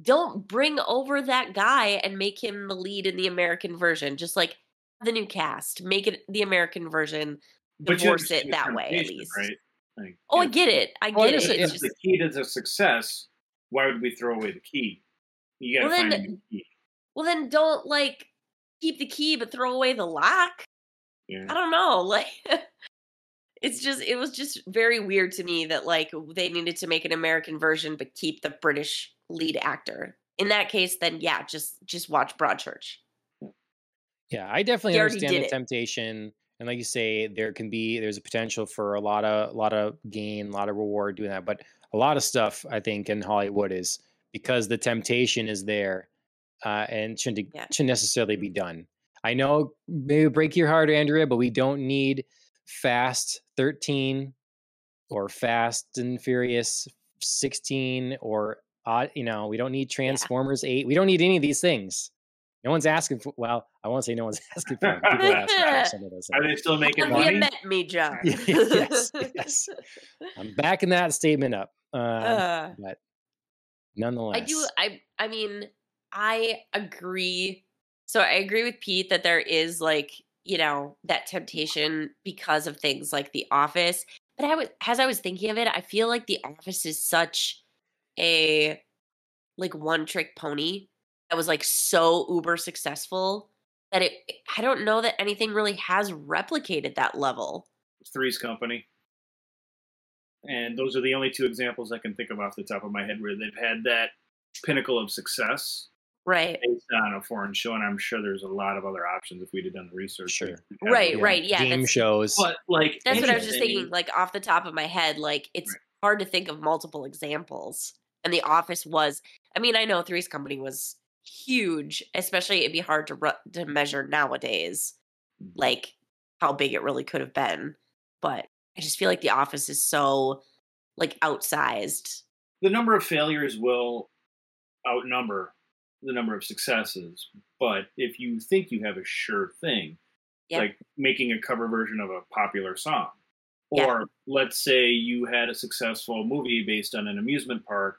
[SPEAKER 3] don't bring over that guy and make him the lead in the American version. Just like the new cast, make it the American version.
[SPEAKER 1] But you
[SPEAKER 3] Divorce it that way, at least.
[SPEAKER 1] right? Like,
[SPEAKER 3] Oh, I get it. I
[SPEAKER 2] I
[SPEAKER 3] get it.
[SPEAKER 2] understand,
[SPEAKER 3] It's just,
[SPEAKER 1] the key to the success, why would we throw away the key? You got to
[SPEAKER 3] Well,
[SPEAKER 1] find
[SPEAKER 3] then-
[SPEAKER 1] a new key.
[SPEAKER 3] well, then don't like keep the key but throw away the lock.
[SPEAKER 1] Yeah.
[SPEAKER 3] I don't know. Like, it's just it was just very weird to me that like they needed to make an American version but keep the British lead actor. In that case, then yeah, just just watch Broadchurch.
[SPEAKER 2] Yeah, I definitely
[SPEAKER 3] He
[SPEAKER 2] understand the
[SPEAKER 3] it.
[SPEAKER 2] temptation, and like you say, there can be there's a potential for a lot of a lot of gain, a lot of reward doing that. But a lot of stuff I think in Hollywood is because the temptation is there, uh, and shouldn't
[SPEAKER 3] Yeah.
[SPEAKER 2] shouldn't necessarily be done. I know maybe break your heart, Andrea, but we don't need Fast 13 or Fast and Furious 16 or uh, you know we don't need Transformers 8. We don't need any of these things. No one's asking for. Well, I won't say no one's asking for. them. People are for some of those.
[SPEAKER 1] Are they still making
[SPEAKER 3] Have you
[SPEAKER 1] money?
[SPEAKER 3] met me, John?
[SPEAKER 2] yes, yes. I'm backing that statement up. Um,
[SPEAKER 3] Uh,
[SPEAKER 2] but nonetheless,
[SPEAKER 3] I do. I. I mean, I agree. So I agree with Pete that there is like you know that temptation because of things like The Office. But I was as I was thinking of it, I feel like The Office is such a like one trick pony that was like so uber successful that it. I don't know that anything really has replicated that level.
[SPEAKER 1] Three's Company. And those are the only two examples I can think of off the top of my head where they've had that pinnacle of success
[SPEAKER 3] Right.
[SPEAKER 1] based on a foreign show. And I'm sure there's a lot of other options if we'd have done the research.
[SPEAKER 2] Sure.
[SPEAKER 3] Right,
[SPEAKER 1] it.
[SPEAKER 3] right. Yeah,
[SPEAKER 2] game shows.
[SPEAKER 1] But like,
[SPEAKER 3] That's what I was just thinking, like off the top of my head. Like it's
[SPEAKER 1] Right.
[SPEAKER 3] hard to think of multiple examples. And The Office was. I mean, I know Three's Company was huge, especially it'd be hard to ru- to measure nowadays,
[SPEAKER 1] Mm-hmm.
[SPEAKER 3] like how big it really could have been. But I just feel like The Office is so like outsized.
[SPEAKER 1] the number of failures will outnumber the number of successes. But if you think you have a sure thing,
[SPEAKER 3] Yeah.
[SPEAKER 1] like making a cover version of a popular song, or let's say you had a successful movie based on an amusement park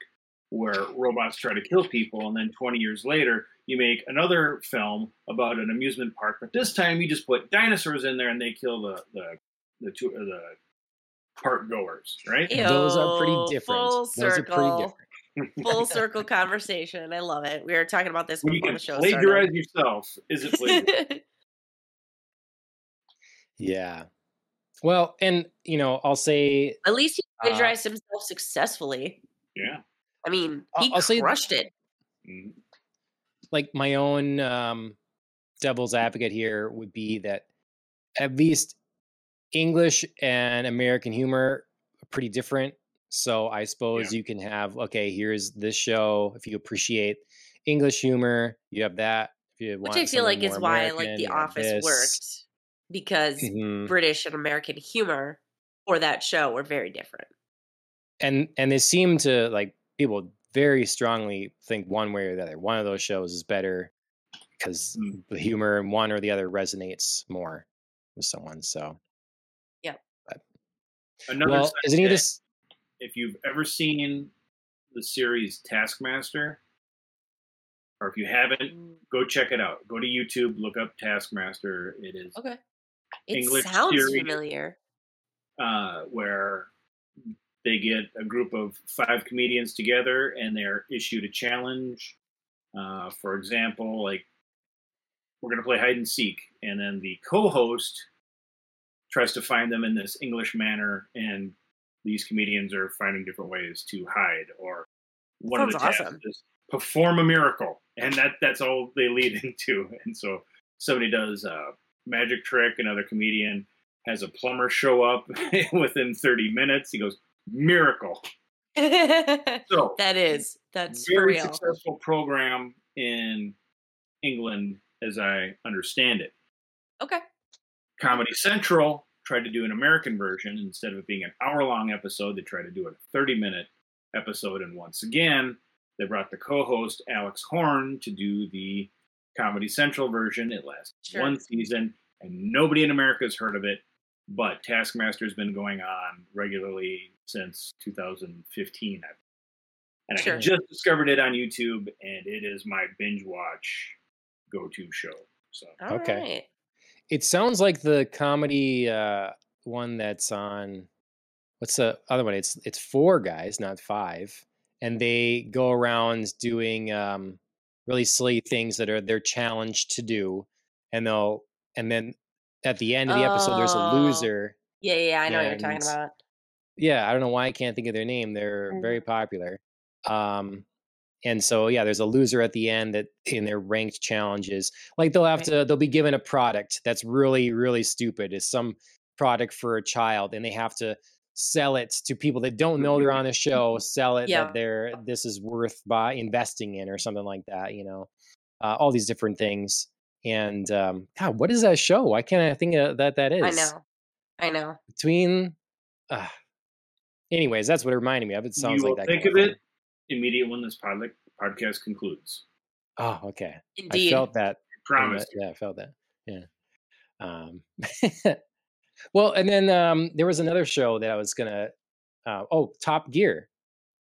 [SPEAKER 1] where robots try to kill people, and then 20 years later, you make another film about an amusement park, but this time you just put dinosaurs in there and they kill the the the two the park goers, right?
[SPEAKER 2] Those are pretty different.
[SPEAKER 3] Full
[SPEAKER 2] Those are pretty
[SPEAKER 3] circle.
[SPEAKER 2] different.
[SPEAKER 3] Full circle conversation. I love it. We were talking about this
[SPEAKER 1] When you
[SPEAKER 3] before
[SPEAKER 1] can
[SPEAKER 3] the show
[SPEAKER 1] plagiarize
[SPEAKER 3] started.
[SPEAKER 1] yourself, is it plagiarism?
[SPEAKER 2] Yeah. Well, and you know, I'll say
[SPEAKER 3] At least he
[SPEAKER 2] Uh,
[SPEAKER 3] plagiarized himself successfully.
[SPEAKER 1] yeah.
[SPEAKER 3] I mean,
[SPEAKER 2] I'll-
[SPEAKER 3] he
[SPEAKER 2] I'll
[SPEAKER 3] crushed it.
[SPEAKER 1] Mhm.
[SPEAKER 2] like my own um, devil's advocate here would be that at least English and American humor are pretty different. So I suppose you can have okay, here's this show. If you appreciate English humor, you have that. If you
[SPEAKER 3] Which
[SPEAKER 2] want
[SPEAKER 3] I feel like is why
[SPEAKER 2] American,
[SPEAKER 3] like The Office
[SPEAKER 2] this.
[SPEAKER 3] worked because
[SPEAKER 2] Mhm.
[SPEAKER 3] British and American humor for that show were very different.
[SPEAKER 2] And and they seem to like people very strongly think one way or the other. One of those shows is better because mm. the humor in one or the other resonates more with someone. So,
[SPEAKER 3] yeah.
[SPEAKER 1] Another well, is any of this? If you've ever seen the series Taskmaster, or if you haven't, mm. go check it out. Go to YouTube, look up Taskmaster. It is
[SPEAKER 3] okay. It English sounds familiar.
[SPEAKER 1] Uh, where they get a group of five comedians together and they're issued a challenge. Uh, for example, like we're going to play hide and seek, and then the co-host tries to find them in this English manner, and these comedians are finding different ways to hide. Or one Sounds of the awesome. tasks is perform a miracle, and that that's all they lead into. And so somebody does a magic trick, another comedian has a plumber show up within 30 minutes. He goes, miracle.
[SPEAKER 3] so that is that's
[SPEAKER 1] very successful program in England, as I understand it.
[SPEAKER 3] Okay.
[SPEAKER 1] Comedy Central tried to do an American version instead of it being an hour-long episode. They tried to do a thirty-minute episode, and once again, they brought the co-host Alex Horne to do the Comedy Central version. It lasted sure. one season, and nobody in America has heard of it. But Taskmaster has been going on regularly since 2015. And sure. I just discovered it on YouTube, and it is my binge watch go to show. So
[SPEAKER 3] All okay, right.
[SPEAKER 2] it sounds like the comedy uh, one that's on. What's the other one? It's it's four guys, not five, and they go around doing um, really silly things that are they're challenged to do, and they'll and then at the end of the episode, there's a oh. loser.
[SPEAKER 3] Yeah, yeah, I know what you're talking about.
[SPEAKER 2] Yeah, I don't know why I can't think of their name. They're very mm-hmm. popular. Um, and so yeah, there's a loser at the end that in their ranked challenges, like they'll have right. to they'll be given a product that's really really stupid. Is some product for a child, and they have to sell it to people that don't know they're on the show. Sell it yeah. that they're this is worth by investing in or something like that. You know, uh, all these different things. And um, God, what is that show? Why can't I think of that that is?
[SPEAKER 3] I know, I know.
[SPEAKER 2] Between, uh, anyways, that's what it reminded me of. It sounds
[SPEAKER 1] you
[SPEAKER 2] like that.
[SPEAKER 1] Think of it immediately when this pod- podcast concludes.
[SPEAKER 2] Oh, okay.
[SPEAKER 3] Indeed.
[SPEAKER 2] I felt that.
[SPEAKER 1] Promise.
[SPEAKER 2] Yeah, I felt that. Yeah. Um, well, and then um, there was another show that I was gonna. Uh, oh, Top Gear.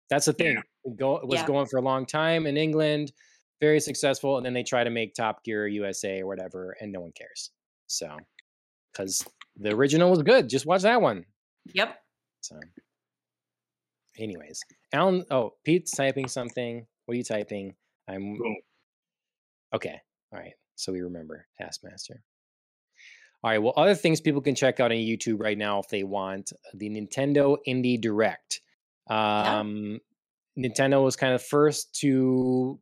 [SPEAKER 2] That's the thing. Yeah. Go, it was yeah. going for a long time in England very successful, and then they try to make Top Gear USA or whatever, and no one cares. So, because the original was good, just watch that one.
[SPEAKER 3] Yep.
[SPEAKER 2] So, anyways, Alan. Oh, Pete's typing something. What are you typing? I'm. Okay. All right. So we remember Taskmaster. All right. Well, other things people can check out on YouTube right now if they want the Nintendo Indie Direct. Um, yeah. Nintendo was kind of first to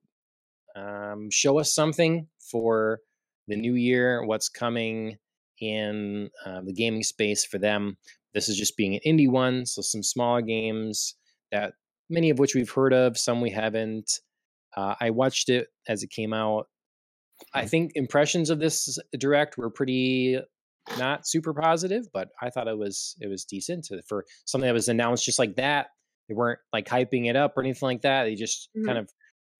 [SPEAKER 2] um, show us something for the new year, what's coming in uh, the gaming space for them. This is just being an indie one, so some smaller games that many of which we've heard of, some we haven't. Uh, I watched it as it came out. I mm-hmm. think impressions of this direct were pretty not super positive, but I thought it was it was decent for something that was announced just like that. They weren't like hyping it up or anything like that. They just mm-hmm. kind of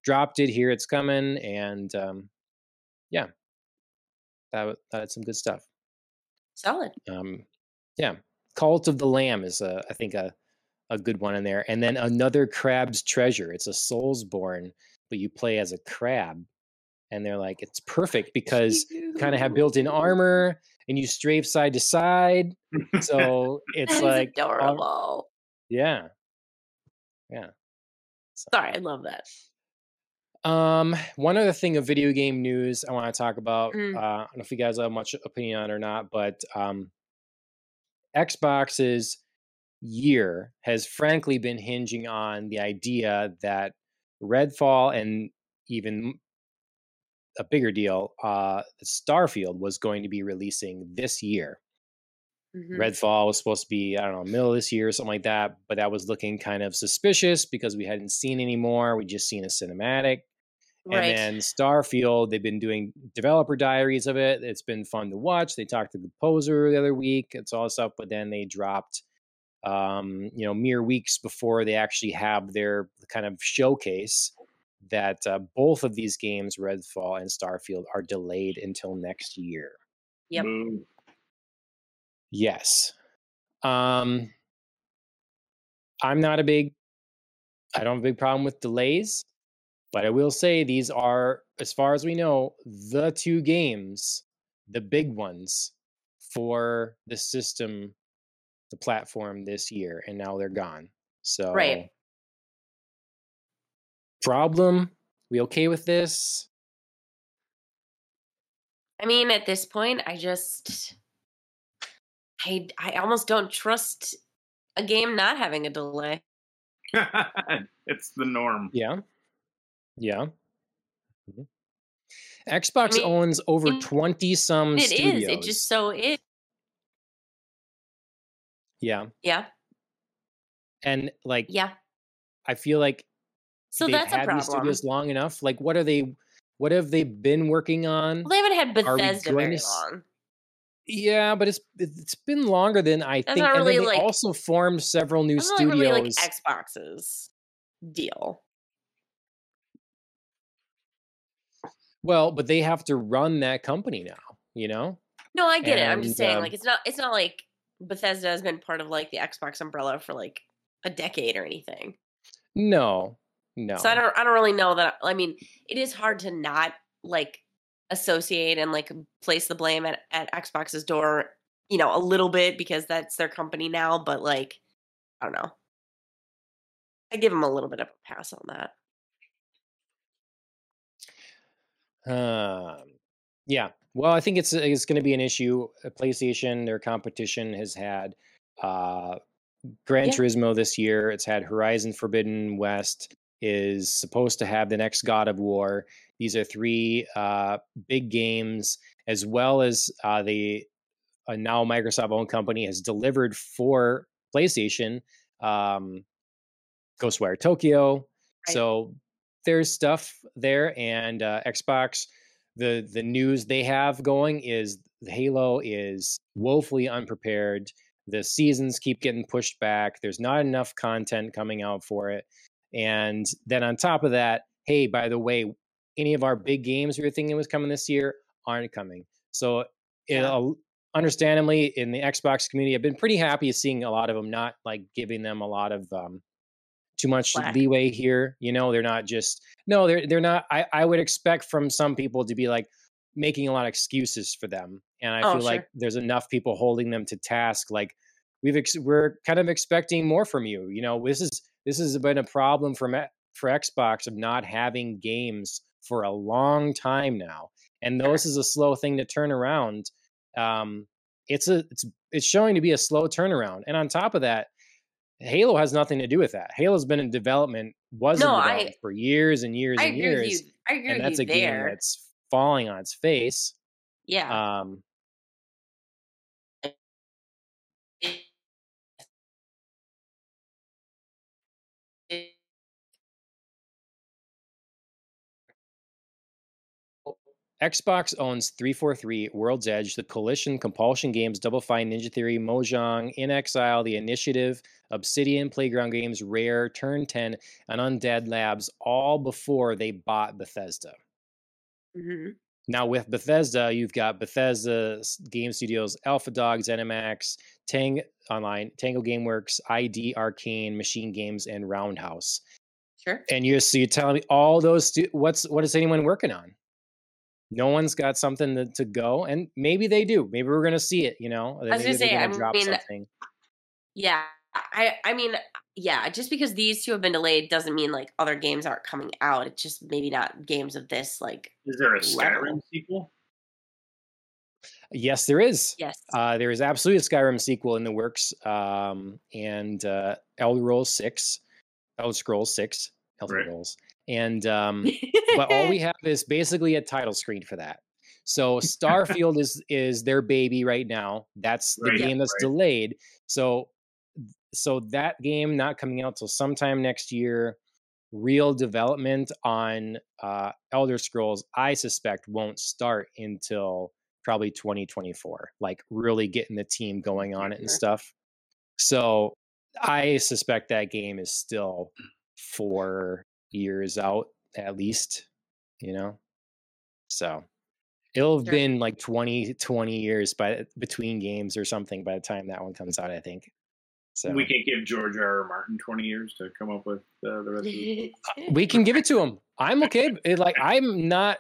[SPEAKER 2] dropped it here it's coming and um yeah. That that's some good stuff.
[SPEAKER 3] Solid.
[SPEAKER 2] Um yeah cult of the lamb is a, I think a a good one in there and then another crab's treasure it's a soulsborne but you play as a crab and they're like it's perfect because you kind of have built-in armor and you strafe side to side so it's like
[SPEAKER 3] adorable.
[SPEAKER 2] Yeah. Yeah.
[SPEAKER 3] So. sorry i love that
[SPEAKER 2] um, one other thing of video game news I want to talk about. Mm. Uh, I don't know if you guys have much opinion on it or not, but um, Xbox's year has frankly been hinging on the idea that Redfall and even a bigger deal, uh, Starfield was going to be releasing this year. Mm-hmm. Redfall was supposed to be, I don't know, middle of this year or something like that, but that was looking kind of suspicious because we hadn't seen any more. We just seen a cinematic. Right. And then Starfield, they've been doing developer diaries of it. It's been fun to watch. They talked to the poser the other week. It's all this stuff, but then they dropped um, you know, mere weeks before they actually have their kind of showcase, that uh, both of these games, Redfall and Starfield, are delayed until next year.
[SPEAKER 3] Yep.
[SPEAKER 1] Boo.
[SPEAKER 2] Yes. Um, I'm not a big, I don't have a big problem with delays, but I will say these are, as far as we know, the two games, the big ones for the system, the platform this year, and now they're gone. So,
[SPEAKER 3] Right.
[SPEAKER 2] problem. We okay with this?
[SPEAKER 3] I mean, at this point, I just I I almost don't trust a game not having a delay.
[SPEAKER 1] it's the norm.
[SPEAKER 2] Yeah. Yeah. Mhm. Xbox
[SPEAKER 3] mean,
[SPEAKER 2] owns over 20 some studios.
[SPEAKER 3] It is. It just so is.
[SPEAKER 2] yeah.
[SPEAKER 3] Yeah.
[SPEAKER 2] And like
[SPEAKER 3] Yeah.
[SPEAKER 2] I feel like
[SPEAKER 3] So that's a
[SPEAKER 2] had these
[SPEAKER 3] problem.
[SPEAKER 2] studios long enough. Like what are they what have they been working on?
[SPEAKER 3] Well, they haven't had Bethesda very
[SPEAKER 2] to
[SPEAKER 3] long.
[SPEAKER 2] Yeah, but it's it's been longer than I
[SPEAKER 3] That's
[SPEAKER 2] think.
[SPEAKER 3] not
[SPEAKER 2] and then they
[SPEAKER 3] like-
[SPEAKER 2] also formed several new
[SPEAKER 3] That's not
[SPEAKER 2] studios.
[SPEAKER 3] really like Xbox's deal.
[SPEAKER 2] Well, but they have to run that company now, you know?
[SPEAKER 3] No, I get it. I'm just saying,
[SPEAKER 2] um,
[SPEAKER 3] like, it's not. It's not like Bethesda has been part of like the Xbox umbrella for like a decade or anything.
[SPEAKER 2] No. No.
[SPEAKER 3] So I don't. I don't really know that. I mean, it is hard to not like associate and like place the blame at at Xbox's door. You know, a little bit because that's their company now. But like, I don't know. I give them a little bit of a pass on that.
[SPEAKER 2] Um, yeah. Well, I think it's it's going to be an issue. Uh, PlayStation, their competition has had uh, Gran
[SPEAKER 3] Yeah.
[SPEAKER 2] Turismo this year. It's had Horizon Forbidden West. Is supposed to have the next God of War. These are three uh, big games, as well as uh, the uh, now Microsoft owned company has delivered for PlayStation. Um, Ghostwire Tokyo.
[SPEAKER 3] Right.
[SPEAKER 2] So there's stuff there, and uh, Xbox. The the news they have going is Halo is woefully unprepared. The seasons keep getting pushed back. There's not enough content coming out for it, and then on top of that, hey, by the way, any of our big games we were thinking was coming this year aren't coming. So
[SPEAKER 3] Yeah.
[SPEAKER 2] understandably in the Xbox community, I've been pretty happy seeing a lot of them not like giving them a lot of um, too much
[SPEAKER 3] Slack.
[SPEAKER 2] leeway here. You know, they're not just no, they're they're not. I I would expect from some people to be like making a lot of excuses for them, and I
[SPEAKER 3] Oh,
[SPEAKER 2] feel like there's enough people holding them to task. Like we've ex- we're kind of expecting more from you. You know, this is this has been a problem for me- for Xbox of not having games for a long time now, and though this is a slow thing to turn around, um, it's a it's it's showing to be a slow turnaround. And on top of that, Halo has nothing to do with that. Halo's been in development, was
[SPEAKER 3] No,
[SPEAKER 2] in
[SPEAKER 3] I-
[SPEAKER 2] development for years and years
[SPEAKER 3] I
[SPEAKER 2] and
[SPEAKER 3] agree
[SPEAKER 2] years,
[SPEAKER 3] with you. I agree
[SPEAKER 2] and that's a game that's falling on its face.
[SPEAKER 3] yeah.
[SPEAKER 2] Um, Xbox owns 343, World's Edge, The Coalition, Compulsion Games, Double Fine, Ninja Theory, Mojang, inXile, The Initiative, Obsidian, Playground Games, Rare, Turn 10, and Undead Labs, all before they bought Bethesda.
[SPEAKER 3] hmm
[SPEAKER 2] Now with Bethesda, you've got Bethesda Game Studios, Alpha Dog, ZeniMax, Tang Online, Tango GameWorks, ID Arcane, Machine Games, and Roundhouse.
[SPEAKER 3] Sure.
[SPEAKER 2] And you're so you're telling me all those stu- what's what is anyone working on? No one's got something to, to go, and maybe they do. Maybe we're gonna see it. You know,
[SPEAKER 3] I was
[SPEAKER 2] maybe
[SPEAKER 3] gonna say,
[SPEAKER 2] gonna
[SPEAKER 3] I
[SPEAKER 2] drop
[SPEAKER 3] mean,
[SPEAKER 2] something.
[SPEAKER 3] Yeah. I I mean, yeah, just because these two have been delayed doesn't mean like other games aren't coming out. It's just maybe not games of this like
[SPEAKER 1] Is there a
[SPEAKER 3] level.
[SPEAKER 1] Skyrim sequel?
[SPEAKER 2] Yes, there is.
[SPEAKER 3] yes.
[SPEAKER 2] Uh, there is absolutely a Skyrim sequel in the works, um, and uh, Elder Scrolls Six, Elder Scrolls Six, Elder
[SPEAKER 1] Right.
[SPEAKER 2] And um, but all we have is basically a title screen for that. So Starfield is is their baby right now. That's the
[SPEAKER 1] Right,
[SPEAKER 2] game that's
[SPEAKER 1] right.
[SPEAKER 2] delayed. So so that game not coming out till sometime next year. Real development on uh, Elder Scrolls, I suspect, won't start until probably 2024. Like really getting the team going on it and stuff. So I suspect that game is still four years out at least, you know? So it'll have
[SPEAKER 3] Sure.
[SPEAKER 2] been like 20, 20 years by between games or something by the time that one comes out, I think. So
[SPEAKER 1] We can't give George R. R. Martin 20 years to come up with uh, the rest of the.
[SPEAKER 2] we can give it to him. I'm okay. It, like I'm not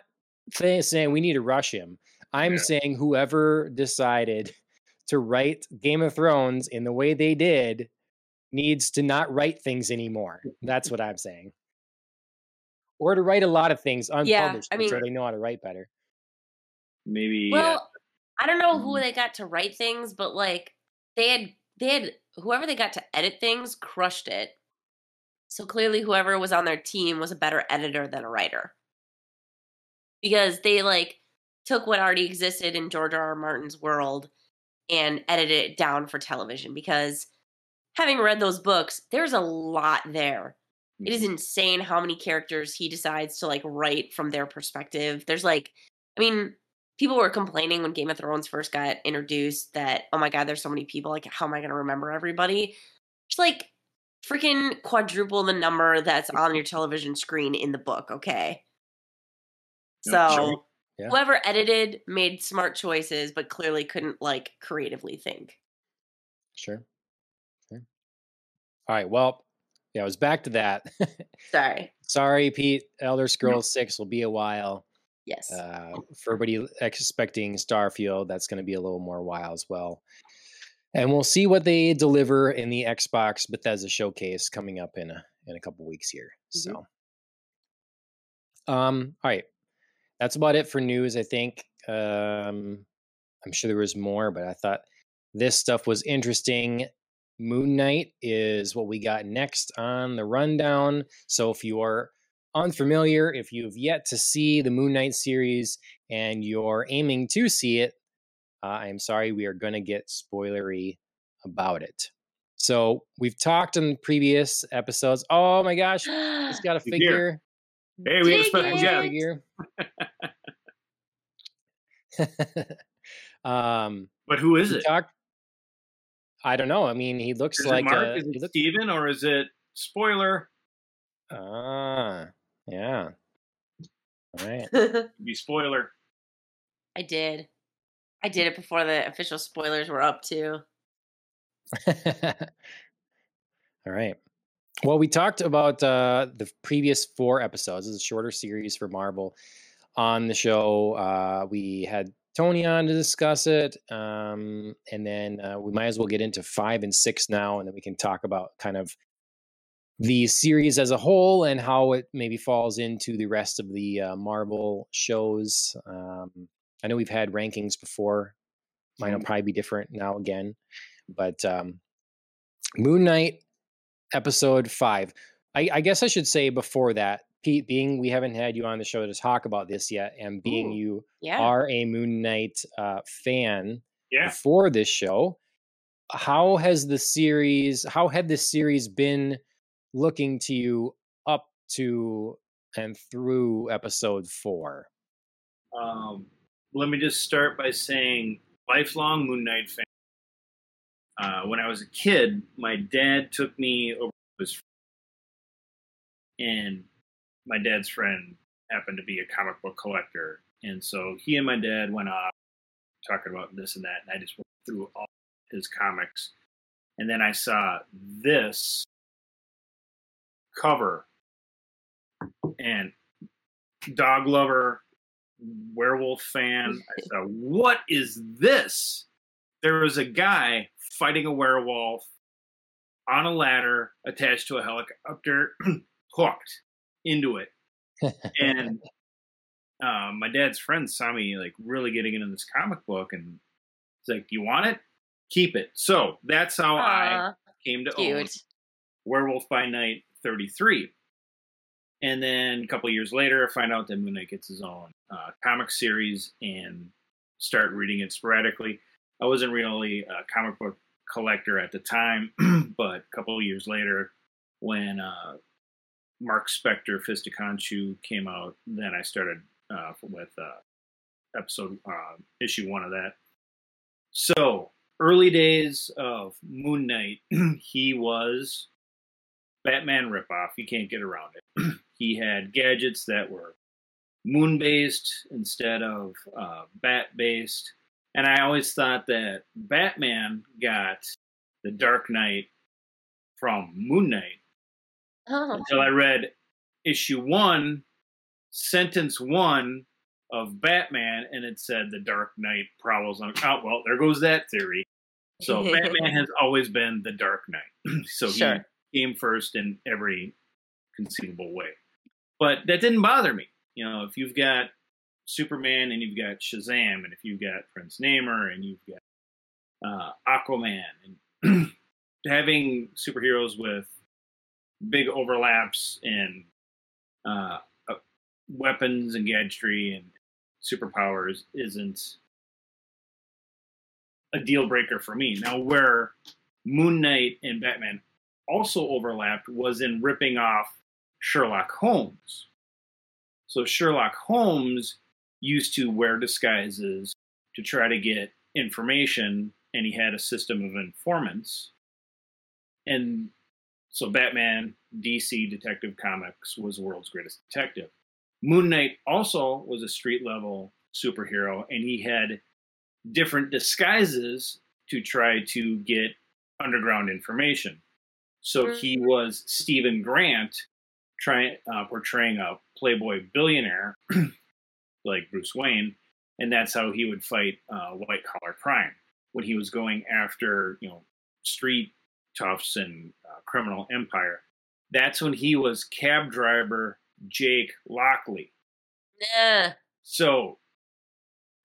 [SPEAKER 2] say- saying we need to rush him. I'm
[SPEAKER 1] Yeah.
[SPEAKER 2] saying whoever decided to write Game of Thrones in the way they did needs to not write things anymore. That's what I'm saying. Or to write a lot of things unpublished,
[SPEAKER 3] I
[SPEAKER 2] which
[SPEAKER 3] mean-
[SPEAKER 2] they know how to write better.
[SPEAKER 1] Maybe.
[SPEAKER 3] well,
[SPEAKER 1] uh,
[SPEAKER 3] I don't know who
[SPEAKER 1] Mhm.
[SPEAKER 3] they got to write things, but like they had they had whoever they got to edit things crushed it. So clearly whoever was on their team was a better editor than a writer. Because they like took what already existed in George R. R. Martin's world and edited it down for television because having read those books, there's a lot there. It is insane how many characters he decides to like write from their perspective. There's like, I mean, people were complaining when Game of Thrones first got introduced that, oh my God, there's so many people. Like, how am I going to remember everybody? Just like freaking quadruple the number that's on your television screen in the book, okay? So,
[SPEAKER 1] sure.
[SPEAKER 2] Yeah.
[SPEAKER 3] whoever edited made smart choices, but clearly couldn't like creatively think.
[SPEAKER 2] Sure. Sure. All right. Well, yeah, I was back to that.
[SPEAKER 3] Sorry.
[SPEAKER 2] Sorry, Pete. Elder Scrolls 6 will be a while.
[SPEAKER 3] Yes.
[SPEAKER 2] Uh, for everybody expecting Starfield, that's going to be a little more while as well. And we'll see what they deliver in the Xbox Bethesda showcase coming up in a in a couple weeks here. So, um, all right, that's about it for news. I think. Um, I'm sure there was more, but I thought this stuff was interesting. Moon Knight is what we got next on the rundown. So if you are unfamiliar, if you've yet to see the Moon Knight series and you're aiming to see it, uh, I'm sorry, we are going to get spoilery about it. So we've talked in previous episodes. Oh my gosh, it's got a
[SPEAKER 1] Figure.
[SPEAKER 2] figure.
[SPEAKER 1] Hey, we have a
[SPEAKER 3] Dig
[SPEAKER 1] special guest.
[SPEAKER 2] Figure. um,
[SPEAKER 1] But who is it?
[SPEAKER 2] talked. I don't know. I mean, he looks
[SPEAKER 1] Is
[SPEAKER 2] like
[SPEAKER 1] it Mark?
[SPEAKER 2] a.
[SPEAKER 1] is it
[SPEAKER 2] look-
[SPEAKER 1] Steven? Or is it spoiler?
[SPEAKER 2] ah, yeah. All right.
[SPEAKER 1] Be spoiler.
[SPEAKER 3] I did. I did it before the official spoilers were up too.
[SPEAKER 2] All right. Well, we talked about uh, the previous four episodes. This is a shorter series for Marvel on the show. Uh, we had Tony on to discuss it. Um, and then uh, we might as well get into five and six now, and then we can talk about kind of the series as a whole and how it maybe falls into the rest of the uh, Marvel shows. Um, I know we've had rankings before. Mine will probably be different now again. But um, Moon Knight episode five. I, I guess I should say before that, Pete, being we haven't had you on the show to talk about this yet, and being
[SPEAKER 3] Ooh.
[SPEAKER 2] you
[SPEAKER 3] Yeah.
[SPEAKER 2] are a Moon Knight uh, fan
[SPEAKER 1] Yeah.
[SPEAKER 2] for this show, how has the series? How had this series been looking to you up to and through episode four?
[SPEAKER 1] Um, let me just start by saying lifelong Moon Knight fan. Uh, when I was a kid, my dad took me over to his and my dad's friend happened to be a comic book collector, and so he and my dad went off talking about this and that, and I just went through all his comics, and then I saw this cover, and dog lover, werewolf fan. I said, "What is this?" There was a guy fighting a werewolf on a ladder attached to a helicopter, hooked into it, and uh, my dad's friend saw me like really getting into this comic book, and he's like, "You want it? Keep it." So that's how I came to own. Werewolf by Night 33. And then a couple years later, I find out that Moon Knight gets his own uh, comic series and start reading it sporadically. I wasn't really a comic book collector at the time, but a couple of years later, when uh, Mark Spector Fist of Khonshu came out, then I started uh, with uh, episode uh, issue one of that. So early days of Moon Knight, he was Batman ripoff. You can't get around it. he had gadgets that were moon based instead of uh, bat based. And I always thought that Batman got the Dark Knight from Moon Knight
[SPEAKER 3] Oh.
[SPEAKER 1] until I read issue one, sentence one of Batman, and it said the Dark Knight prowls on. Oh, well, there goes that theory. So Batman has always been the Dark Knight. so
[SPEAKER 3] Sure.
[SPEAKER 1] he came first in every conceivable way. But that didn't bother me. You know, if you've got Superman and you've got Shazam, and if you've got Prince Namor and you've got uh, Aquaman, and having superheroes with big overlaps in uh, uh, weapons and gadgetry and superpowers isn't a deal breaker for me. Now, where Moon Knight and Batman also overlapped was in ripping off Sherlock Holmes. So Sherlock Holmes used to wear disguises to try to get information, and he had a system of informants. And so Batman, DC Detective Comics was the world's greatest detective. Moon Knight also was a street level superhero, and he had different disguises to try to get underground information. So he was Stephen Grant, trying uh, portraying a playboy billionaire like Bruce Wayne, and that's how he would fight uh, white collar crime when he was going after you know street toughs and uh, criminal empire. That's when he was cab driver Jake Lockley.
[SPEAKER 3] Yeah.
[SPEAKER 1] So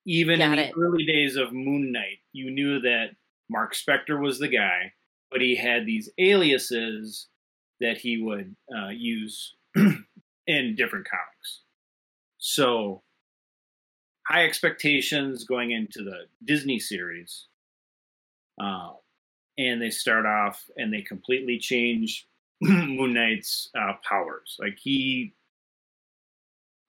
[SPEAKER 1] even in
[SPEAKER 3] Got
[SPEAKER 1] the
[SPEAKER 3] it.
[SPEAKER 1] early days of Moon Knight, you knew that Mark Spector was the guy, but he had these aliases that he would uh, use in different comics. So high expectations going into the Disney series. Uh, and they start off and they completely change Moon Knight's uh, powers. Like he,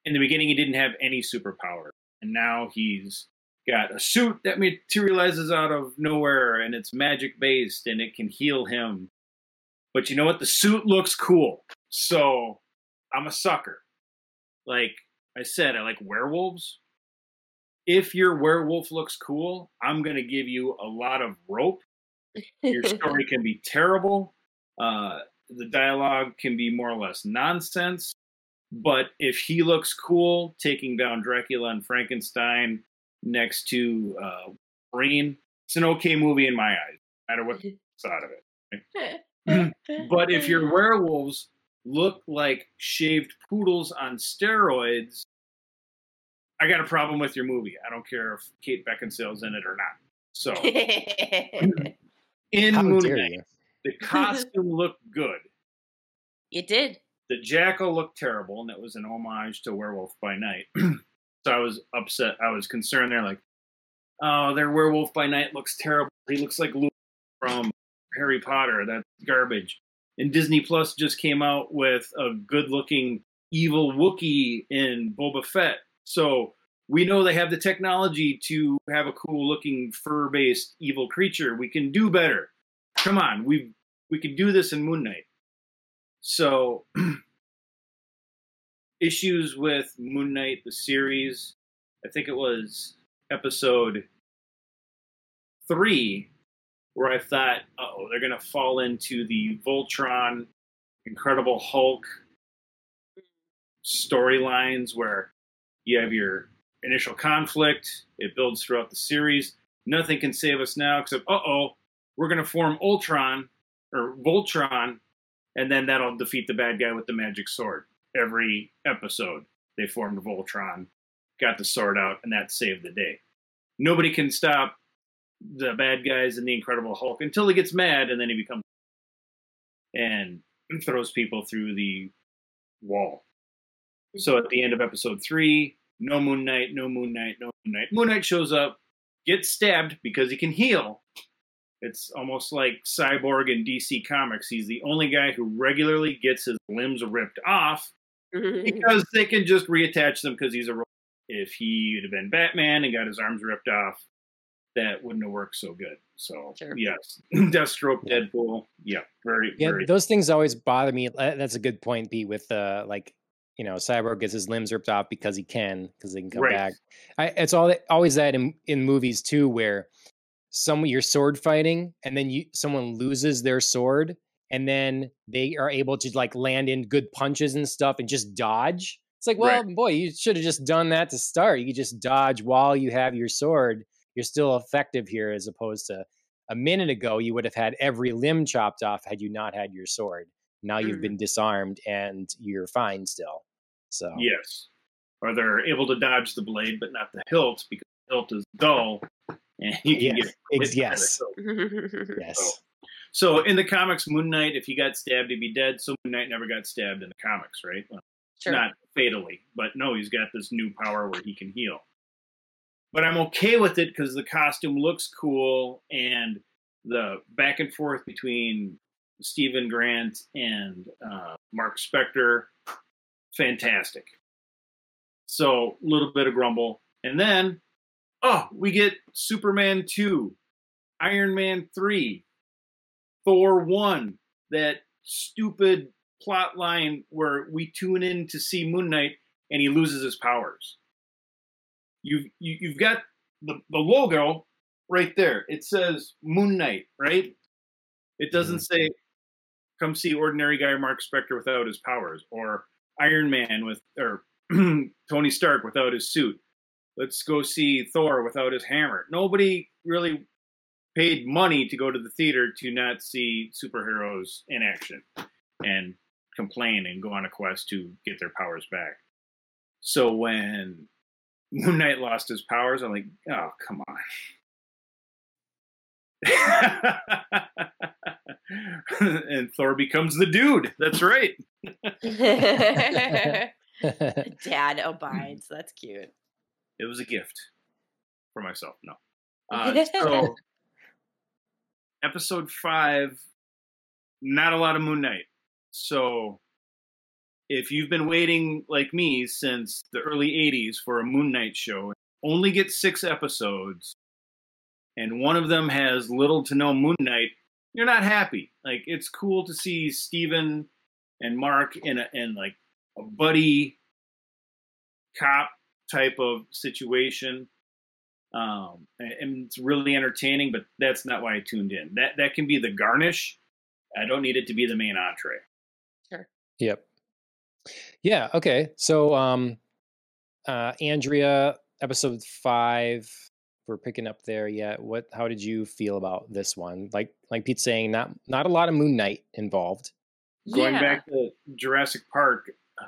[SPEAKER 1] in the beginning, he didn't have any superpower, and now he's got a suit that materializes out of nowhere, and it's magic based, and it can heal him. But you know what? The suit looks cool, so I'm a sucker. Like I said, I like werewolves. If your werewolf looks cool, I'm gonna give you a lot of rope your story can be terrible. Uh, the dialogue can be more or less nonsense. But if he looks cool, taking down Dracula and Frankenstein next to uh, Green, it's an okay movie in my eyes, no matter what side of it. But if your werewolves look like shaved poodles on steroids, I got a problem with your movie. I don't care if Kate Beckinsale's in it or not. So in
[SPEAKER 2] How
[SPEAKER 1] Moon Knight, the costume looked good.
[SPEAKER 3] It did.
[SPEAKER 1] The jackal looked terrible, and that was an homage to Werewolf by Night. so I was upset. I was concerned. They're like, "Oh, their Werewolf by Night looks terrible. He looks like Luke from Harry Potter. That's garbage." And Disney Plus just came out with a good-looking evil Wookiee in Boba Fett. So we know they have the technology to have a cool-looking fur-based evil creature. We can do better. Come on, we we can do this in Moon Knight. So, issues with Moon Knight, the series, I think it was episode three, where I thought, oh, they're going to fall into the Voltron, Incredible Hulk storylines where you have your initial conflict, it builds throughout the series. Nothing can save us now except, uh oh, we're going to form Ultron or Voltron and then that'll defeat the bad guy with the magic sword. Every episode, they formed Voltron, got the sword out, and that saved the day. Nobody can stop the bad guys in the Incredible Hulk until he gets mad, and then he becomes and throws people through the wall. So at the end of episode three, no Moon Knight, no Moon Knight, no Moon Knight. Moon Knight shows up, gets stabbed because he can heal, it's almost like Cyborg in DC Comics. He's the only guy who regularly gets his limbs ripped off because they can just reattach them because he's a robot. If he had been Batman and got his arms ripped off, that wouldn't have worked so good. So
[SPEAKER 3] Sure.
[SPEAKER 1] yes, Deathstroke,
[SPEAKER 2] Yeah.
[SPEAKER 1] Deadpool, yeah, very,
[SPEAKER 2] Yeah,
[SPEAKER 1] very.
[SPEAKER 2] those things always bother me. That's a good point, Pete. With uh, like, you know, Cyborg gets his limbs ripped off because he can, because they can come
[SPEAKER 1] Right.
[SPEAKER 2] back. I, it's all always that in in movies too, where some you're sword fighting and then you someone loses their sword and then they are able to like land in good punches and stuff and just dodge. It's like, well, boy, you should have just done that to start. You just dodge while you have your sword. You're still effective here, as opposed to a minute ago, you would have had every limb chopped off had you not had your sword. Now you've
[SPEAKER 3] Mhm.
[SPEAKER 2] been disarmed and you're fine still. So
[SPEAKER 1] Yes. Or they're able to dodge the blade, but not the hilt because the hilt is dull, and you can
[SPEAKER 2] Yes,
[SPEAKER 1] get
[SPEAKER 2] ex-
[SPEAKER 1] hit by the
[SPEAKER 2] yes.
[SPEAKER 1] hilt.
[SPEAKER 2] yes,
[SPEAKER 1] So in the comics, Moon Knight, if he got stabbed, he'd be dead. So Moon Knight never got stabbed in the comics, right? Well,
[SPEAKER 3] sure.
[SPEAKER 1] Not fatally, but no, he's got this new power where he can heal. But I'm okay with it because the costume looks cool and the back and forth between Stephen Grant and uh, Mark Spector, fantastic. So a little bit of grumble, and then oh, we get Superman two, Iron Man three, Thor one. That stupid plot line where we tune in to see Moon Knight and he loses his powers. You've you, you've got the, the logo right there. It says Moon Knight, right? It doesn't mm-hmm. say come see ordinary guy Mark Spector without his powers or Iron Man with or Tony Stark without his suit. Let's go see Thor without his hammer. Nobody really paid money to go to the theater to not see superheroes in action and complain and go on a quest to get their powers back. So when Moon Knight lost his powers, I'm like, oh, come on. and Thor becomes the dude. That's right.
[SPEAKER 3] Dad abides. That's cute.
[SPEAKER 1] It was a gift for myself. No. Uh, so, episode five, not a lot of Moon Knight. So, if you've been waiting like me since the early 80s for a Moon Knight show, only get six episodes, and one of them has little to no Moon Knight, you're not happy. Like, it's cool to see Steven and Mark in a in like a buddy cop type of situation. Um, and- and it's really entertaining, but that's not why I tuned in. That that can be the garnish. I don't need it to be the main entree. Sure.
[SPEAKER 2] Yep. Yeah. Okay. So, um, uh, Andrea, episode five, we're picking up there yet. What? How did you feel about this one? Like, like Pete's saying, not not a lot of Moon Knight involved.
[SPEAKER 1] Going
[SPEAKER 3] Yeah.
[SPEAKER 1] back to Jurassic Park, uh,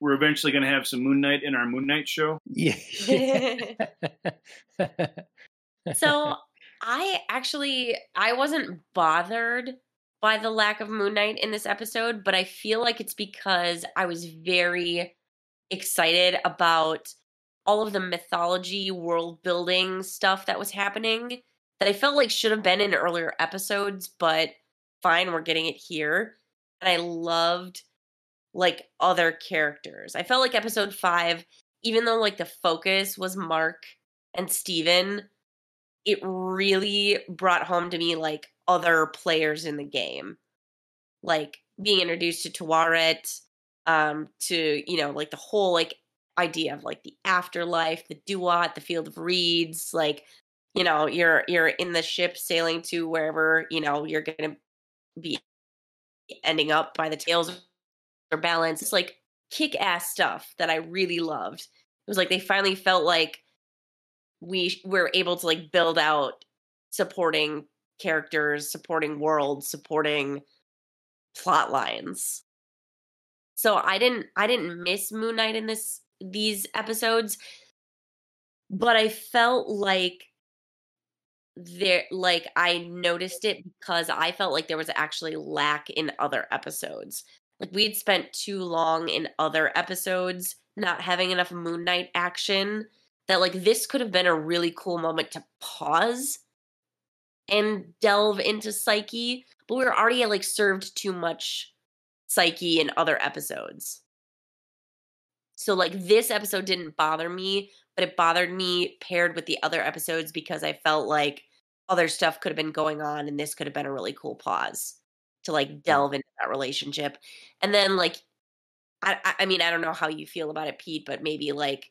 [SPEAKER 1] we're eventually going to have some Moon Knight in our Moon Knight show.
[SPEAKER 2] Yeah.
[SPEAKER 3] so I actually I wasn't bothered by the lack of Moon Knight in this episode, but I feel like it's because I was very excited about all of the mythology world building stuff that was happening that I felt like should have been in earlier episodes, but fine, we're getting it here. And I loved like other characters. I felt like episode 5 even though like the focus was Mark and Steven, it really brought home to me like other players in the game. Like being introduced to Taweret, um, to, you know, like the whole like idea of like the afterlife, the Duat, the field of reeds, like, you know, you're you're in the ship sailing to wherever, you know, you're gonna be ending up by the tails or balance. It's like kick ass stuff that I really loved. It was like they finally felt like we were able to like build out supporting characters, supporting worlds, supporting plot lines. So I didn't I didn't miss Moon Knight in this these episodes, but I felt like there like I noticed it because I felt like there was actually lack in other episodes. Like we had spent too long in other episodes not having enough Moon Knight action that like this could have been a really cool moment to pause and delve into Psyche, but we were already like served too much Psyche in other episodes. So like this episode didn't bother me, but it bothered me paired with the other episodes because I felt like other stuff could have been going on and this could have been a really cool pause to like delve into that relationship. And then like I I mean I don't know how you feel about it Pete, but maybe like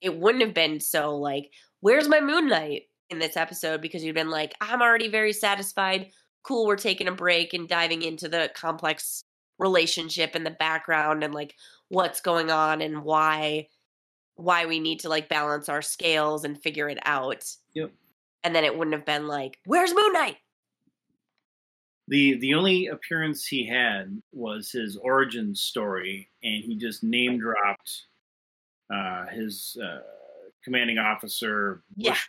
[SPEAKER 3] it wouldn't have been so like where's my moon knight in this episode because you've been like I'm already very satisfied. Cool, we're taking a break and diving into the complex relationship in the background and like what's going on and why why we need to like balance our scales and figure it out.
[SPEAKER 1] Yep.
[SPEAKER 3] And then it wouldn't have been like, "Where's Moon Knight?"
[SPEAKER 1] The the only appearance he had was his origin story, and he just name dropped uh, his uh, commanding officer, Bush,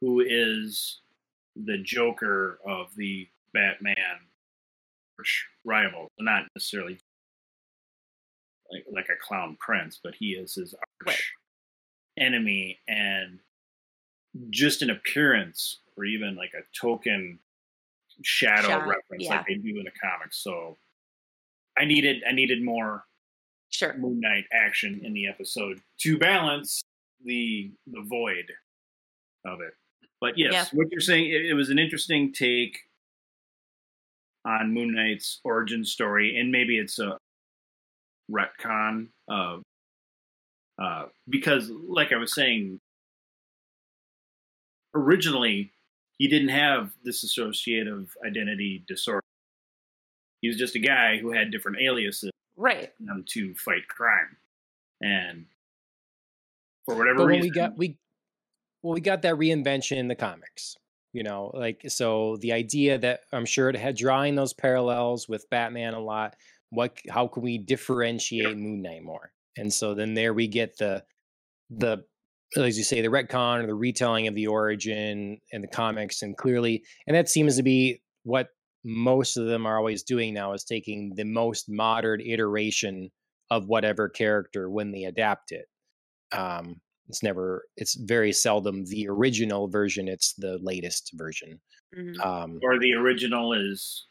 [SPEAKER 1] who is the Joker of the Batman rival. Not necessarily like like a clown prince, but he is his arch
[SPEAKER 3] Right.
[SPEAKER 1] enemy, and just an appearance or even like a token shadow
[SPEAKER 3] Shadow,
[SPEAKER 1] reference
[SPEAKER 3] yeah.
[SPEAKER 1] like they do in the comics. So I needed I needed more
[SPEAKER 3] Sure.
[SPEAKER 1] Moon Knight action in the episode to balance the the void of it. But yes,
[SPEAKER 3] Yeah.
[SPEAKER 1] what you're saying, it, it was an interesting take on Moon Knight's origin story, and maybe it's a retcon of uh, because, like I was saying, originally he didn't have this associative identity disorder. He was just a guy who had different aliases
[SPEAKER 3] Right.
[SPEAKER 1] to fight crime. And for whatever
[SPEAKER 2] But when
[SPEAKER 1] reason,
[SPEAKER 2] we got we well we got that reinvention in the comics. You know, like so the idea that I'm sure it had drawing those parallels with Batman a lot. What how can we differentiate Moon Knight more? And so then there we get the the as you say the retcon or the retelling of the origin in the comics and clearly and that seems to be what most of them are always doing now is taking the most modern iteration of whatever character when they adapt it um it's never it's very seldom the original version it's the latest version
[SPEAKER 3] Mhm.
[SPEAKER 2] um
[SPEAKER 1] or the original is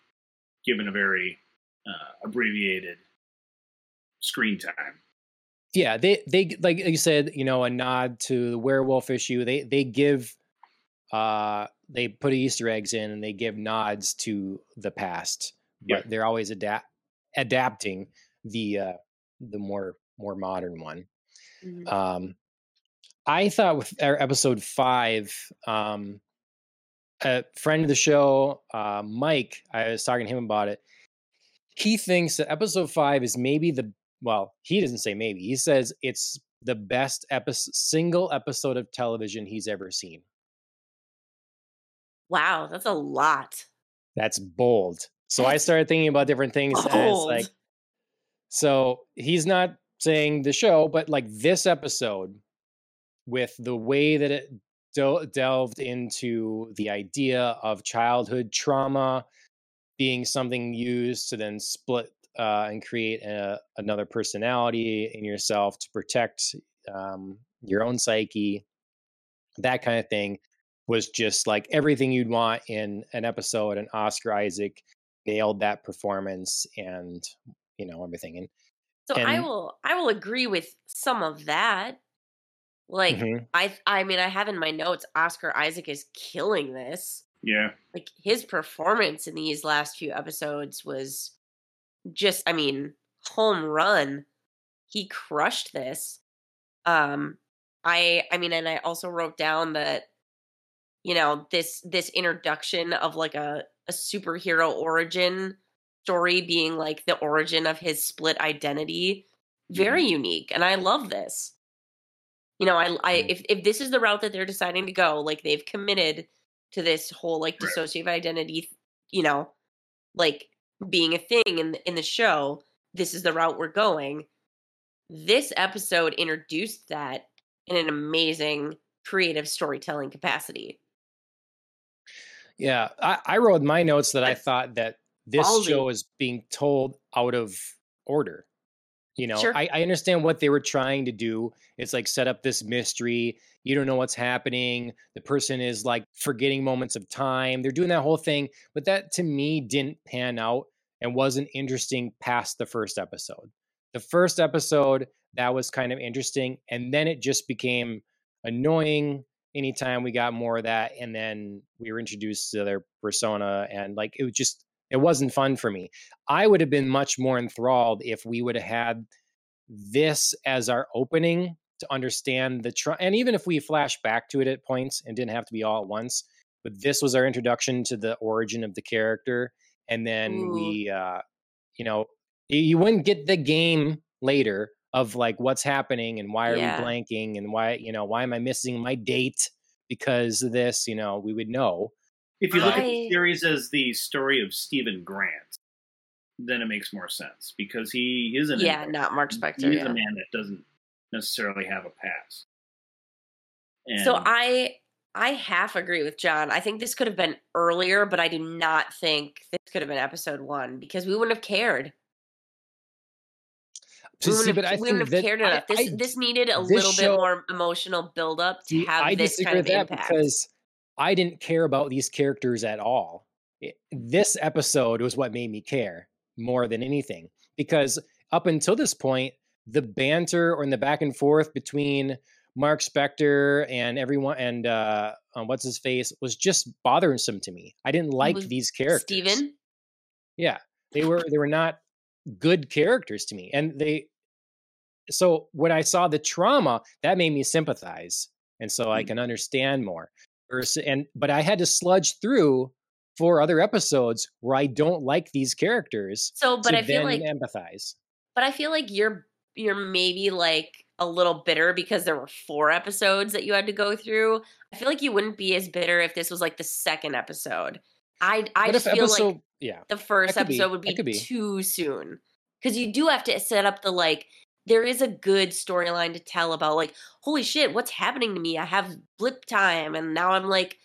[SPEAKER 1] given a very uh, abbreviated screen time.
[SPEAKER 2] yeah they they like you said you know a nod to the werewolf issue they they give uh they put easter eggs in and they give nods to the past but
[SPEAKER 1] Yeah.
[SPEAKER 2] they're always adapt adapting the uh the more more modern one
[SPEAKER 3] Mhm.
[SPEAKER 2] um i thought with our episode five um a friend of the show uh mike i was talking to him about it. He thinks that episode five is maybe the well he doesn't say maybe he says it's the best episode single episode of television he's ever seen.
[SPEAKER 3] Wow, that's a lot.
[SPEAKER 2] that's bold. So i started thinking about different things like so he's not saying the show but like this episode with the way that it del- delved into the idea of childhood trauma being something used to then split uh, and create a, another personality in yourself to protect um, your own psyche, that kind of thing was just like everything you'd want in an episode. And Oscar Isaac nailed that performance and you know everything. And
[SPEAKER 3] So I will I will agree with some of that. Like
[SPEAKER 2] Mhm.
[SPEAKER 3] I I mean I have in my notes Oscar Isaac is killing this.
[SPEAKER 1] Yeah,
[SPEAKER 3] Like his performance in these last few episodes was just I mean home run. He crushed this. Um I I mean and I also wrote down that you know this this introduction of like a a superhero origin story being like the origin of his split identity very unique and i love this you know i i if if this is the route that they're deciding to go like they've committed to this whole like dissociative identity you know like being a thing in in the show this is the route we're going. This episode introduced that in an amazing creative storytelling capacity.
[SPEAKER 2] Yeah, I, I wrote my notes that I thought that this show is being told out of order. You know,
[SPEAKER 3] Sure.
[SPEAKER 2] I, I understand what they were trying to do. It's like set up this mystery. You don't know what's happening. The person is like forgetting moments of time. They're doing that whole thing. But that to me didn't pan out and wasn't interesting past the first episode. the first episode that was kind of interesting, and then it just became annoying anytime we got more of that, and then we were introduced to their persona, and like it was just it wasn't fun for me. I would have been much more enthralled if we would have had this as our opening to understand the tr- and even if we flash back to it at points and didn't have to be all at once but this was our introduction to the origin of the character and then Ooh. we uh you know you wouldn't get the game later of like what's happening and why are yeah. we blanking and why you know why am i missing my date because of this you know we would know
[SPEAKER 1] if you look I... at the series as the story of Stephen Grant, then it makes more sense because he isn't.
[SPEAKER 3] Yeah, not Mark Spector.
[SPEAKER 1] He's
[SPEAKER 3] yeah.
[SPEAKER 1] a man that doesn't necessarily have a past.
[SPEAKER 3] And so I I half agree with John. I think this could have been earlier, but I do not think this could have been episode one because we wouldn't have cared. We wouldn't, see, have, we wouldn't have cared enough. This I, this needed a this little show, bit more emotional build up to have I this kind of impact.
[SPEAKER 2] Because I didn't care about these characters at all. It, this episode was what made me care more than anything because up until this point, the banter or in the back and forth between Mark Spector and everyone and uh, um, what's his face was just bothersome to me. I didn't like these characters.
[SPEAKER 3] Steven?
[SPEAKER 2] Yeah, they were they were not good characters to me, and they. So when I saw the trauma, that made me sympathize, and so I mm. can understand more and but I had to sludge through four other episodes where I don't like these characters.
[SPEAKER 3] So, but I feel like
[SPEAKER 2] empathize.
[SPEAKER 3] But I feel like you're you're maybe like a little bitter because there were four episodes that you had to go through. I feel like you wouldn't be as bitter if this was like the second episode. I I just feel episode, like
[SPEAKER 2] yeah,
[SPEAKER 3] the first episode be. would be, be too soon because you do have to set up the like there is a good storyline to tell about like holy shit what's happening to me? I have blip time and now i'm like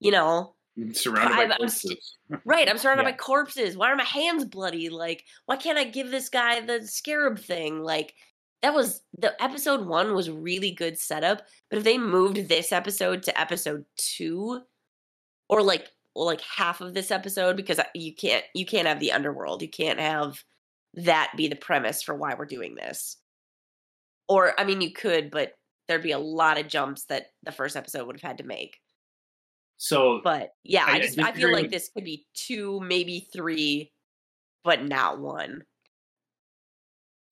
[SPEAKER 3] you know mm,
[SPEAKER 1] surrounded by corpses.
[SPEAKER 3] St- right i'm surrounded yeah. by corpses. Why are my hands bloody? Like why can't i give this guy the scarab thing? Like that was the episode one was really good setup but if they moved this episode to episode two or like like half of this episode because you can't you can't have the underworld. You can't have that be the premise for why we're doing this or, I mean, you could, but there'd be a lot of jumps that the first episode would have had to make.
[SPEAKER 1] So,
[SPEAKER 3] but yeah, I, I just I feel like this could be two, maybe three, but not one.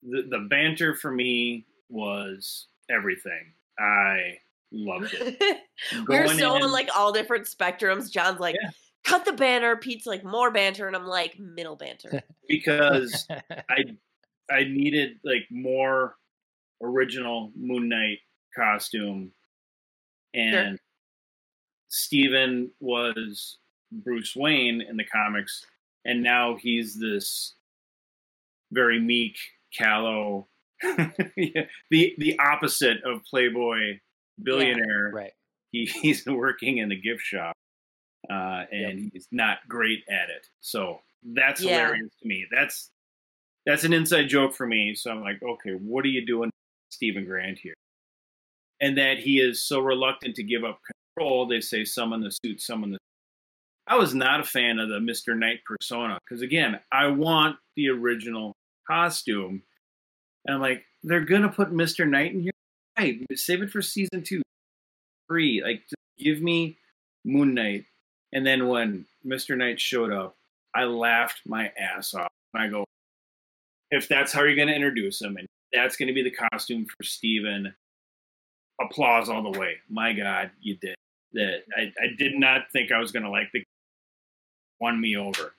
[SPEAKER 1] The the banter for me was everything. I loved it.
[SPEAKER 3] We're so in, on like all different spectrums. John's like, yeah. cut the banter. Pete's like more banter, and I'm like middle banter
[SPEAKER 1] because I I needed like more original Moon Knight costume, and sure. Steven was Bruce Wayne in the comics, and now he's this very meek, callow, the the opposite of Playboy billionaire.
[SPEAKER 2] Yeah, right.
[SPEAKER 1] He, he's working in a gift shop, uh, and yep. he's not great at it. So that's yeah. hilarious to me. That's that's an inside joke for me. So I'm like, okay, what are you doing Steven Grant here. And that he is so reluctant to give up control, they say summon the suit, summon the I was not a fan of the Mr. Knight persona because again, I want the original costume. And I'm like, they're gonna put Mr. Knight in here. Right, save it for season two. Three. Like give me Moon Knight. And then when Mr. Knight showed up, I laughed my ass off. I go, if that's how you're gonna introduce him and that's going to be the costume for Steven. Applause all the way. My God, you did. That I, I did not think I was going to like the won me over.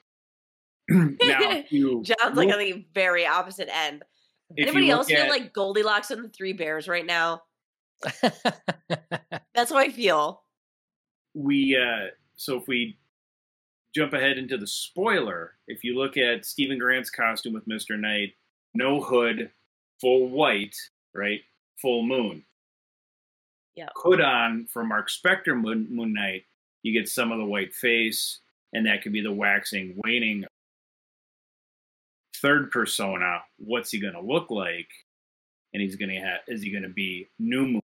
[SPEAKER 3] now, you John's like on the very opposite end. Anybody else feel like Goldilocks and the Three Bears right now? That's how I feel.
[SPEAKER 1] We uh so if we jump ahead into the spoiler, if you look at Stephen Grant's costume with Mr. Knight, no hood, full white, right? Full moon.
[SPEAKER 3] Yeah.
[SPEAKER 1] Put on for Mark Spector Moon, moon Knight, you get some of the white face, and that could be the waxing, waning. Third persona, what's he going to look like? And he's going to have, is he going to be new moon?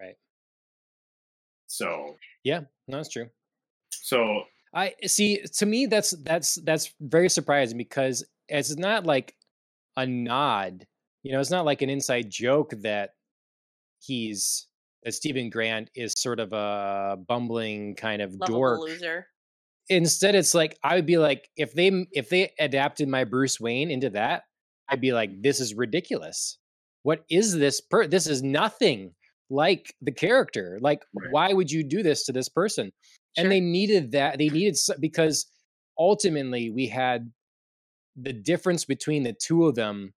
[SPEAKER 2] Right.
[SPEAKER 1] So.
[SPEAKER 2] Yeah, no, that's true.
[SPEAKER 1] So
[SPEAKER 2] I see. To me, that's that's that's very surprising because it's not like a nod. You know, it's not like an inside joke that he's that Stephen Grant is sort of a bumbling kind of
[SPEAKER 3] Lovable
[SPEAKER 2] dork.
[SPEAKER 3] loser.
[SPEAKER 2] Instead, it's like I would be like, if they if they adapted my Bruce Wayne into that, I'd be like, this is ridiculous. What is this? Per- this is nothing like the character. Like,
[SPEAKER 1] Right.
[SPEAKER 2] why would you do this to this person?
[SPEAKER 3] Sure.
[SPEAKER 2] And they needed that. They needed s- because ultimately we had the difference between the two of them.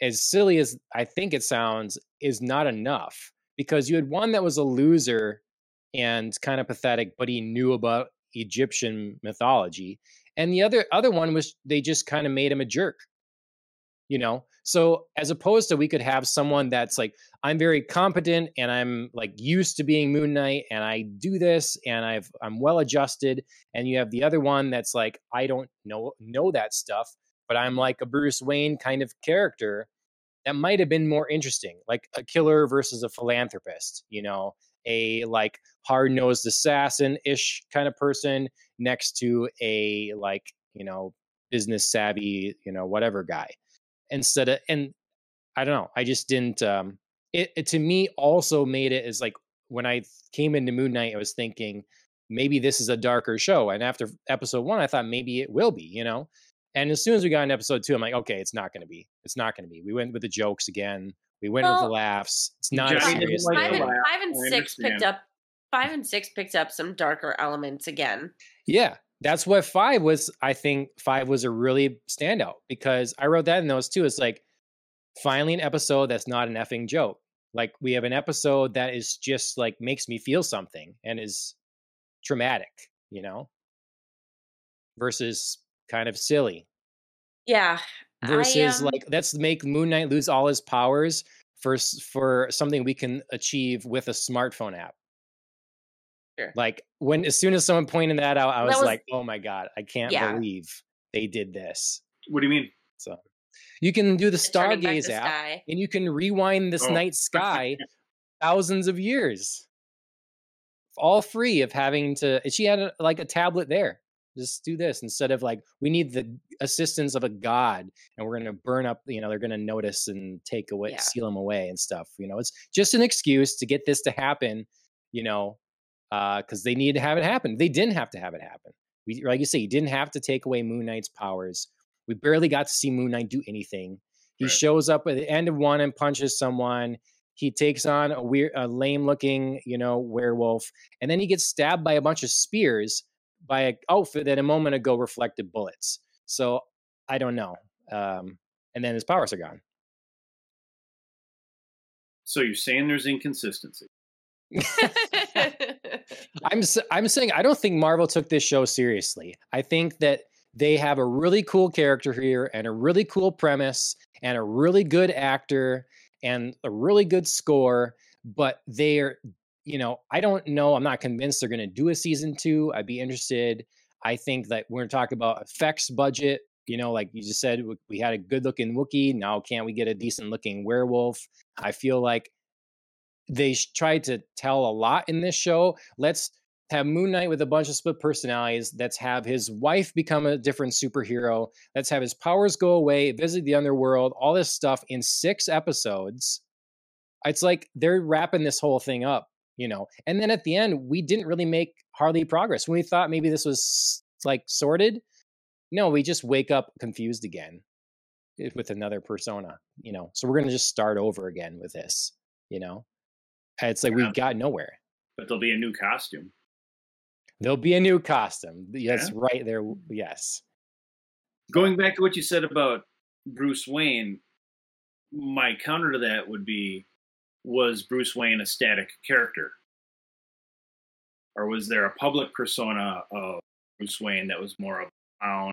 [SPEAKER 2] As silly as I think it sounds, is not enough because you had one that was a loser and kind of pathetic, but he knew about Egyptian mythology, and the other other one was they just kind of made him a jerk you know so as opposed to we could have someone that's like i'm very competent and i'm like used to being moon knight and i do this and i've i'm well adjusted and you have the other one that's like i don't know know that stuff but i'm like a bruce wayne kind of character that might have been more interesting like a killer versus a philanthropist you know? A like hard-nosed assassin-ish kind of person next to a like you know business savvy you know whatever guy instead of and i don't know i just didn't um it, it to me also made it as like when i came into moon knight i was thinking maybe this is a darker show and after episode one i thought maybe it will be you know? And as soon as we got in episode two i'm like okay it's not going to be it's not going to be. We went with the jokes again we went with the laughs it's not a
[SPEAKER 1] Johnny
[SPEAKER 2] serious
[SPEAKER 1] like
[SPEAKER 3] five, and, five and
[SPEAKER 1] I
[SPEAKER 3] six picked up five and six picked up some darker elements again.
[SPEAKER 2] Yeah, that's what five was. I think five was a really standout because I wrote that in those too. It's like finally an episode that's not an effing joke. Like we have an episode that is just like makes me feel something and is traumatic, you know, versus kind of silly.
[SPEAKER 3] Yeah.
[SPEAKER 2] Versus
[SPEAKER 3] I, um,
[SPEAKER 2] like let's make Moon Knight lose all his powers for for something we can achieve with a smartphone app.
[SPEAKER 3] Sure.
[SPEAKER 2] Like when as soon as someone pointed that out, I was,
[SPEAKER 3] was-
[SPEAKER 2] like, "Oh my god, I can't
[SPEAKER 3] Yeah.
[SPEAKER 2] believe they did this."
[SPEAKER 1] What do you mean?
[SPEAKER 2] So you can do the
[SPEAKER 3] turning
[SPEAKER 2] Stargaze app,
[SPEAKER 3] sky.
[SPEAKER 2] and you can rewind this
[SPEAKER 1] Oh.
[SPEAKER 2] night sky thousands of years, all free of having to. She had a, like a tablet there. Just do this instead of like we need the assistance of a god, and we're gonna burn up. You know, they're gonna notice and take away,
[SPEAKER 3] Yeah.
[SPEAKER 2] seal them away and stuff. You know, it's just an excuse to get this to happen. You know, because they needed to have it happen. They didn't have to have it happen. We, like you say, you didn't have to take away Moon Knight's powers. We barely got to see Moon Knight do anything. He
[SPEAKER 1] Right.
[SPEAKER 2] shows up at the end of one and punches someone. He takes on a weird, a lame-looking, you know, werewolf, and then he gets stabbed by a bunch of spears by an outfit that a moment ago reflected bullets. So I don't know. Um, and then his powers are gone.
[SPEAKER 1] So you're saying there's inconsistency?
[SPEAKER 2] I'm I'm saying I don't think Marvel took this show seriously. I think that they have a really cool character here and a really cool premise and a really good actor and a really good score, but they're you know, I don't know. I'm not convinced they're going to do a season 2. I'd be interested. I think that we're talking about effects budget, you know, like you just said we- had a good-looking Wookiee, now can't we get a decent-looking werewolf? I feel like they tried to tell a lot in this show. Let's have Moon Knight with a bunch of split personalities. Let's have his wife become a different superhero. Let's have his powers go away, visit the underworld, all this stuff in six episodes. It's like they're wrapping this whole thing up, you know. And then at the end, we didn't really make hardly progress. When we thought maybe this was like sorted, no, we just wake up confused again eh, with another persona, you know. So we're gonna just start over again with this, you know. It's like
[SPEAKER 1] Yeah.
[SPEAKER 2] we got nowhere.
[SPEAKER 1] But there'll be a new costume.
[SPEAKER 2] There'll be a new costume. Yes,
[SPEAKER 1] Yeah.
[SPEAKER 2] right there. Yes.
[SPEAKER 1] Going back to what you said about Bruce Wayne, my counter to that would be was Bruce Wayne a static character? Or was there a public persona of Bruce Wayne that was more of a clown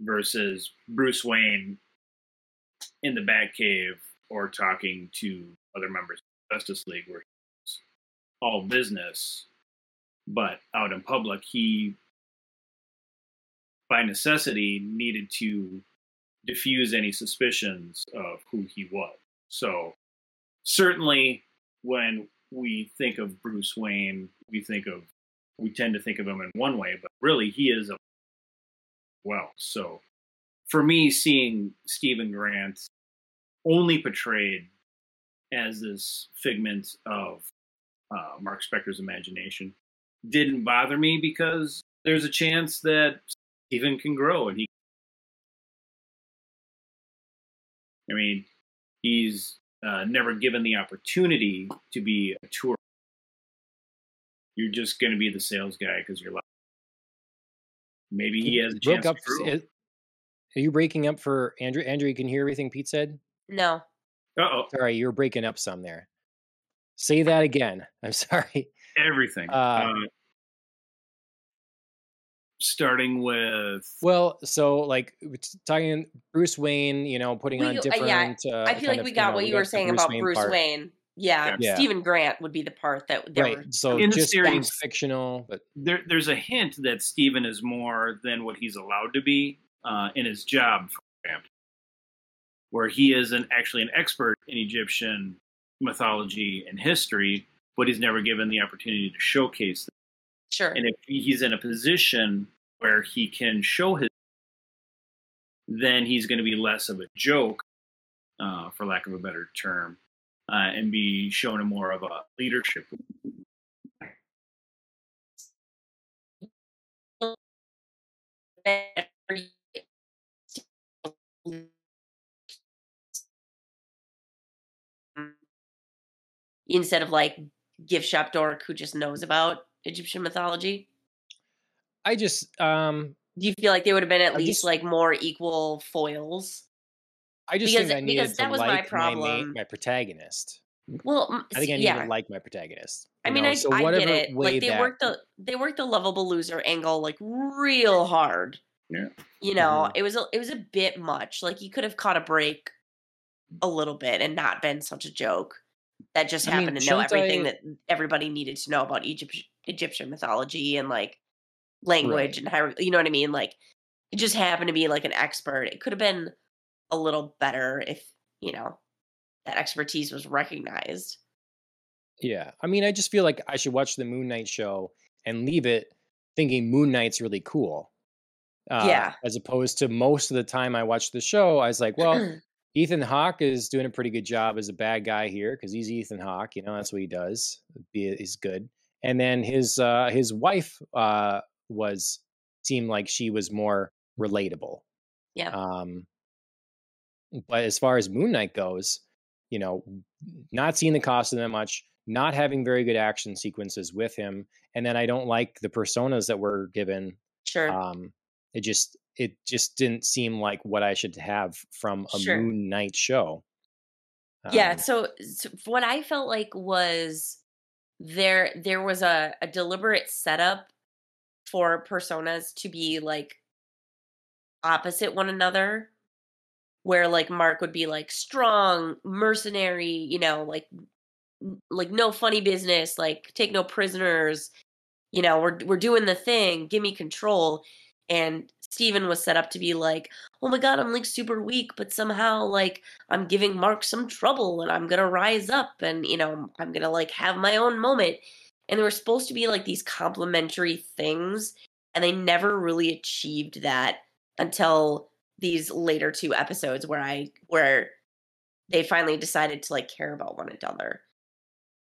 [SPEAKER 1] versus Bruce Wayne in the Batcave or talking to other members of Justice League where he's all business, but out in public he by necessity needed to diffuse any suspicions of who he was. So certainly when we think of Bruce Wayne, we think of we tend to think of him in one way, but really he is a well. So for me, seeing Stephen Grant only portrayed as this figment of uh, Mark Spector's imagination didn't bother me because there's a chance that Steven can grow and he. I mean, he's uh, never given the opportunity to be a tour. You're just going to be the sales guy because you're. Like, maybe he has a chance
[SPEAKER 2] up,
[SPEAKER 1] to grow.
[SPEAKER 2] Are you breaking up for Andrew? Andrew, you can hear everything Pete said.
[SPEAKER 3] No.
[SPEAKER 1] Uh oh.
[SPEAKER 2] Sorry, you're breaking up some there. Say that again. I'm sorry.
[SPEAKER 1] Everything.
[SPEAKER 2] Uh,
[SPEAKER 1] Uh, starting with
[SPEAKER 2] Well, so like it's talking Bruce Wayne, you know, putting
[SPEAKER 3] We-
[SPEAKER 2] on
[SPEAKER 3] uh,
[SPEAKER 2] different.
[SPEAKER 3] yeah,
[SPEAKER 2] uh,
[SPEAKER 3] I feel like
[SPEAKER 2] of,
[SPEAKER 3] we got
[SPEAKER 2] know,
[SPEAKER 3] what
[SPEAKER 2] we
[SPEAKER 3] you were
[SPEAKER 2] got the
[SPEAKER 3] saying about Bruce
[SPEAKER 2] part.
[SPEAKER 3] Wayne. Yeah,
[SPEAKER 2] Yeah.
[SPEAKER 3] Steven Grant would be the part that they
[SPEAKER 2] Right.
[SPEAKER 3] were.
[SPEAKER 2] So
[SPEAKER 1] In the
[SPEAKER 2] just being
[SPEAKER 1] series-
[SPEAKER 2] fictional, but
[SPEAKER 1] there, there's a hint that steven is more than what he's allowed to be uh, in his job, for example, where he is an, actually an expert in Egyptian mythology and history, but he's never given the opportunity to showcase that.
[SPEAKER 3] Sure.
[SPEAKER 1] And if he's in a position where he can show his, then he's going to be less of a joke, uh, for lack of a better term, uh, and be shown a more of a leadership.
[SPEAKER 3] Instead of like gift shop dork who just knows about Egyptian mythology,
[SPEAKER 2] I just um
[SPEAKER 3] do you feel like they would have been at
[SPEAKER 2] I
[SPEAKER 3] least
[SPEAKER 2] just-
[SPEAKER 3] like more equal foils?
[SPEAKER 2] I just
[SPEAKER 3] Because-
[SPEAKER 2] think I needed
[SPEAKER 3] because that
[SPEAKER 2] to
[SPEAKER 3] was my
[SPEAKER 2] like my, main,
[SPEAKER 3] problem.
[SPEAKER 2] my protagonist.
[SPEAKER 3] Well,
[SPEAKER 2] I think I
[SPEAKER 3] s-
[SPEAKER 2] needed
[SPEAKER 3] yeah.
[SPEAKER 2] to like my protagonist.
[SPEAKER 3] I mean,
[SPEAKER 2] know?
[SPEAKER 3] I,
[SPEAKER 2] so
[SPEAKER 3] I get it. Like they
[SPEAKER 2] that,
[SPEAKER 3] worked the they worked the lovable loser angle like real hard.
[SPEAKER 1] Yeah.
[SPEAKER 3] You know,
[SPEAKER 2] Mhm.
[SPEAKER 3] it was a, it was a bit much. Like you could have caught a break a little bit and not been such a joke. That just
[SPEAKER 2] I mean,
[SPEAKER 3] happened to know everything
[SPEAKER 2] I-
[SPEAKER 3] that everybody needed to know about Egypt, Egyptian mythology and like language and how you know what I mean. Like it just happened to be like an expert. It could have been a little better if you know that expertise was recognized.
[SPEAKER 2] Yeah, I mean, I just feel like I should watch the Moon Knight show and leave it thinking Moon Knight's really cool. Uh,
[SPEAKER 3] Yeah.
[SPEAKER 2] As opposed to most of the time I watch the show, I was like, well, Ethan Hawke is doing a pretty good job as a bad guy here because he's Ethan Hawke. You know, that's what he does. He's good. And then his uh, his wife uh, was seemed like she was more relatable.
[SPEAKER 3] Yeah.
[SPEAKER 2] Um, but as far as Moon Knight goes, you know, not seeing the cost of that much, not having very good action sequences with him, and then I don't like the personas that were given.
[SPEAKER 3] sure.
[SPEAKER 2] Um, it just it just didn't seem like what I should have from a
[SPEAKER 3] Sure.
[SPEAKER 2] Moon Knight show.
[SPEAKER 3] yeah
[SPEAKER 2] Um,
[SPEAKER 3] so, so what i felt like was there there was a, a deliberate setup for personas to be like opposite one another where like mark would be like strong mercenary you know like like no funny business like take no prisoners you know we're we're doing the thing give me control and Steven was set up to be like oh my god i'm like super weak but somehow like i'm giving mark some trouble and i'm gonna rise up and you know i'm gonna like have my own moment. And they were supposed to be like these complementary things and they never really achieved that until these later two episodes where i where they finally decided to like care about one another.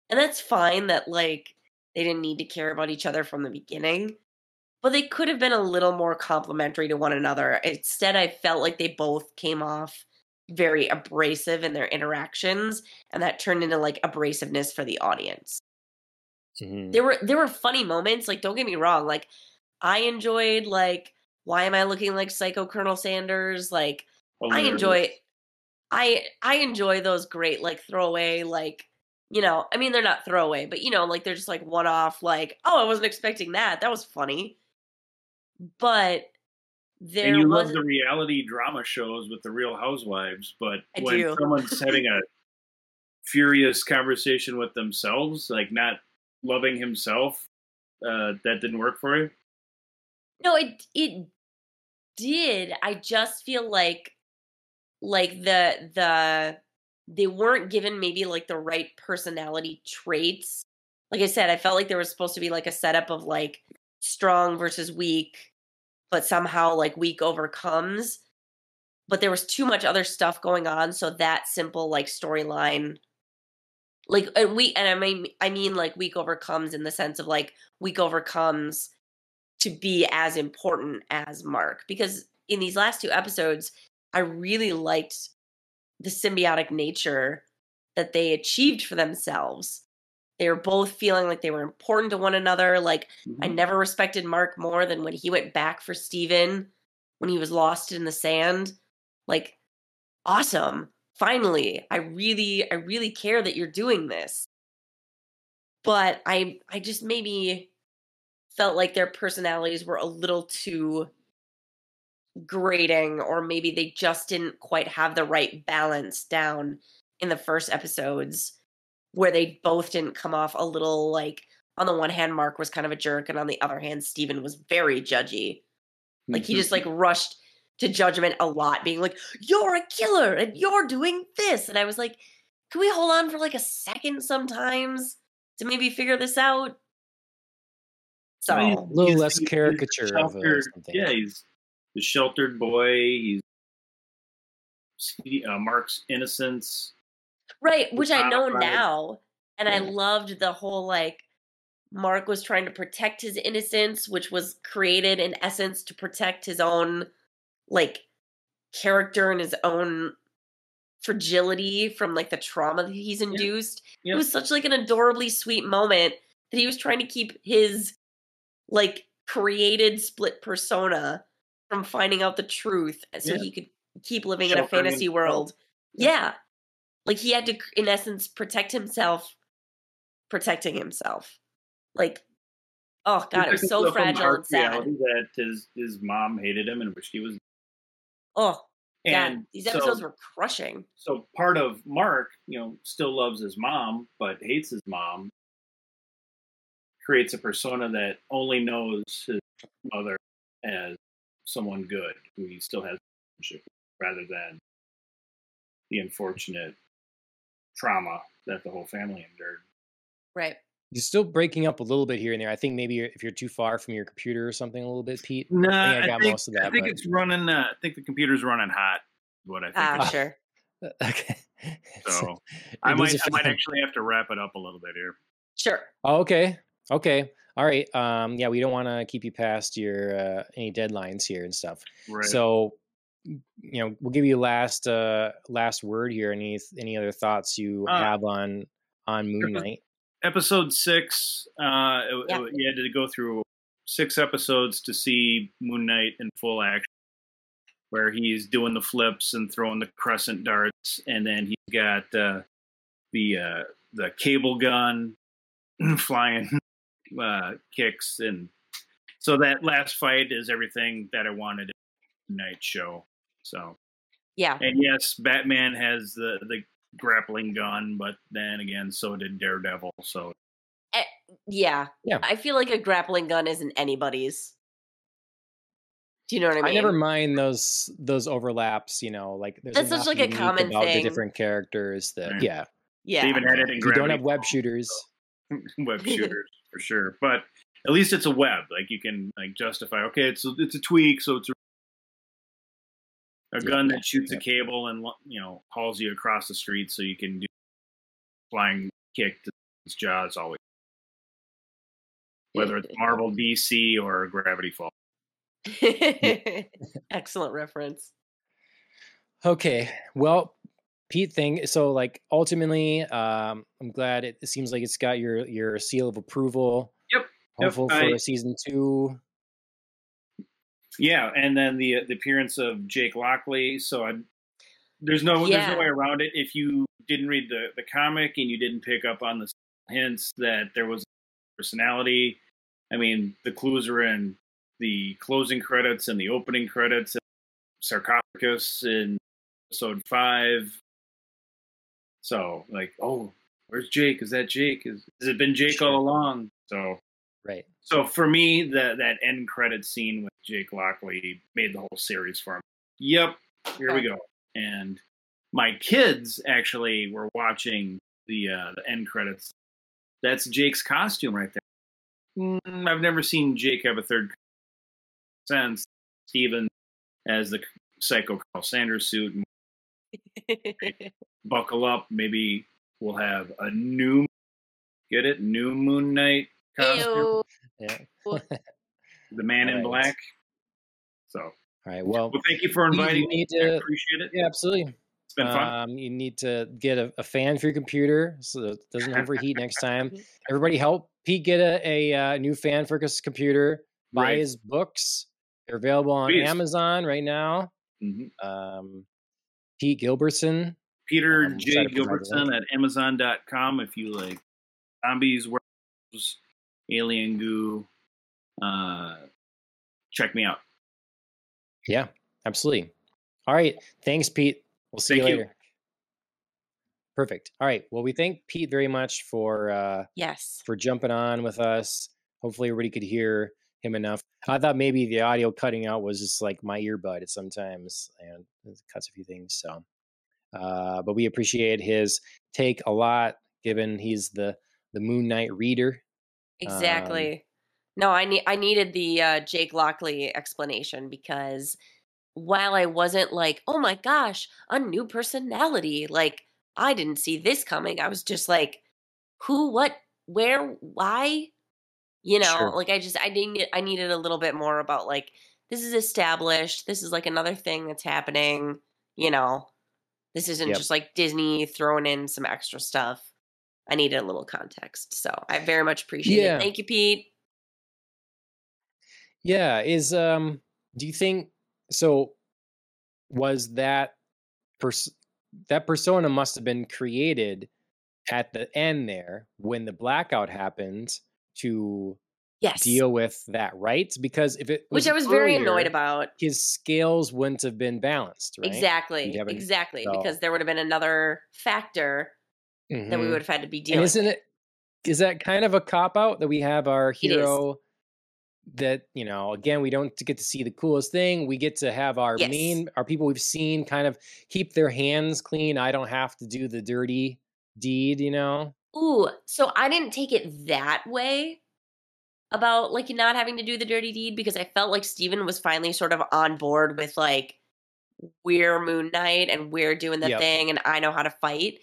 [SPEAKER 3] And that's fine that like they didn't need to care about each other from the beginning but they could have been a little more complimentary to one another. Instead, I felt like they both came off very abrasive in their interactions, and that turned into like abrasiveness for the audience.
[SPEAKER 2] mhm.
[SPEAKER 3] There were there were funny moments, like don't get me wrong, like I enjoyed like why am I looking like Psycho Colonel Sanders? Like I enjoy I I enjoy those great like throwaway like you know, I mean they're not throwaway, but you know, like they're just like one off like, oh, I wasn't expecting that. That was funny. But there
[SPEAKER 1] and you love the reality drama shows with the Real Housewives, but
[SPEAKER 3] I
[SPEAKER 1] when
[SPEAKER 3] do.
[SPEAKER 1] someone's having a furious conversation with themselves, like not loving himself, uh, that didn't work for you.
[SPEAKER 3] No, it it did. I just feel like like the the they weren't given maybe like the right personality traits. Like I said, I felt like there was supposed to be like a setup of like strong versus weak, but somehow like weak overcomes. but there was too much other stuff going on so that simple like storyline like and we and i mean i mean like weak overcomes in the sense of like weak overcomes to be as important as mark because in these last two episodes i really liked the symbiotic nature that they achieved for themselves they were both feeling like they were important to one another like mm-hmm. i never respected mark more than when he went back for steven when he was lost in the sand. Like awesome. Finally i really i really care that you're doing this. But i i just maybe felt like their personalities were a little too grating or maybe they just didn't quite have the right balance down in the first episodes where they both didn't come off a little like on the one hand mark was kind of a jerk and on the other hand steven was very judgy like he just like rushed to judgment a lot, being like, You're a killer and you're doing this. And I was like, Can we hold on for like a second sometimes to maybe figure this out?
[SPEAKER 2] So I mean, a little he's, less he's, caricature he's of something.
[SPEAKER 1] Yeah, he's the sheltered boy. He's uh, Mark's innocence.
[SPEAKER 3] Right, which I know now. And yeah. I loved the whole like Mark was trying to protect his innocence, which was created in essence to protect his own like character and his own fragility from like the trauma that he's induced. Yeah. It was such like an adorably sweet moment that he was trying to keep his like created split persona from finding out the truth so yeah. he could keep living in a fantasy world. Yeah. Like he had to in essence protect himself protecting himself. Like oh god, it was so fragile and sad.
[SPEAKER 1] That his his mom hated him and wished he was
[SPEAKER 3] Oh, and God, these episodes so, were crushing.
[SPEAKER 1] So part of Mark, you know, still loves his mom, but hates his mom. Creates a persona that only knows his mother as someone good, who he still has a relationship with rather than the unfortunate trauma that the whole family endured.
[SPEAKER 3] Right.
[SPEAKER 2] You're still breaking up a little bit here and there. I think maybe if you're too far from your computer or something, a little bit, Pete.
[SPEAKER 1] No, nah, I, I, got think, most of that. I think but... it's running. Uh, I think the computer's running hot. What I think.
[SPEAKER 3] Ah, sure.
[SPEAKER 2] okay.
[SPEAKER 1] So I might, I might actually have to wrap it up a little bit here.
[SPEAKER 3] Sure.
[SPEAKER 2] Oh, okay. Okay. All right. Um, yeah, we don't want to keep you past your uh, any deadlines here and stuff. Right. So, you know, we'll give you last uh, last word here. Any any other thoughts you uh, have on on Moon Knight?
[SPEAKER 1] episode six, uh, yeah. it, you had to go through six episodes to see Moon Knight in full action, where he's doing the flips and throwing the crescent darts, and then he's got uh, the uh, the cable gun flying uh, kicks, and so that last fight is everything that I wanted in Night show. So
[SPEAKER 3] yeah,
[SPEAKER 1] and yes, Batman has the the grappling gun, but then again, so did Daredevil. So,
[SPEAKER 3] uh, yeah, yeah. I feel like a grappling gun isn't anybody's. Do you know what I mean?
[SPEAKER 2] I never mind those those overlaps. You know, like
[SPEAKER 3] there's that's such like a common about thing.
[SPEAKER 2] The different characters that yeah,
[SPEAKER 3] yeah.
[SPEAKER 1] They even had it in
[SPEAKER 2] you don't have web shooters.
[SPEAKER 1] web shooters for sure, but at least it's a web. Like you can like justify. Okay, it's a, it's a tweak, so it's a a gun that shoots a cable and you know hauls you across the street so you can do flying kick to his jaws always. Whether it's marvel dc or gravity fall
[SPEAKER 3] excellent reference.
[SPEAKER 2] Okay. Well pete thing so like ultimately um i'm glad it, it seems like it's got your your seal of approval.
[SPEAKER 1] Yep.
[SPEAKER 2] Hopeful yep, for I, season two
[SPEAKER 1] yeah, and then the uh, the appearance of Jake Lockley. So I, there's no yeah. there's no way around it. If you didn't read the the comic and you didn't pick up on the hints that there was a personality, I mean the clues are in the closing credits and the opening credits. And sarcophagus in episode five. So like, oh, where's Jake? Is that Jake? Is has it been Jake all along? So
[SPEAKER 2] right.
[SPEAKER 1] So for me, that that end credit scene with Jake Lockley made the whole series for me. Yep, here we go. And my kids actually were watching the uh, the end credits. That's Jake's costume right there. Mm, I've never seen Jake have a third since Steven as the Psycho Colonel Sanders suit. Buckle up. Maybe we'll have a new, get it? New Moon Knight costume.
[SPEAKER 3] Ew.
[SPEAKER 2] Yeah.
[SPEAKER 1] The Man in Black. So,
[SPEAKER 2] All right. Well,
[SPEAKER 1] well, thank you for
[SPEAKER 2] we
[SPEAKER 1] inviting me.
[SPEAKER 2] need
[SPEAKER 1] I
[SPEAKER 2] to.
[SPEAKER 1] appreciate it.
[SPEAKER 2] Yeah, absolutely.
[SPEAKER 1] It's been fun.
[SPEAKER 2] Um, you need to get a, a fan for your computer so it doesn't overheat next time. Everybody, help Pete get a, a, uh new fan for his computer. Buy
[SPEAKER 1] Right.
[SPEAKER 2] his books. They're available on
[SPEAKER 1] Please.
[SPEAKER 2] Amazon right now.
[SPEAKER 1] Mhm.
[SPEAKER 2] Um, Pete Gilbertson.
[SPEAKER 1] Peter
[SPEAKER 2] Um,
[SPEAKER 1] J.
[SPEAKER 2] try to provide the
[SPEAKER 1] Gilbertson at Amazon.com if you like zombies, werewolves, alien goo. Uh, check me out.
[SPEAKER 2] Yeah, absolutely. All right. Thanks, Pete. We'll see
[SPEAKER 1] Thank
[SPEAKER 2] you
[SPEAKER 1] you.
[SPEAKER 2] later. Perfect. All right. Well, we thank Pete very much for uh,
[SPEAKER 3] yes.
[SPEAKER 2] for jumping on with us. Hopefully, everybody could hear him enough. I thought maybe the audio cutting out was just like my earbud at sometimes, and it cuts a few things. So, uh, but we appreciate his take a lot, given he's the the Moon Knight reader. Um,
[SPEAKER 3] Exactly. no, I need I needed the uh, Jake Lockley explanation because while I wasn't like, oh my gosh, a new personality, like I didn't see this coming. I was just like, who, what, where, why? You know,
[SPEAKER 2] Sure.
[SPEAKER 3] like I just I needed I needed a little bit more about like this is established. This is like another thing that's happening. You know, this isn't
[SPEAKER 2] Yep.
[SPEAKER 3] just like Disney throwing in some extra stuff. I needed a little context. So I very much appreciate
[SPEAKER 2] Yeah.
[SPEAKER 3] it. Thank you, Pete.
[SPEAKER 2] Yeah, is um do you think so was that pers- that persona must have been created at the end there when the blackout happened to
[SPEAKER 3] Yes.
[SPEAKER 2] deal with that, right? Because if it
[SPEAKER 3] Which I was very annoyed about.
[SPEAKER 2] his scales wouldn't have been balanced, right?
[SPEAKER 3] Exactly.
[SPEAKER 2] You'd have an-
[SPEAKER 3] Exactly.
[SPEAKER 2] so-
[SPEAKER 3] Because there would have been another factor that we
[SPEAKER 2] Mhm.
[SPEAKER 3] would have had to be
[SPEAKER 2] And
[SPEAKER 3] dealing
[SPEAKER 2] isn't it is that kind of a cop out that we have our hero that you know again we don't get to see the coolest thing we get to have our
[SPEAKER 3] Yes.
[SPEAKER 2] main our people we've seen kind of keep their hands clean i don't have to do the dirty deed you know
[SPEAKER 3] Ooh, so I didn't take it that way about like not having to do the dirty deed because I felt like Steven was finally sort of on board with like we're Moon Knight and we're doing the
[SPEAKER 2] Yep.
[SPEAKER 3] thing and I know how to fight.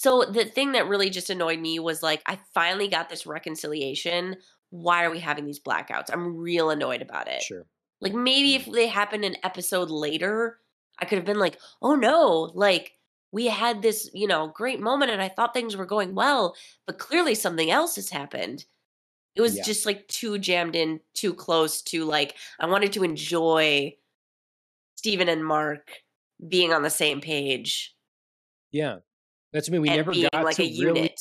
[SPEAKER 3] So the thing that really just annoyed me was like I finally got this reconciliation. Why are we having these blackouts? I'm real annoyed about it.
[SPEAKER 2] sure
[SPEAKER 3] Like maybe mm-hmm. if they happened an episode later, I could have been like, "Oh no, like we had this, you know, great moment and I thought things were going well, but clearly something else has happened." It was
[SPEAKER 2] Yeah.
[SPEAKER 3] just like too jammed in, too close to like I wanted to enjoy Steven and Mark being on the same page
[SPEAKER 2] yeah that's me we never got
[SPEAKER 3] like
[SPEAKER 2] to
[SPEAKER 3] a
[SPEAKER 2] really
[SPEAKER 3] unit.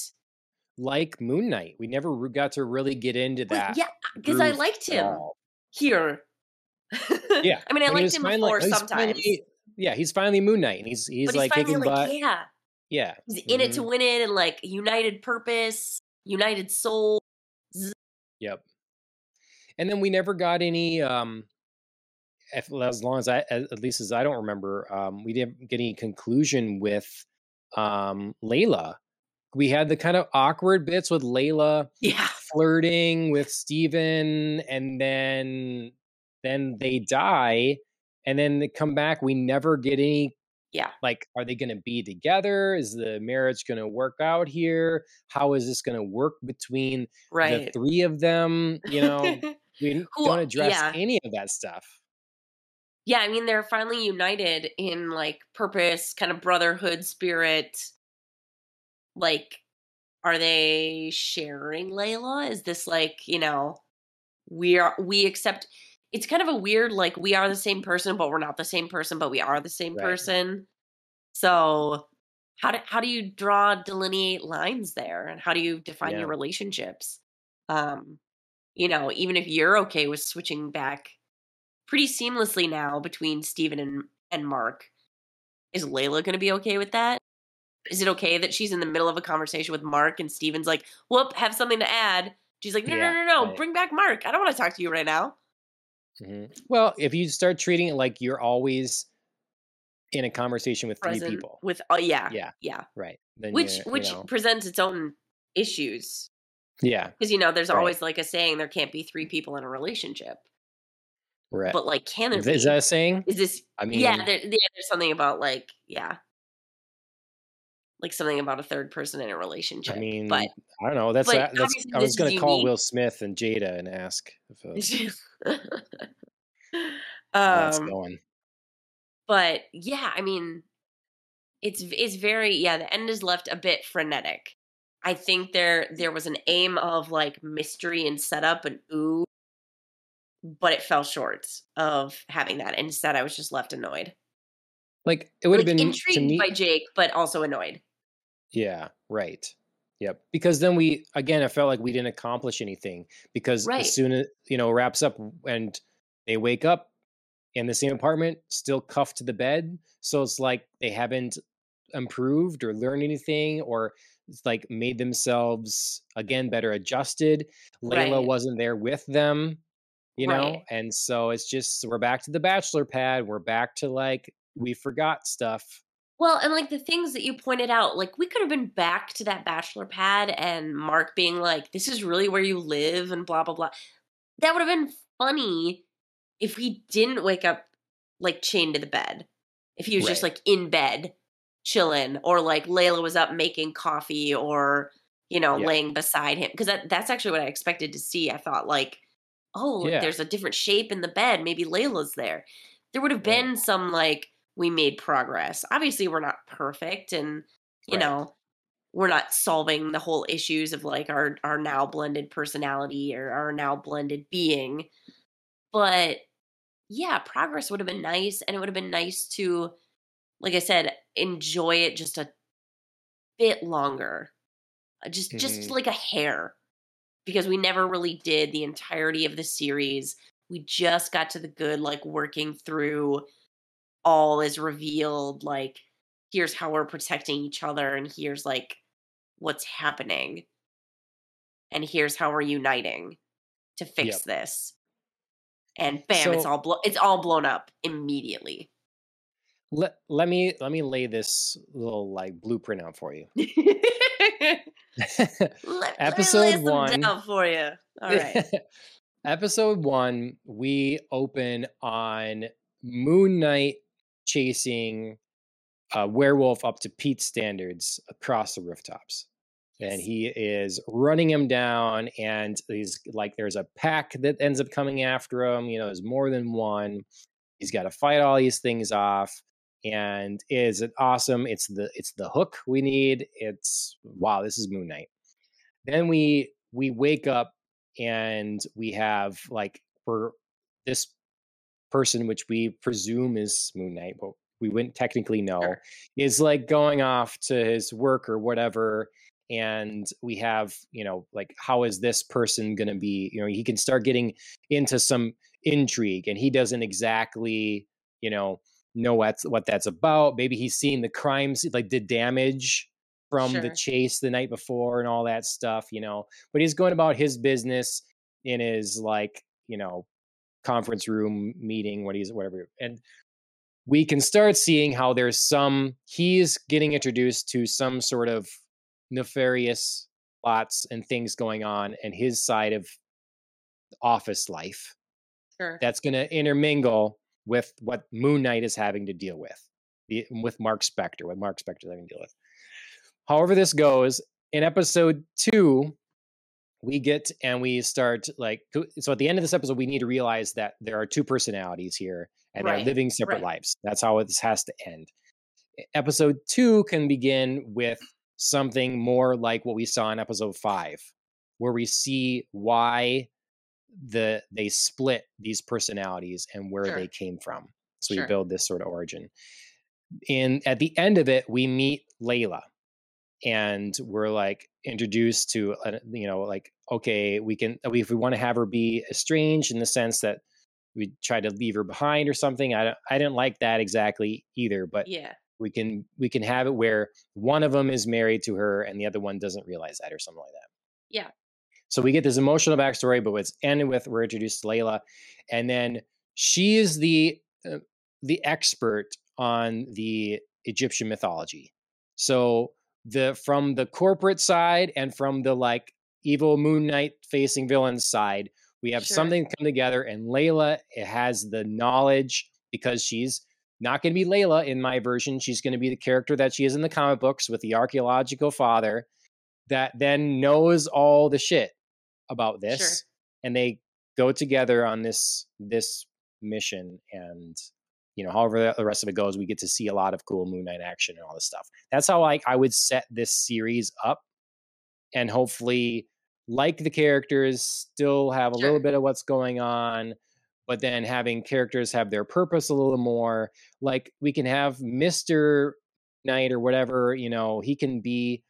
[SPEAKER 2] like moon knight we never got to really get into
[SPEAKER 3] Well,
[SPEAKER 2] that
[SPEAKER 3] yeah, because I liked him
[SPEAKER 2] all.
[SPEAKER 3] here.
[SPEAKER 2] yeah
[SPEAKER 3] I mean, I
[SPEAKER 2] he
[SPEAKER 3] liked him
[SPEAKER 2] finally-
[SPEAKER 3] before sometimes.
[SPEAKER 2] finally- yeah he's finally moon knight and he's he's
[SPEAKER 3] but
[SPEAKER 2] like
[SPEAKER 3] he's
[SPEAKER 2] kicking
[SPEAKER 3] like,
[SPEAKER 2] butt
[SPEAKER 3] yeah,
[SPEAKER 2] yeah
[SPEAKER 3] He's in it to
[SPEAKER 2] Mhm.
[SPEAKER 3] win it and like united purpose, united soul.
[SPEAKER 2] Yep. And then we never got any um as long as I at least as I don't remember, um we didn't get any conclusion with um Layla. We had the kind of awkward bits with Layla
[SPEAKER 3] Yeah.
[SPEAKER 2] flirting with Steven and then then they die and then they come back we never get any
[SPEAKER 3] Yeah.
[SPEAKER 2] like are they going to be together is the marriage going to work out here how is this going to work between
[SPEAKER 3] right.
[SPEAKER 2] the three of them you know we don't address
[SPEAKER 3] yeah.
[SPEAKER 2] any of that stuff
[SPEAKER 3] yeah, I mean they're finally united in like purpose, kind of brotherhood spirit. Like, are they sharing Layla? Is this like, you know, we are we accept it's kind of a weird like we are the same person, but we're not the same person, but we are the same
[SPEAKER 2] Right.
[SPEAKER 3] person. So how do how do you draw delineate lines there and how do you define
[SPEAKER 2] Yeah.
[SPEAKER 3] your relationships? Um, you know, even if you're okay with switching back pretty seamlessly now between Steven and and Mark, is Layla going to be okay with that? Is it okay that she's in the middle of a conversation with Mark and Steven's like, "Whoop, have something to add." She's like, "No,
[SPEAKER 2] Yeah,
[SPEAKER 3] no, no, no,
[SPEAKER 2] right.
[SPEAKER 3] bring back Mark. I don't want to talk to you right now."
[SPEAKER 2] Mhm. well if you start treating it like you're always in a conversation with three people
[SPEAKER 3] with oh yeah,
[SPEAKER 2] Yeah.
[SPEAKER 3] yeah,
[SPEAKER 2] right then
[SPEAKER 3] which
[SPEAKER 2] you're, you
[SPEAKER 3] which
[SPEAKER 2] know,
[SPEAKER 3] presents its own issues
[SPEAKER 2] yeah
[SPEAKER 3] because you know there's
[SPEAKER 2] Right.
[SPEAKER 3] always like a saying there can't be three people in a relationship.
[SPEAKER 2] Right.
[SPEAKER 3] But like, can there
[SPEAKER 2] Is, that a saying?
[SPEAKER 3] Is this?
[SPEAKER 2] I mean,
[SPEAKER 3] yeah, there, yeah, there's something about like, yeah, like something about a third person in a relationship.
[SPEAKER 2] I mean,
[SPEAKER 3] but
[SPEAKER 2] I don't know. That's
[SPEAKER 3] but
[SPEAKER 2] that's. I was going to call. Will Smith and Jada and ask if uh, that's
[SPEAKER 3] um,
[SPEAKER 2] going.
[SPEAKER 3] but yeah, I mean, it's it's very yeah. The end is left a bit frenetic. I think there there was an aim of like mystery and setup and ooh, but it fell short of having that. Instead, I was just left annoyed,
[SPEAKER 2] Like it would
[SPEAKER 3] like
[SPEAKER 2] have been to
[SPEAKER 3] intrigued
[SPEAKER 2] me.
[SPEAKER 3] by Jake, but also annoyed.
[SPEAKER 2] Yeah, right. Yep. Because then we again, I felt like we didn't accomplish anything because
[SPEAKER 3] Right.
[SPEAKER 2] as soon as you know wraps up and they wake up in the same apartment, still cuffed to the bed. So it's like they haven't improved or learned anything or it's like made themselves again better adjusted. Layla
[SPEAKER 3] Right.
[SPEAKER 2] wasn't there with them, you know,
[SPEAKER 3] Right.
[SPEAKER 2] and so it's just we're back to the bachelor pad. We're back to like we forgot stuff.
[SPEAKER 3] Well, and like the things that you pointed out, like we could have been back to that bachelor pad and Mark being like, this is really where you live and blah, blah, blah. That would have been funny if he didn't wake up like chained to the bed. If he was just like in bed, chilling, or like Layla was up making coffee or, you know,
[SPEAKER 2] Yeah.
[SPEAKER 3] laying beside him. Because that, that's actually what I expected to see. I thought, like, oh,
[SPEAKER 2] Yeah.
[SPEAKER 3] there's a different shape in the bed. Maybe Layla's there. There would have
[SPEAKER 2] Right.
[SPEAKER 3] been some like, we made progress. Obviously, we're not perfect, and you
[SPEAKER 2] Right.
[SPEAKER 3] know, we're not solving the whole issues of like our our now blended personality or our now blended being. But yeah, progress would have been nice, and it would have been nice to, like I said, enjoy it just a bit longer, Uh, just just
[SPEAKER 2] Mhm.
[SPEAKER 3] like a hair, because we never really did the entirety of the series. We just got to the good, like working through all is revealed like here's how we're protecting each other and here's like what's happening and here's how we're uniting to fix
[SPEAKER 2] Yep.
[SPEAKER 3] this and bam it's all blo- it's all blown up immediately
[SPEAKER 2] let let me let me lay this little like blueprint out for you.
[SPEAKER 3] let, let
[SPEAKER 2] Episode
[SPEAKER 3] some
[SPEAKER 2] one.
[SPEAKER 3] down for you all right
[SPEAKER 2] Episode one, we open on Moon Knight chasing a werewolf up to Pete standards across the rooftops. And he is running him down, and he's like, there's a pack that ends up coming after him. You know, there's more than one. He's got to fight all these things off, and is it awesome? It's the it's the hook we need. It's wow, this is Moon Knight. Then we we wake up and we have like for this person, which we presume is Moon Knight, but we wouldn't technically know,
[SPEAKER 3] Sure.
[SPEAKER 2] is like going off to his work or whatever. And we have, you know, like, how is this person going to be? You know, he can start getting into some intrigue and he doesn't exactly, you know, know what's, what that's about. Maybe he's seen the crimes, like, did damage from the chase the night before and all that stuff, you know, but he's going about his business in his, like, you know, conference room meeting, what he's, whatever. And we can start seeing how there's some he's getting introduced to some sort of nefarious plots and things going on and his side of office life
[SPEAKER 3] sure
[SPEAKER 2] that's going to intermingle with what moon knight is having to deal with the, with mark spector what mark spector is having to deal with. However this goes in episode two we get and we start like so at the end of this episode we need to realize that there are two personalities here and they're living separate
[SPEAKER 3] right.
[SPEAKER 2] lives. That's how this has to end. Episode two can begin with something more like what we saw in episode five where we see why the they split these personalities and where
[SPEAKER 3] Sure.
[SPEAKER 2] they came from so
[SPEAKER 3] Sure.
[SPEAKER 2] we build this sort of origin and at the end of it we meet layla and we're like introduced to uh, you know like okay we can if we want to have her be estranged in the sense that we try to leave her behind or something i don't, i didn't like that exactly either but
[SPEAKER 3] yeah
[SPEAKER 2] we can we can have it where one of them is married to her and the other one doesn't realize that or something like that
[SPEAKER 3] Yeah.
[SPEAKER 2] So we get this emotional backstory but it's ended with we're introduced to layla and then she is the uh, the expert on the egyptian mythology so the from the corporate side and from the like evil moon knight facing villains side We have
[SPEAKER 3] Sure.
[SPEAKER 2] something come together, and Layla has the knowledge because she's not going to be Layla in my version. She's going to be the character that she is in the comic books with the archaeological father that then knows all the shit about this,
[SPEAKER 3] Sure.
[SPEAKER 2] and they go together on this this mission and you know however the rest of it goes we get to see a lot of cool moon knight action and all this stuff that's how like i would set this series up and hopefully like the characters still have a
[SPEAKER 3] Sure.
[SPEAKER 2] little bit of what's going on but then having characters have their purpose a little more like we can have mr knight or whatever you know he can be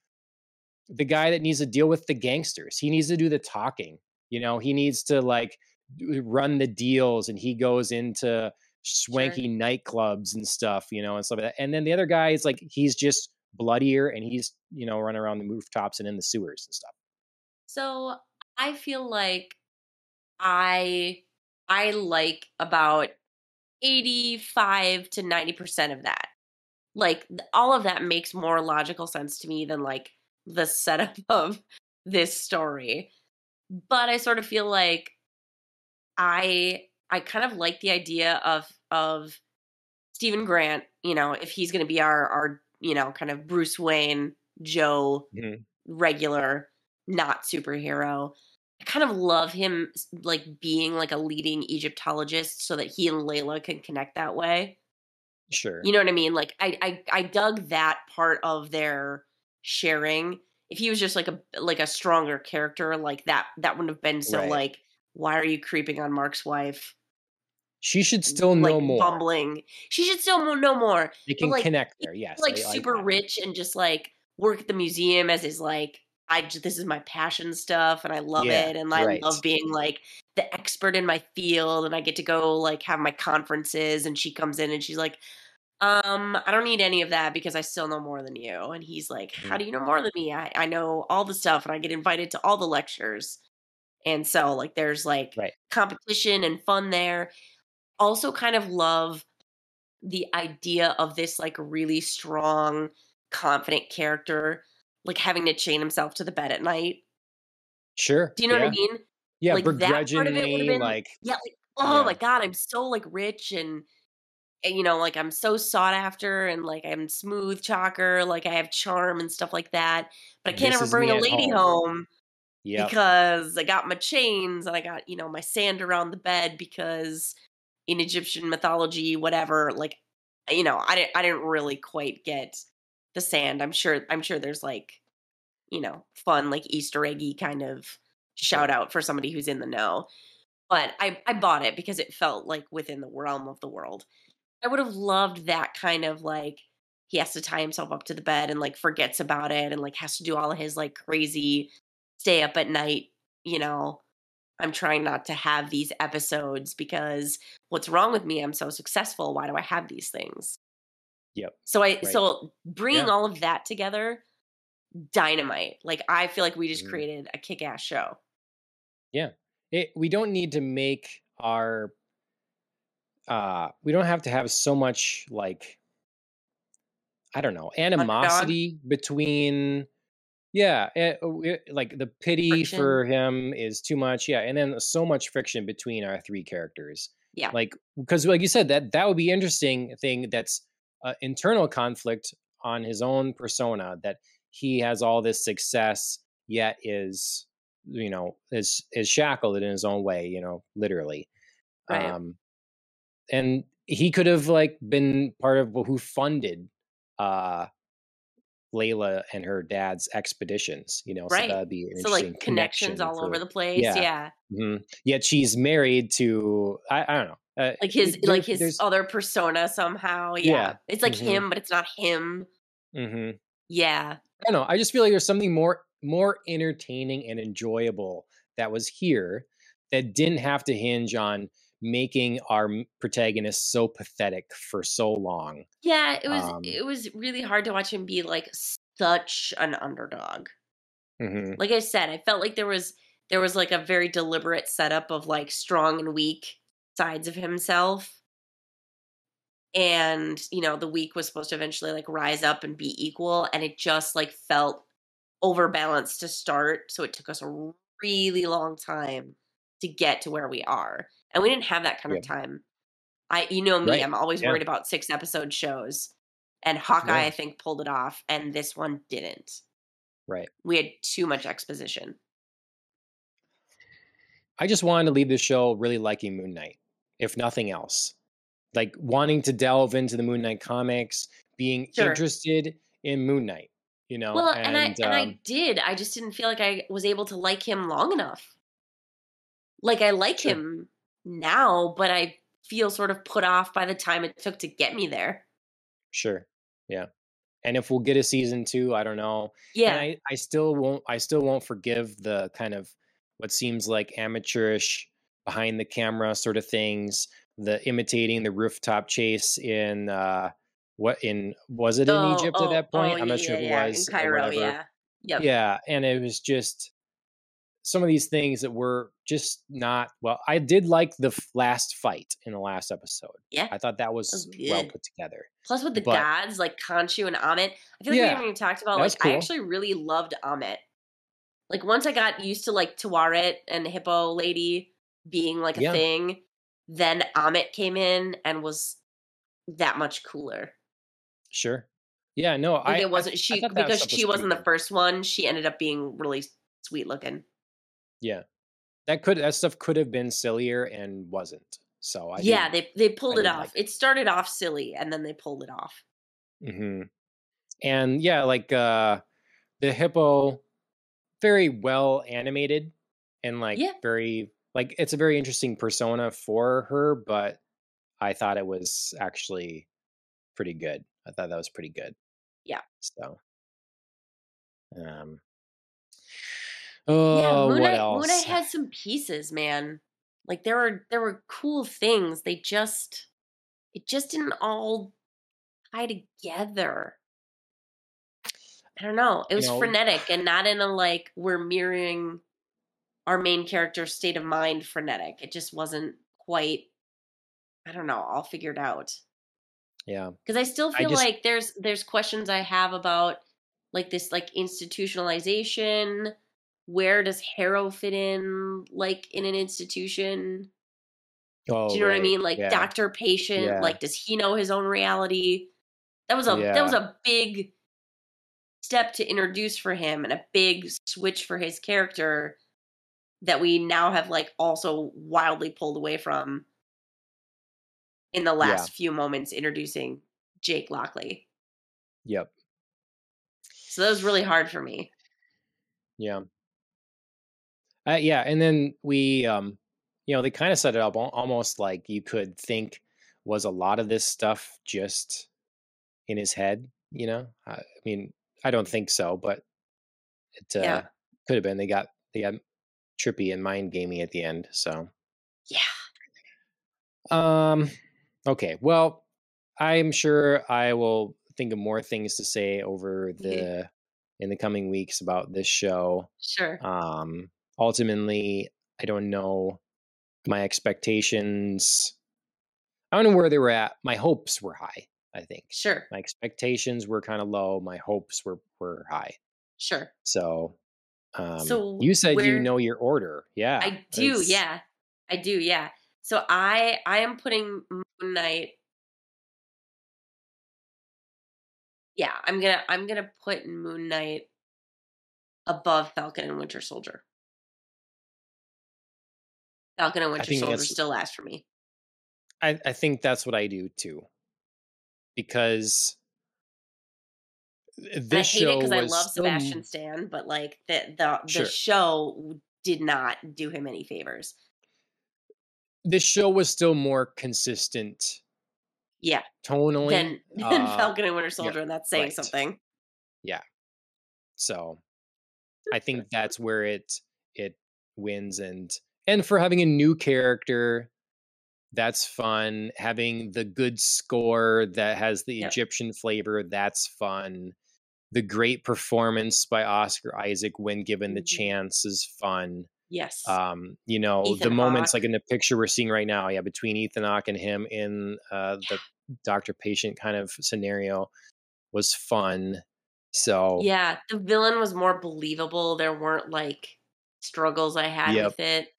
[SPEAKER 2] the guy that needs to deal with the gangsters he needs to do the talking you know he needs to like uh, run the deals and he goes into swanky nightclubs and stuff you know and stuff like that and then the other guy is like he's just bloodier and he's you know running around the rooftops and in the sewers and stuff
[SPEAKER 3] So I feel like I I like about 85 to 90% of that. Like all of that makes more logical sense to me than like the setup of this story. But I sort of feel like I I kind of like the idea of of Steven Grant, you know, if he's going to be our our, you know, kind of Bruce Wayne, Joe
[SPEAKER 2] Mhm.
[SPEAKER 3] regular not superhero. I kind of love him like being like a leading Egyptologist so that he and Layla can connect that way.
[SPEAKER 2] sure
[SPEAKER 3] You know what I mean? Like I I I dug that part of their sharing. If he was just like a like a stronger character, like that that wouldn't have been so
[SPEAKER 2] Right.
[SPEAKER 3] like why are you creeping on Mark's wife?
[SPEAKER 2] she should mm, still
[SPEAKER 3] like
[SPEAKER 2] know more
[SPEAKER 3] bumbling. She should still know more.
[SPEAKER 2] they can
[SPEAKER 3] like,
[SPEAKER 2] connect there yes
[SPEAKER 3] like
[SPEAKER 2] I- I
[SPEAKER 3] super rich and just like work at the museum as his like I this is my passion stuff and I love
[SPEAKER 2] Yeah,
[SPEAKER 3] it and I
[SPEAKER 2] right.
[SPEAKER 3] love being like the expert in my field and I get to go like have my conferences and she comes in and she's like um I don't need any of that because I still know more than you and he's like how
[SPEAKER 2] Mhm.
[SPEAKER 3] do you know more than me I I know all the stuff and I get invited to all the lectures and so like there's like
[SPEAKER 2] Right.
[SPEAKER 3] competition and fun there also kind of love the idea of this like really strong confident character like having to chain himself to the bed at night
[SPEAKER 2] sure
[SPEAKER 3] do you know
[SPEAKER 2] yeah.
[SPEAKER 3] what i mean
[SPEAKER 2] yeah
[SPEAKER 3] like, that part of it would've
[SPEAKER 2] begrudgingly
[SPEAKER 3] been-
[SPEAKER 2] like
[SPEAKER 3] yeah like oh
[SPEAKER 2] Yeah.
[SPEAKER 3] my god i'm so like rich and Eh, you know like i'm so sought after and like i'm smooth chalker like i have charm and stuff like that but i can't
[SPEAKER 2] This
[SPEAKER 3] ever bring a lady
[SPEAKER 2] home.
[SPEAKER 3] home
[SPEAKER 2] yeah
[SPEAKER 3] because I got my chains and I got, you know, my sand around the bed because in Egyptian mythology, whatever, like you know, I didn't I didn't really quite get the sand. I'm sure I'm sure there's like, you know, fun, like Easter eggy kind of shout out for somebody who's in the know. But I, I bought it because it felt like within the realm of the world. I would have loved that kind of like he has to tie himself up to the bed and like forgets about it and like has to do all of his like crazy stay up at night, you know. I'm trying not to have these episodes because what's wrong with me? I'm so successful. Why do I have these things?
[SPEAKER 2] Yep.
[SPEAKER 3] So I
[SPEAKER 2] Right.
[SPEAKER 3] so bringing
[SPEAKER 2] Yeah.
[SPEAKER 3] all of that together, dynamite. Like I feel like we just
[SPEAKER 2] Mhm.
[SPEAKER 3] created a kick-ass show. Yeah.
[SPEAKER 2] It, we don't need to make our uh we don't have to have so much like i don't know animosity between yeah eh, oh, eh, like the pity
[SPEAKER 3] Friction.
[SPEAKER 2] for him is too much yeah and then so much friction between our three characters
[SPEAKER 3] Yeah.
[SPEAKER 2] like because like you said that that would be interesting thing that's uh, internal conflict on his own persona that he has all this success yet is you know is is shackled in his own way you know literally
[SPEAKER 3] Right.
[SPEAKER 2] um and he could have like been part of who funded uh Layla and her dad's expeditions, you know,
[SPEAKER 3] Right.
[SPEAKER 2] so that'd be
[SPEAKER 3] So
[SPEAKER 2] interesting
[SPEAKER 3] like connections
[SPEAKER 2] connection
[SPEAKER 3] all over the place.
[SPEAKER 2] yeah.
[SPEAKER 3] Yeah.
[SPEAKER 2] Mhm. Yet she's married to I, I don't know, uh,
[SPEAKER 3] Like his
[SPEAKER 2] there-
[SPEAKER 3] like his other persona somehow. Yeah.
[SPEAKER 2] Yeah.
[SPEAKER 3] It's like
[SPEAKER 2] Mhm.
[SPEAKER 3] him, but it's not him.
[SPEAKER 2] mhm.
[SPEAKER 3] Yeah.
[SPEAKER 2] I don't know. I just feel like there's something more more entertaining and enjoyable that was here that didn't have to hinge on making our protagonist so pathetic for so long.
[SPEAKER 3] Yeah, it was
[SPEAKER 2] Um,
[SPEAKER 3] it was really hard to watch him be like such an underdog.
[SPEAKER 2] hmm
[SPEAKER 3] Like I said, I felt like there was there was like a very deliberate setup of like strong and weak sides of himself. And, you know, the weak was supposed to eventually like rise up and be equal and it just like felt overbalanced to start, so it took us a really long time to get to where we are. And we didn't have that kind
[SPEAKER 2] Yeah.
[SPEAKER 3] of time. I you know me,
[SPEAKER 2] Right.
[SPEAKER 3] I'm always
[SPEAKER 2] Yeah.
[SPEAKER 3] worried about six episode shows. And Hawkeye
[SPEAKER 2] Yeah.
[SPEAKER 3] I think pulled it off and this one didn't.
[SPEAKER 2] Right.
[SPEAKER 3] We had too much exposition.
[SPEAKER 2] I just wanted to leave the show really liking Moon Knight, if nothing else. Like wanting to delve into the Moon Knight comics, being
[SPEAKER 3] Sure.
[SPEAKER 2] interested in Moon Knight, you know.
[SPEAKER 3] Well, and, I and I
[SPEAKER 2] um,
[SPEAKER 3] did. I just didn't feel like I was able to like him long enough. Like I like
[SPEAKER 2] Sure.
[SPEAKER 3] him now, but I feel sort of put off by the time it took to get me there.
[SPEAKER 2] sure. Yeah. And if we'll get a season two, I don't know.
[SPEAKER 3] Yeah.
[SPEAKER 2] And I, I still won't I still won't forgive the kind of what seems like amateurish behind the camera sort of things, the imitating the rooftop chase in uh what in was it in
[SPEAKER 3] Oh,
[SPEAKER 2] Egypt
[SPEAKER 3] oh,
[SPEAKER 2] at that point?
[SPEAKER 3] oh,
[SPEAKER 2] I'm not
[SPEAKER 3] yeah,
[SPEAKER 2] sure if it
[SPEAKER 3] yeah,
[SPEAKER 2] was
[SPEAKER 3] in Cairo, yeah. Yep.
[SPEAKER 2] Yeah, and it was just some of these things that were just not well. I did like the f- last fight in the last episode.
[SPEAKER 3] Yeah.
[SPEAKER 2] I thought that was,
[SPEAKER 3] was
[SPEAKER 2] well put together.
[SPEAKER 3] Plus with the
[SPEAKER 2] But-
[SPEAKER 3] gods like Khonshu and Ammit, I feel like we haven't even talked about
[SPEAKER 2] that
[SPEAKER 3] like I actually really loved Ammit. Like once I got used to like Taweret and Hippo Lady being like a
[SPEAKER 2] Yeah.
[SPEAKER 3] thing, then Ammit came in and was that much cooler.
[SPEAKER 2] Sure. Yeah, no,
[SPEAKER 3] Like
[SPEAKER 2] I
[SPEAKER 3] it wasn't
[SPEAKER 2] I
[SPEAKER 3] she
[SPEAKER 2] that
[SPEAKER 3] because
[SPEAKER 2] was
[SPEAKER 3] she wasn't the first one. She ended up being really sweet looking.
[SPEAKER 2] Yeah, that could that stuff could have been sillier and wasn't. So I
[SPEAKER 3] yeah, they they pulled
[SPEAKER 2] I
[SPEAKER 3] it off.
[SPEAKER 2] like
[SPEAKER 3] it started off silly and then they pulled it off.
[SPEAKER 2] hmm And yeah, like uh the hippo, very well animated and like
[SPEAKER 3] Yeah.
[SPEAKER 2] very like it's a very interesting persona for her, but I thought it was actually pretty good. I thought that was pretty good.
[SPEAKER 3] Yeah.
[SPEAKER 2] So um Oh,
[SPEAKER 3] yeah, Moon
[SPEAKER 2] what
[SPEAKER 3] Knight,
[SPEAKER 2] else?
[SPEAKER 3] Moon Knight had some pieces, man. Like there were there were cool things. They just it just didn't all tie together. I don't know. It
[SPEAKER 2] You
[SPEAKER 3] was
[SPEAKER 2] know-
[SPEAKER 3] frenetic and not in a like we're mirroring our main character's state of mind frenetic. It just wasn't quite I don't know, all figured out.
[SPEAKER 2] yeah.
[SPEAKER 3] because i still
[SPEAKER 2] I
[SPEAKER 3] feel
[SPEAKER 2] just-
[SPEAKER 3] like there's there's questions i have about like this like institutionalization where does harrow fit in like in an institution
[SPEAKER 2] Oh,
[SPEAKER 3] do you know what i mean like
[SPEAKER 2] yeah.
[SPEAKER 3] doctor patient
[SPEAKER 2] Yeah.
[SPEAKER 3] like does he know his own reality that was a that was a big step to introduce for him and a big switch for his character that we now have like also wildly pulled away from in the last few moments introducing Jake Lockley.
[SPEAKER 2] Yep.
[SPEAKER 3] So that was really hard for me.
[SPEAKER 2] Yeah. Uh, yeah, and then we, um, you know, they kind of set it up almost like you could think was a lot of this stuff just in his head. You know, I, I mean, I don't think so, but it uh,
[SPEAKER 3] Yeah.
[SPEAKER 2] could have been. They got they got trippy and mind gamey at the end. So,
[SPEAKER 3] Yeah.
[SPEAKER 2] um, okay. Well, I'm sure I will think of more things to say over the in the coming weeks about this show.
[SPEAKER 3] Sure.
[SPEAKER 2] Um, ultimately, I don't know my expectations. I don't know where they were at. My hopes were high. I think
[SPEAKER 3] Sure.
[SPEAKER 2] my expectations were kind of low. My hopes were were high.
[SPEAKER 3] Sure.
[SPEAKER 2] So, um,
[SPEAKER 3] So
[SPEAKER 2] you said you know your order. Yeah,
[SPEAKER 3] I do, yeah. I do, yeah. So I I am putting Moon Knight Yeah, I'm gonna I'm gonna put Moon Knight above Falcon and Winter Soldier. Falcon and Winter Soldier still last for me.
[SPEAKER 2] I, I think that's what I do too. Because this
[SPEAKER 3] I hate it
[SPEAKER 2] show
[SPEAKER 3] because I love
[SPEAKER 2] so
[SPEAKER 3] Sebastian Stan, but like the the
[SPEAKER 2] Sure.
[SPEAKER 3] show did not do him any favors.
[SPEAKER 2] this show was still more consistent
[SPEAKER 3] Yeah,
[SPEAKER 2] tonally
[SPEAKER 3] than than
[SPEAKER 2] uh,
[SPEAKER 3] Falcon and Winter Soldier, and that's saying
[SPEAKER 2] right.
[SPEAKER 3] something.
[SPEAKER 2] Yeah, so I think that's where it it wins and and for having a new character that's fun having the good score that has the
[SPEAKER 3] Yep.
[SPEAKER 2] Egyptian flavor that's fun the great performance by Oscar Isaac when given the
[SPEAKER 3] Mhm.
[SPEAKER 2] chance is fun
[SPEAKER 3] Yes.
[SPEAKER 2] um you know the moments like in the picture we're seeing right now yeah between Ethan Hawke and him in uh the doctor patient kind of scenario was fun so
[SPEAKER 3] Yeah, the villain was more believable. There weren't like struggles I had
[SPEAKER 2] Yep.
[SPEAKER 3] with it.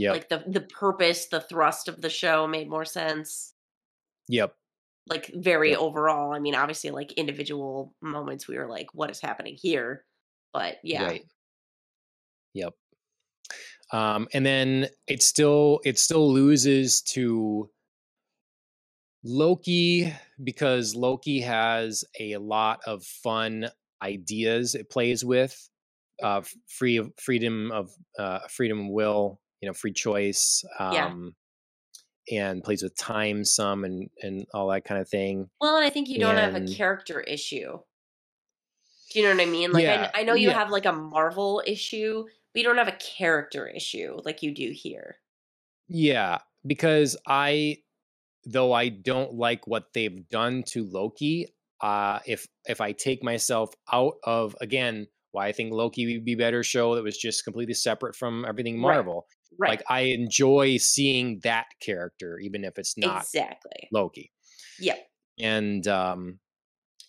[SPEAKER 2] Yep.
[SPEAKER 3] Like the the purpose, the thrust of the show made more sense.
[SPEAKER 2] yep.
[SPEAKER 3] Like very
[SPEAKER 2] Yep.
[SPEAKER 3] overall. I mean, obviously, like individual moments, we were like, "What is happening here?" But yeah,
[SPEAKER 2] Right. Yep. Um, and then it still it still loses to Loki because Loki has a lot of fun ideas it plays with, uh, free of freedom of uh, freedom of will, you know, free choice,
[SPEAKER 3] Yeah.
[SPEAKER 2] um, and plays with time some and and all that kind of thing.
[SPEAKER 3] Well, and I think you don't have a character issue. Do you know what I mean? Like,
[SPEAKER 2] Yeah,
[SPEAKER 3] I, I know you
[SPEAKER 2] yeah.
[SPEAKER 3] have like a Marvel issue, but you don't have a character issue like you do here.
[SPEAKER 2] Yeah, because I though I don't like what they've done to Loki, uh if if I take myself out of again why I think Loki would be better show that was just completely separate from everything. Marvel.
[SPEAKER 3] Right.
[SPEAKER 2] Like I enjoy seeing that character even if it's not
[SPEAKER 3] exactly.
[SPEAKER 2] Loki.
[SPEAKER 3] Yep.
[SPEAKER 2] And um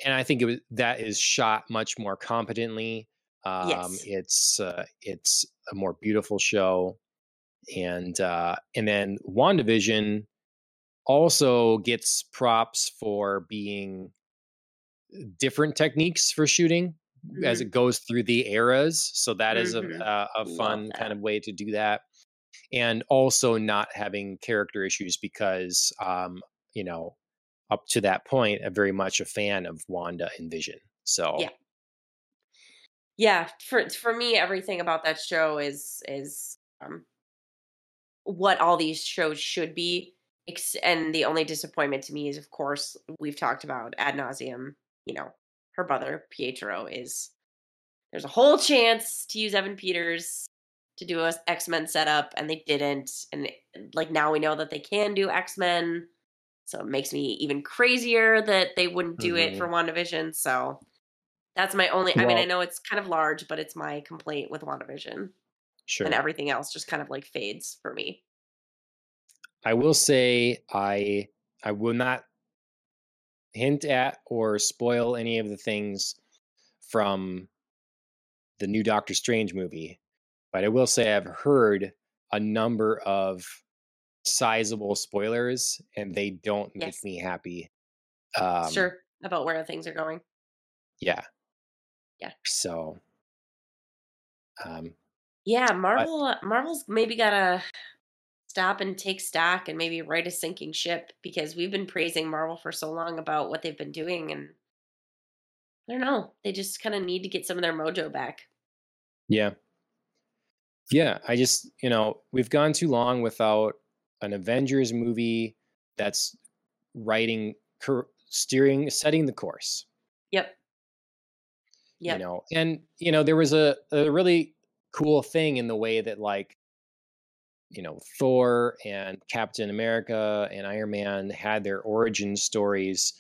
[SPEAKER 2] and I think it was that is shot much more competently. Um
[SPEAKER 3] Yes.
[SPEAKER 2] it's uh it's a more beautiful show. And uh and then WandaVision also gets props for being different techniques for shooting as
[SPEAKER 3] Mhm.
[SPEAKER 2] it goes through the eras. So that is
[SPEAKER 3] Mhm.
[SPEAKER 2] a, a, a fun kind of way to do that. And also not having character issues because, um, you know, up to that point, I'm very much a fan of Wanda and Vision. So
[SPEAKER 3] Yeah. Yeah, for for me, everything about that show is is um, what all these shows should be. And the only disappointment to me is, of course, we've talked about ad nauseum. You know, her brother Pietro is. There's a whole chance to use Evan Peters to do a X Men setup, and they didn't. And like now we know that they can do X Men, so it makes me even crazier that they wouldn't do it
[SPEAKER 2] Mhm.
[SPEAKER 3] for WandaVision. So that's my only. I mean, I know it's kind of large, but it's my complaint with WandaVision,
[SPEAKER 2] sure.
[SPEAKER 3] and everything else just kind of like fades for me.
[SPEAKER 2] I will say I I will not hint at or spoil any of the things from the new Doctor Strange movie, but I will say I've heard a number of sizable spoilers and they don't make
[SPEAKER 3] Yes.
[SPEAKER 2] me happy. Um
[SPEAKER 3] sure, about where things are going.
[SPEAKER 2] Yeah.
[SPEAKER 3] Yeah.
[SPEAKER 2] So um
[SPEAKER 3] Yeah, Marvel. Marvel's maybe gotta stop and take stock and maybe right a sinking ship because we've been praising Marvel for so long about what they've been doing, and I don't know. They just kind of need to get some of their mojo back.
[SPEAKER 2] Yeah. Yeah, I just, you know, we've gone too long without an Avengers movie that's writing, cur- steering, setting the course.
[SPEAKER 3] Yep. Yep.
[SPEAKER 2] You know, and you know, there was a, a really cool thing in the way that like, you know, Thor and Captain America and Iron Man had their origin stories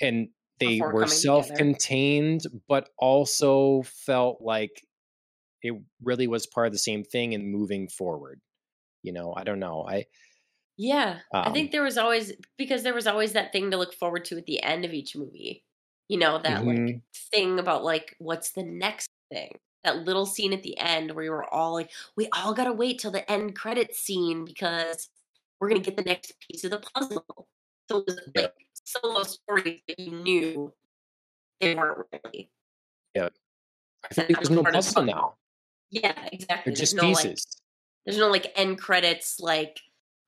[SPEAKER 2] and they
[SPEAKER 3] Before
[SPEAKER 2] were self-contained but also felt like it really was part of the same thing and moving forward you know i don't know i
[SPEAKER 3] Yeah, I
[SPEAKER 2] Um,
[SPEAKER 3] think there was always because there was always that thing to look forward to at the end of each movie. You know that like
[SPEAKER 2] Mhm.
[SPEAKER 3] thing about like what's the next thing. That little scene at the end where you were all like, we all gotta wait till the end credit scene because we're gonna get the next piece of the puzzle. So it was
[SPEAKER 2] Yeah.
[SPEAKER 3] like solo stories that you knew they weren't really.
[SPEAKER 2] Yeah.
[SPEAKER 3] I
[SPEAKER 2] think there's no puzzle now
[SPEAKER 3] Yeah, exactly.
[SPEAKER 2] they're
[SPEAKER 3] There's
[SPEAKER 2] just
[SPEAKER 3] no like there's no like end credits like,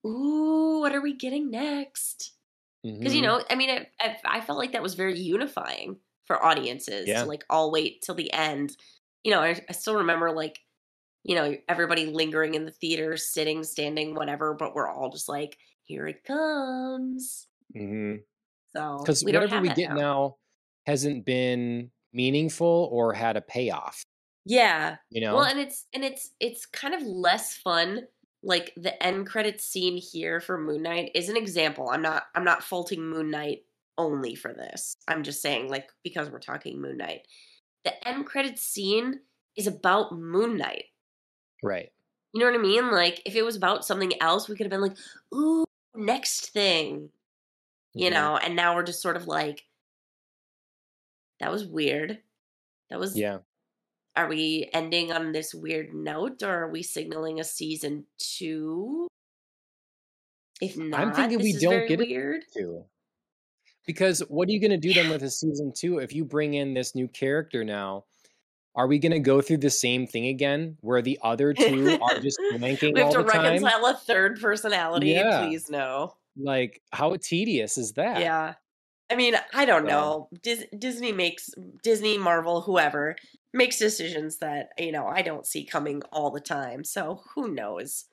[SPEAKER 3] ooh, what are we getting next? because you
[SPEAKER 2] Mhm.
[SPEAKER 3] know i mean it, I, I felt like that was very unifying for audiences
[SPEAKER 2] Yeah.
[SPEAKER 3] to like all wait till the end you know I, I still remember like you know everybody lingering in the theater sitting standing whatever but we're all just like here it comes
[SPEAKER 2] Mhm.
[SPEAKER 3] so
[SPEAKER 2] because whatever we get
[SPEAKER 3] now.
[SPEAKER 2] now. hasn't been meaningful or had a payoff
[SPEAKER 3] yeah.
[SPEAKER 2] You know?
[SPEAKER 3] well and it's and it's it's kind of less fun like the end credits scene here for moon knight is an example. I'm not i'm not faulting moon knight only for this. I'm just saying like because we're talking moon knight. The end credits scene is about moon knight.
[SPEAKER 2] Right.
[SPEAKER 3] You know what i mean? Like if it was about something else we could have been like ooh next thing. You
[SPEAKER 2] Mhm.
[SPEAKER 3] know and now we're just sort of like that was weird. That was
[SPEAKER 2] yeah
[SPEAKER 3] are we ending on this weird note or are we signaling a season two? If not,
[SPEAKER 2] I'm thinking
[SPEAKER 3] this
[SPEAKER 2] we don't get
[SPEAKER 3] weird.
[SPEAKER 2] it to. Because what are you going to do then with a season two if you bring in this new character now? Are we going to go through the same thing again, where the other two are just blanking
[SPEAKER 3] we have
[SPEAKER 2] all
[SPEAKER 3] to
[SPEAKER 2] the time?
[SPEAKER 3] reconcile a third personality.
[SPEAKER 2] Yeah.
[SPEAKER 3] Please no.
[SPEAKER 2] Like, how tedious is that?
[SPEAKER 3] Yeah. I mean, I don't know. Dis- Disney makes Disney, Marvel, whoever makes decisions that you know I don't see coming all the time. So who knows?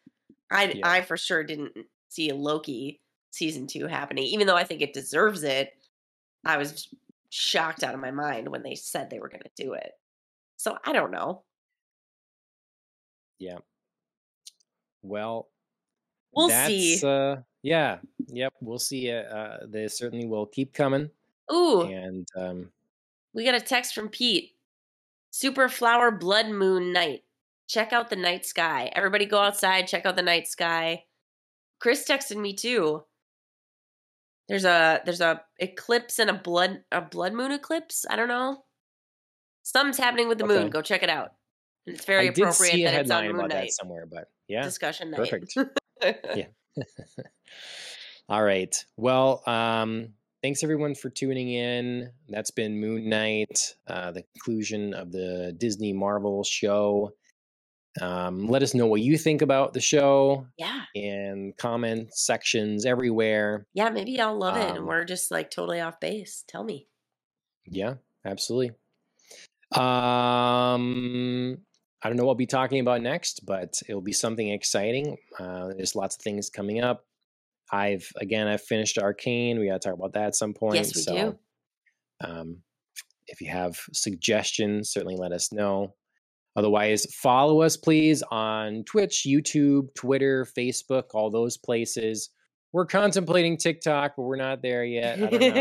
[SPEAKER 3] I
[SPEAKER 2] Yeah.
[SPEAKER 3] I for sure didn't see Loki season two happening, even though I think it deserves it. I was shocked out of my mind when they said they were going to do it. So I don't know. Yeah.
[SPEAKER 2] Well,
[SPEAKER 3] We'll
[SPEAKER 2] that's,
[SPEAKER 3] see.
[SPEAKER 2] Uh, yeah. Yep. We'll see. Uh, uh, they certainly will keep coming.
[SPEAKER 3] Ooh,
[SPEAKER 2] And um,
[SPEAKER 3] we got a text from Pete. Super flower blood moon night. Check out the night sky. Everybody go outside, check out the night sky. Chris texted me too. There's a there's a eclipse and a blood a blood moon eclipse. I don't know. Something's happening with the moon. Go check it out. And it's very
[SPEAKER 2] I did
[SPEAKER 3] appropriate
[SPEAKER 2] see a
[SPEAKER 3] that it's on moon
[SPEAKER 2] about that
[SPEAKER 3] night.
[SPEAKER 2] somewhere, but yeah.
[SPEAKER 3] Discussion night.
[SPEAKER 2] Perfect. Yeah. All right. Well, um, thanks everyone for tuning in. That's been Moon Knight, uh, the conclusion of the Disney Marvel show. Um, let us know what you think about the show
[SPEAKER 3] yeah.
[SPEAKER 2] in comment sections everywhere.
[SPEAKER 3] Yeah, maybe I'll love it and
[SPEAKER 2] Um,
[SPEAKER 3] we're just like totally off base. Tell me.
[SPEAKER 2] Yeah, absolutely. Um, I don't know what I'll be talking about next, but it'll be something exciting. Uh, there's lots of things coming up. I've again, I've finished Arcane. We got to talk about that at some point.
[SPEAKER 3] Yes, we
[SPEAKER 2] so,
[SPEAKER 3] do.
[SPEAKER 2] Um, if you have suggestions, certainly let us know. Otherwise, follow us, please, on Twitch, YouTube, Twitter, Facebook, all those places. We're contemplating TikTok, but we're not there yet. I don't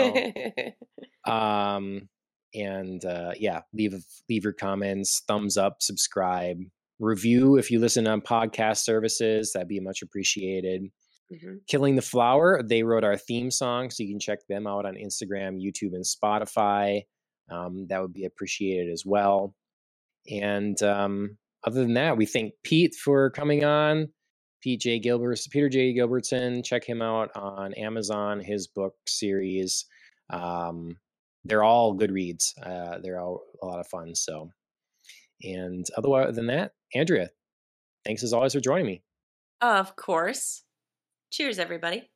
[SPEAKER 2] know. um and uh yeah leave leave your comments thumbs up subscribe review if you listen on podcast services that'd be much appreciated
[SPEAKER 3] Mhm.
[SPEAKER 2] killing the flower they wrote our theme song so you can check them out on instagram youtube and spotify um, that would be appreciated as well and um, other than that we thank pete for coming on pete j gilbert peter j gilbertson check him out on amazon his book series um, they're all good reads. Uh, they're all a lot of fun. So, and otherwise than that, Andrea, thanks as always for joining me.
[SPEAKER 3] Of course. Cheers, everybody.